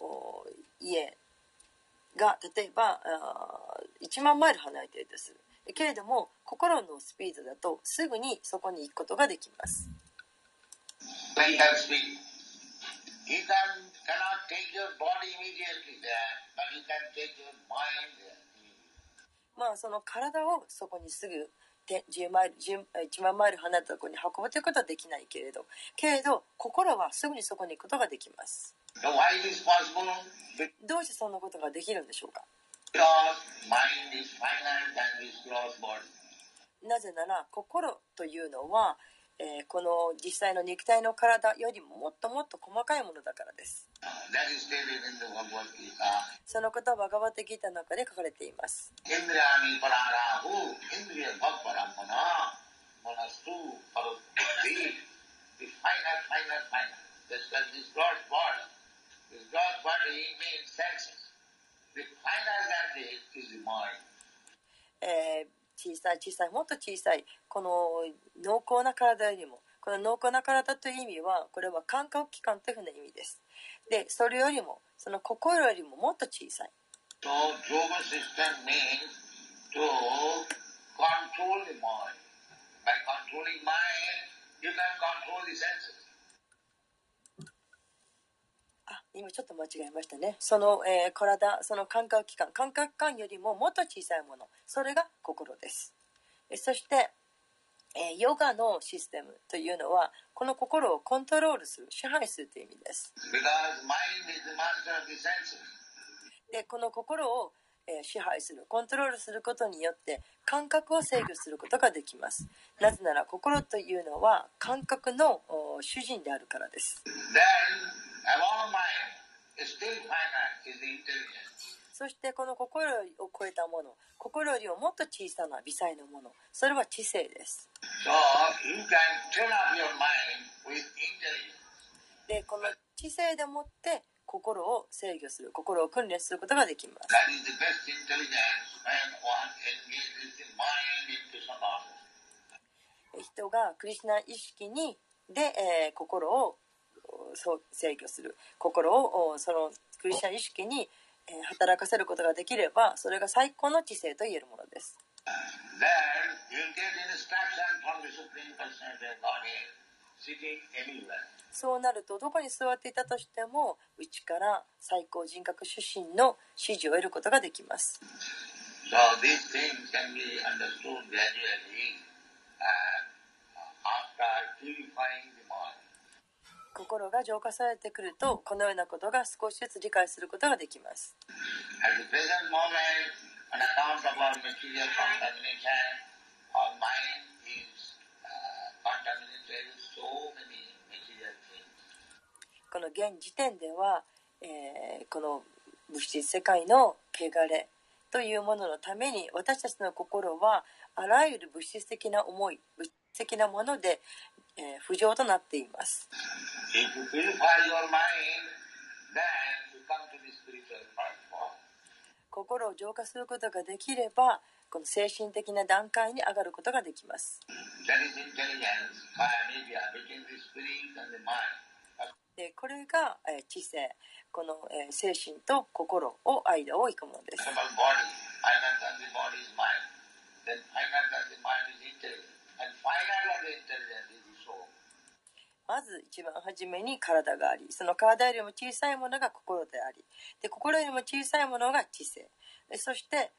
家が例えばあ1万マイル離れているとする。けれども、心のスピードだとすぐにそこに行くことができます。まあその体をそこにすぐ10マイル万マイル離れたところに運ぶということはできないけれどけれど心はすぐにそこに行くことができます。どうしてそんなことができるんでしょうか？なぜなら心というのはえー、この実際の肉体の体よりももっともっと細かいものだからです。そのことはバガバテギータの中で書かれています。小さい小さいもっと小さいこの濃厚な体よりもこの濃厚な体という意味はこれは感覚器官というふうな意味ですでそれよりもその心よりももっと小さい So yoga system means to control the mind. By controlling mind, you can control the senses. あ今ちょっと間違えましたね。その、えー体その感覚器官感覚器官よりももっと小さいもの。それが心です。えそして、えーヨガのシステムというのはこの心をコントロールする支配するという意味です.でこの心を、えー支配するコントロールすることによって感覚を制御することができます。なぜなら心というのは感覚のお主人であるからですそしてこの心を超えたもの心よりももっと小さな微細なものそれは知性です。でこの知性でもって心を制御する心を訓練することができます。人がクリスナー意識にで、えー、心をそう制御する心をそのクリスチャン意識に働かせることができればそれが最高の知性といえるものです。そうなるとどこに座っていたとしても内から最高人格主身の指示を得ることができます。So, 心が浄化されてくるとこのようなことが少しずつ理解することができますこの現時点では、え、この物質世界の汚れというもののために私たちの心はあらゆる物質的な思い物質的なもので、えー、不となっています。心を浄化することができれば、この精神的な段階に上がることができます。これが、知性、この、精神と心を間を行くものです。まず一番初めに体がありその体よりも小さいものが心でありで心よりも小さいものが知性でそして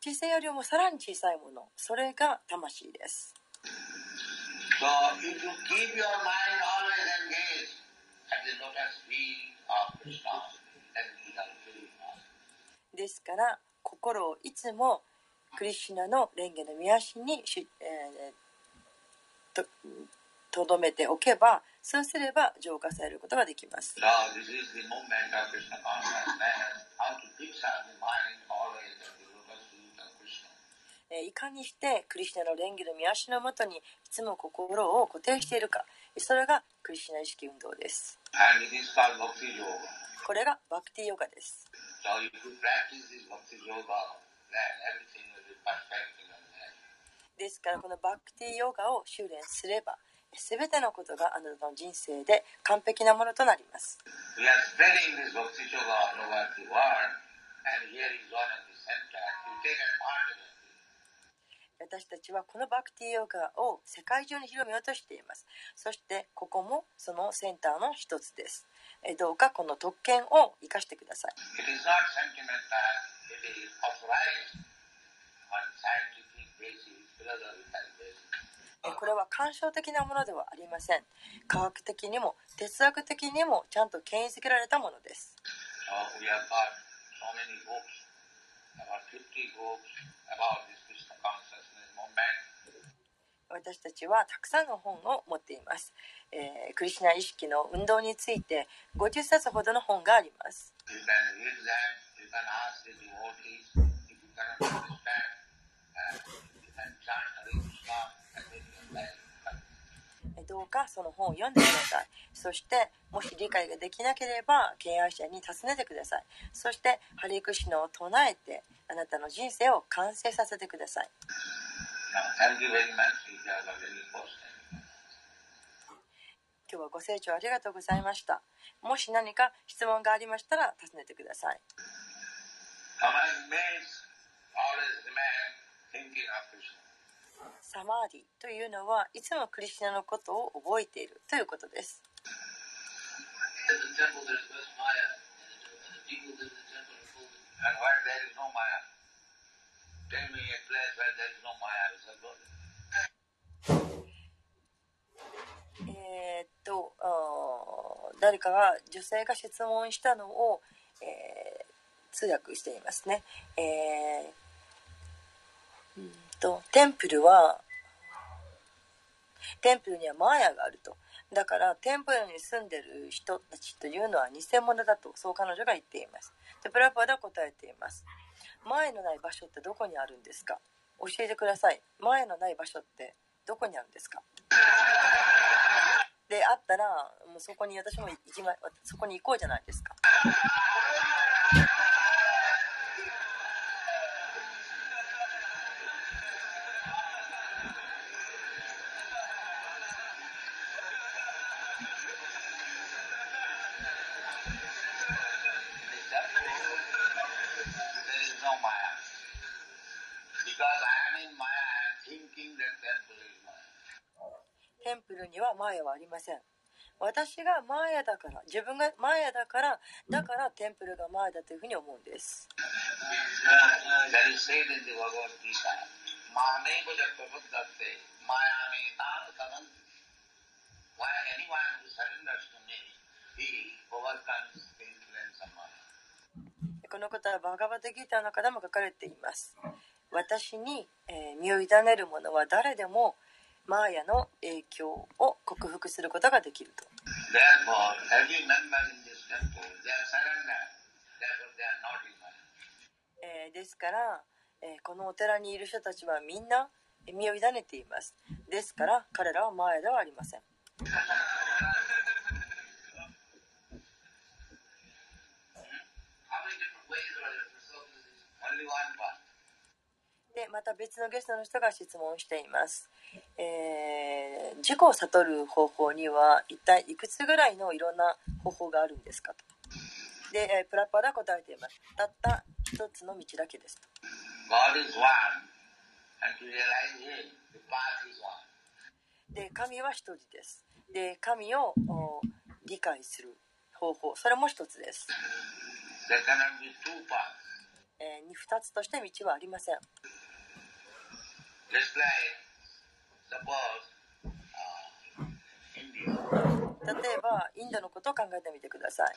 知性よりもさらに小さいものそれが魂です So if you keep your mind always engaged at the lotus feet of Krishna, then you can purify. ですから心をいつもクリシュナの蓮華の御足にし、えーととどめておけばそうすれば浄化されることができます。いかにしてクリシナの蓮華の見足のもとにいつも心を固定しているか。それがクリシナ意識運動です。これがバクティヨガです、so、ですからこのバクティヨガを修練すれば全てのことがあなたの人生で完璧なものとなります。私たちはこのバクティーヨーガを世界中に広めようとしています。そしてここもそのセンターの一つです。どうかこの特権を生かしてください。これは感傷的なものではありません。科学的にも哲学的にもちゃんと権威づけられたものです、私たちはたくさんの本を持っています、えー、クリシナ意識の運動について50冊ほどの本があります You can read that, you can ask the devotees, if you cannot understand, uh, you can chant Hare Krishna and make your life happy. えどうかその本を読んでください。そしてもし理解ができなければ敬愛者に尋ねてください。そしてハレクシナを唱えてあなたの人生を完成させてください.今日はご清聴ありがとうございました。もし何か質問がありましたら尋ねてください。Among always remain thinking of Krishna. サマーディというのはいつもクリシナのことを覚えているということです。えっと誰かが女性が質問したのを、えー、通訳していますね。えーとテンプルはテンプルにはマーヤがあると。だからテンプルに住んでる人たちというのは偽物だとそう彼女が言っています。でプラパダは答えています。前のない場所ってどこにあるんですか？教えてください。前のない場所ってどこにあるんですか？であったらもうそこに私も行きまそこに行こうじゃないですか In the temple, there is no Maya. Because I am in Maya, I am thinking that temple is Maya. テンプルにはーヤはありません。私がマーヤだから自分がマーヤだからだからテンプルがマーヤだというふうに思うんです。このことはバガバテギターの方も書かれています私に身を委ねるものは誰でもマーヤの影響を克服することができると。えー、ですから、えー、このお寺にいる人たちはみんな身を委ねています。ですから彼らはマーヤではありません。でまた別のゲストの人が質問しています、えー自己を悟る方法には一体いくつぐらいのいろんな方法があるんですかと。で、えープラッパーは答えています。たった一つの道だけですと。God is one? And to realize Him, the path is one? で神は一人です。で神をお理解する方法。それも一つです、There cannot be two paths. えーに二つとして道はありません例えばインドのことを考えてみてください。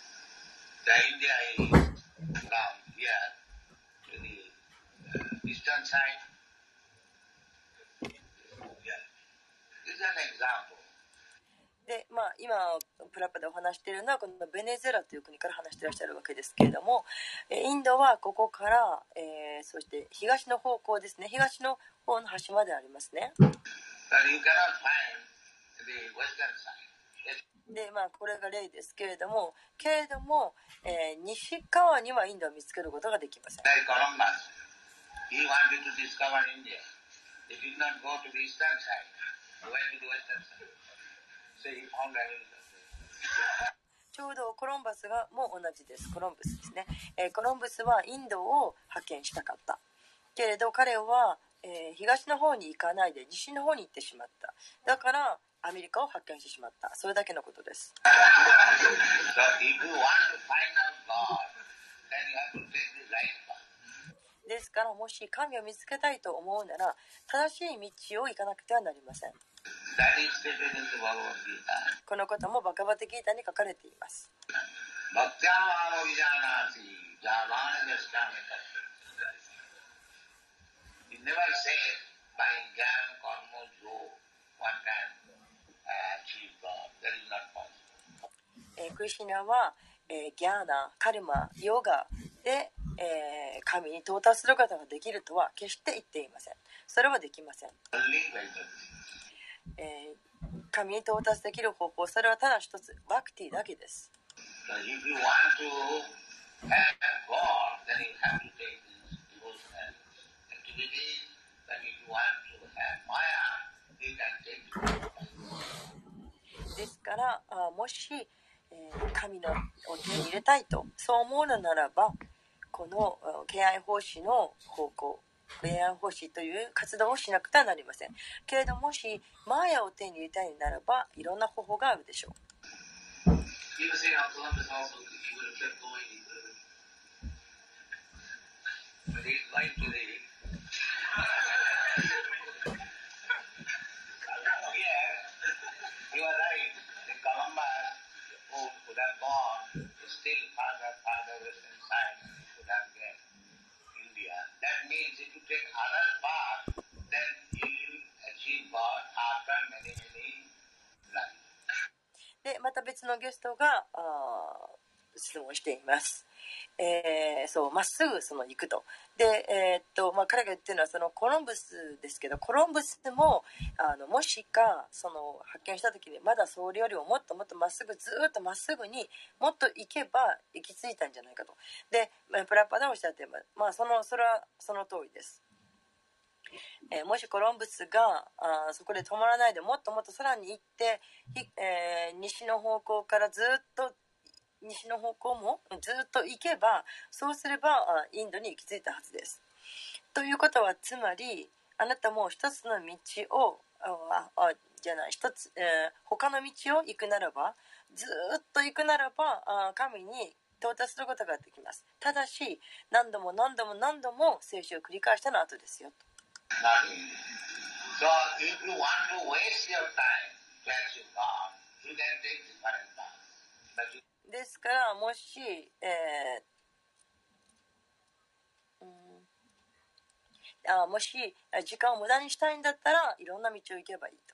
で、まあ、今、プラパでお話しているのは、このベネズエラという国から話してらっしゃるわけですけれども、インドはここから、えー、そして東の方向ですね、東の方の端までありますね。で、まあ、これが例ですけれども、けれども、えー、西側にはインドを見つけることができません。ちょうどコロンバスがもう同じです。コロンブスですね。えー、コロンブスはインドを発見したかった。けれど彼は、えー、東の方に行かないで西の方に行ってしまった。だからアメリカを発見してしまった。それだけのことです。ですからもし神を見つけたいと思うなら正しい道を行かなくてはなりません。このこともバカバテギータに書かれています。えー、クリシナは、えー、ギャーナ、カルマ、ヨガで、えー、神に到達することができるとは決して言っていません。それはできません。えー、神に到達できる方法、それはただ一つ、バクティだけです。ですからあもし、えー、神のお手に入れたいとそう思うのならばこの敬愛奉仕の方向恋愛奉仕という活動をしなくてはなりません。けれどもしマーヤを手に入れたいならばいろんな方法があるでしょう。で、また別のゲストが質問しています。えー、そう、まっすぐその行くと。で、えー、っと、まあ、彼が言ってるのはそのコロンブスですけど、コロンブスも、あの、もしか、その、発見した時に、まだそれよりももっともっとまっすぐ、ずっとまっすぐにもっと行けば行き着いたんじゃないかと。で、プラッパでおっしゃってまあ、その、それはその通りです。えー、もしコロンブスがあそこで止まらないでもっともっと空に行って、えー、西の方向からずっと西の方向もずっと行けばそうすればインドに行き着いたはずです。ということはつまりあなたも一つの道をああじゃない一つ、えー、他の道を行くならばずっと行くならばあ神に到達することができます。ただし何度も何度も何度も聖書を繰り返したの後ですよと。So if you want to waste your time to achieve God, you can take different paths. But you ですから、もし、えー、うん、あもし時間を無駄にしたいんだったらいろんな道を行けばいいと。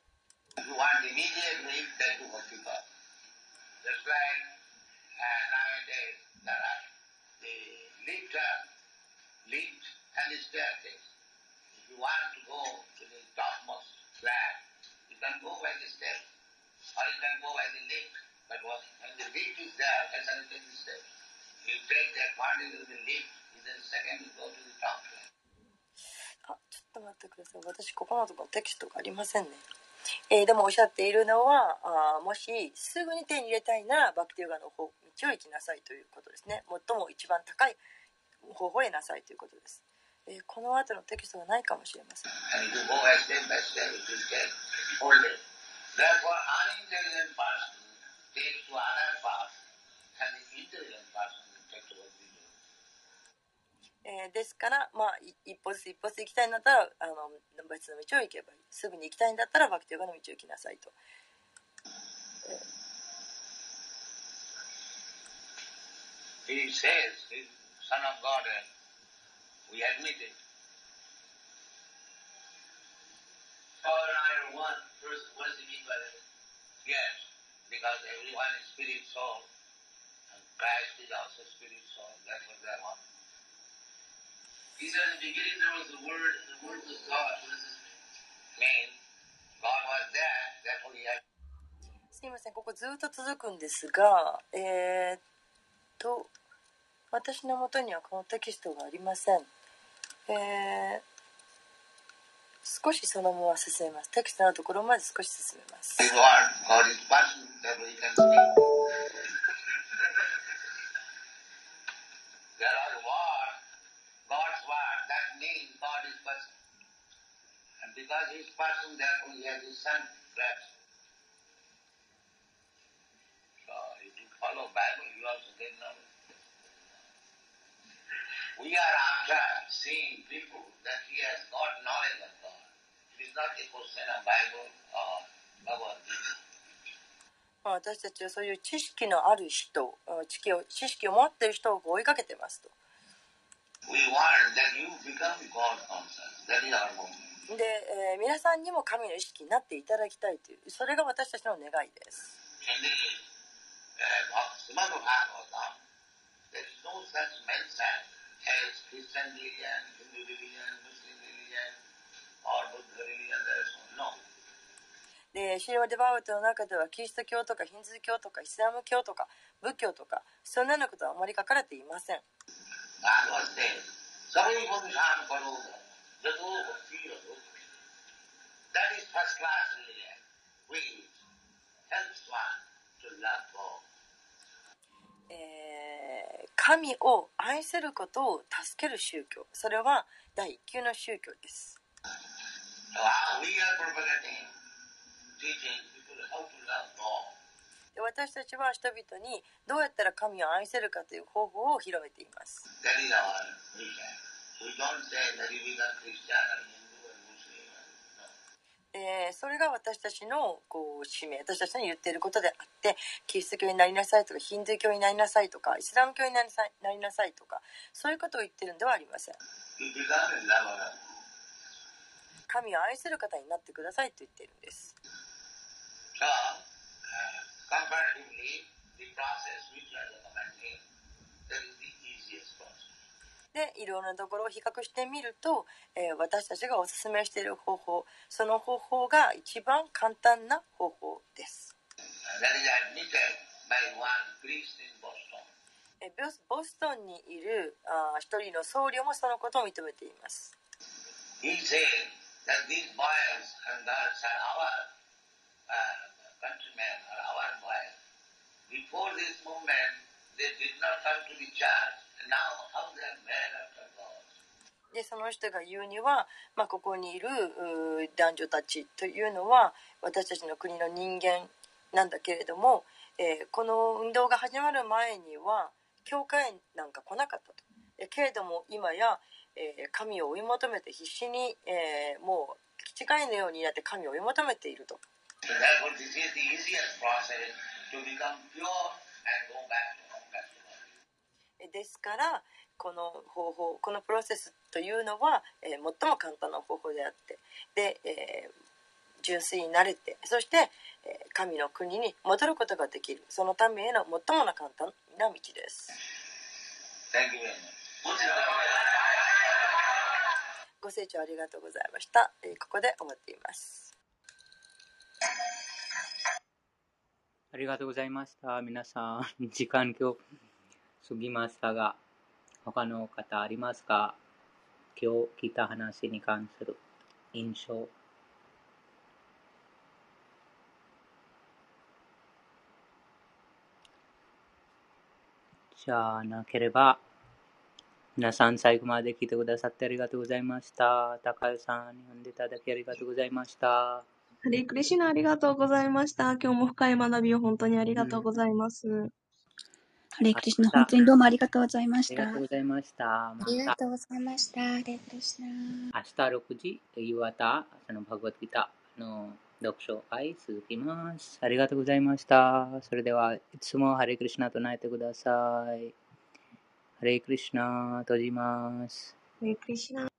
あちょっと待ってください。私ここのところテキストがありませんね、え、でもおっしゃっているのはあもしすぐに手に入れたいならバクティヨガの道を行きなさいということですね。最も一番高い方法へなさいということです、え、この後のテキストがないかもしれません・えー、ですから、まあ、一歩ずつ一歩ずつ行きたいんだったらあの別の道を行けばいいすぐに行きたいんだったらバクティヨガの道を行きなさいと。He says, he's son of God, and we admit it. Father and I are one. First, what does he mean by that? Yes. すみません、ここずっと続くんですが、え、っと、私のもとにはこのテキストがありません。少しそのまま進めます。テキストのところまで少し進めます。because he's person, therefore he has his son, Christ. So if you follow Bible, you also get knowledge. We are after seeing people that he has got knowledge of 私たちはそういう知識のある人、うん知識を知識を持っている人を追いかけてますと。で、えー皆さんにも神の意識になっていただきたいという、それが私たちの願いです。でシリバ・デバウトの中ではキリスト教とかヒンズー教とかイスラム教とか仏教とかそんなようなことはあまり書かれていません。え、神を愛せることを助ける宗教。それは第一級の宗教です。私たちは人々にどうやったら神を愛せるかという方法を広めています。えーそれが私たちのこう使命私たちの言っていることであってキリスト教になりなさいとかヒンドゥー教になりなさいとかイスラム教になりなさいなりなさいとかそういうことを言ってるんではありません You become a lover of God. 神を愛する方になってくださいと言っているんです。でいろいなところを比較してみると、え、私たちがお勧めしている方法その方法が一番簡単な方法です。ボストンにいるあ一人の僧侶もそのことを認めています。That these boys and girls are our uh, countrymen, are our boys. Before this movement, they did not come to the church. And now, how they are mad after God. でその人が言うには、まあ、ここにいる男女たちというのは私たちの国の人間なんだけれども、えーこの運動が始まる前には教会なんか来なかったと。けれども今や、えー神を追い求めて必死に、えーもう気違いのようになって神を追い求めていると。ですからこの方法このプロセスというのは、えー最も簡単な方法であってで、えー純粋になれてそして、えー神の国に戻ることができるそのためへの最もな簡単な道です。Thank you very much. ご清聴ありがとうございました。えーここで終わっています。ありがとうございました。皆さん、時間今日過ぎましたが、他の方ありますか？今日聞いた話に関する印象。じゃ、なければ、皆さん最後まで聞いてくださってありがとうございました。高橋さん、呼んでいただきありがとうございました。ハレクリシナありがとうございました。今日も深い学びを本当にありがとうございます。ハレクリシナ、本当にどうもありがとうございましたありがとう。ございました。まありがたとうございました。ハレクリシナ。明日6時、夕方、そのバグワッドギターの読書会続きます。ありがとうございました。それでは、いつもハレクリシナ唱えてください。ハレクリシナ、閉じます。ハレクリシナ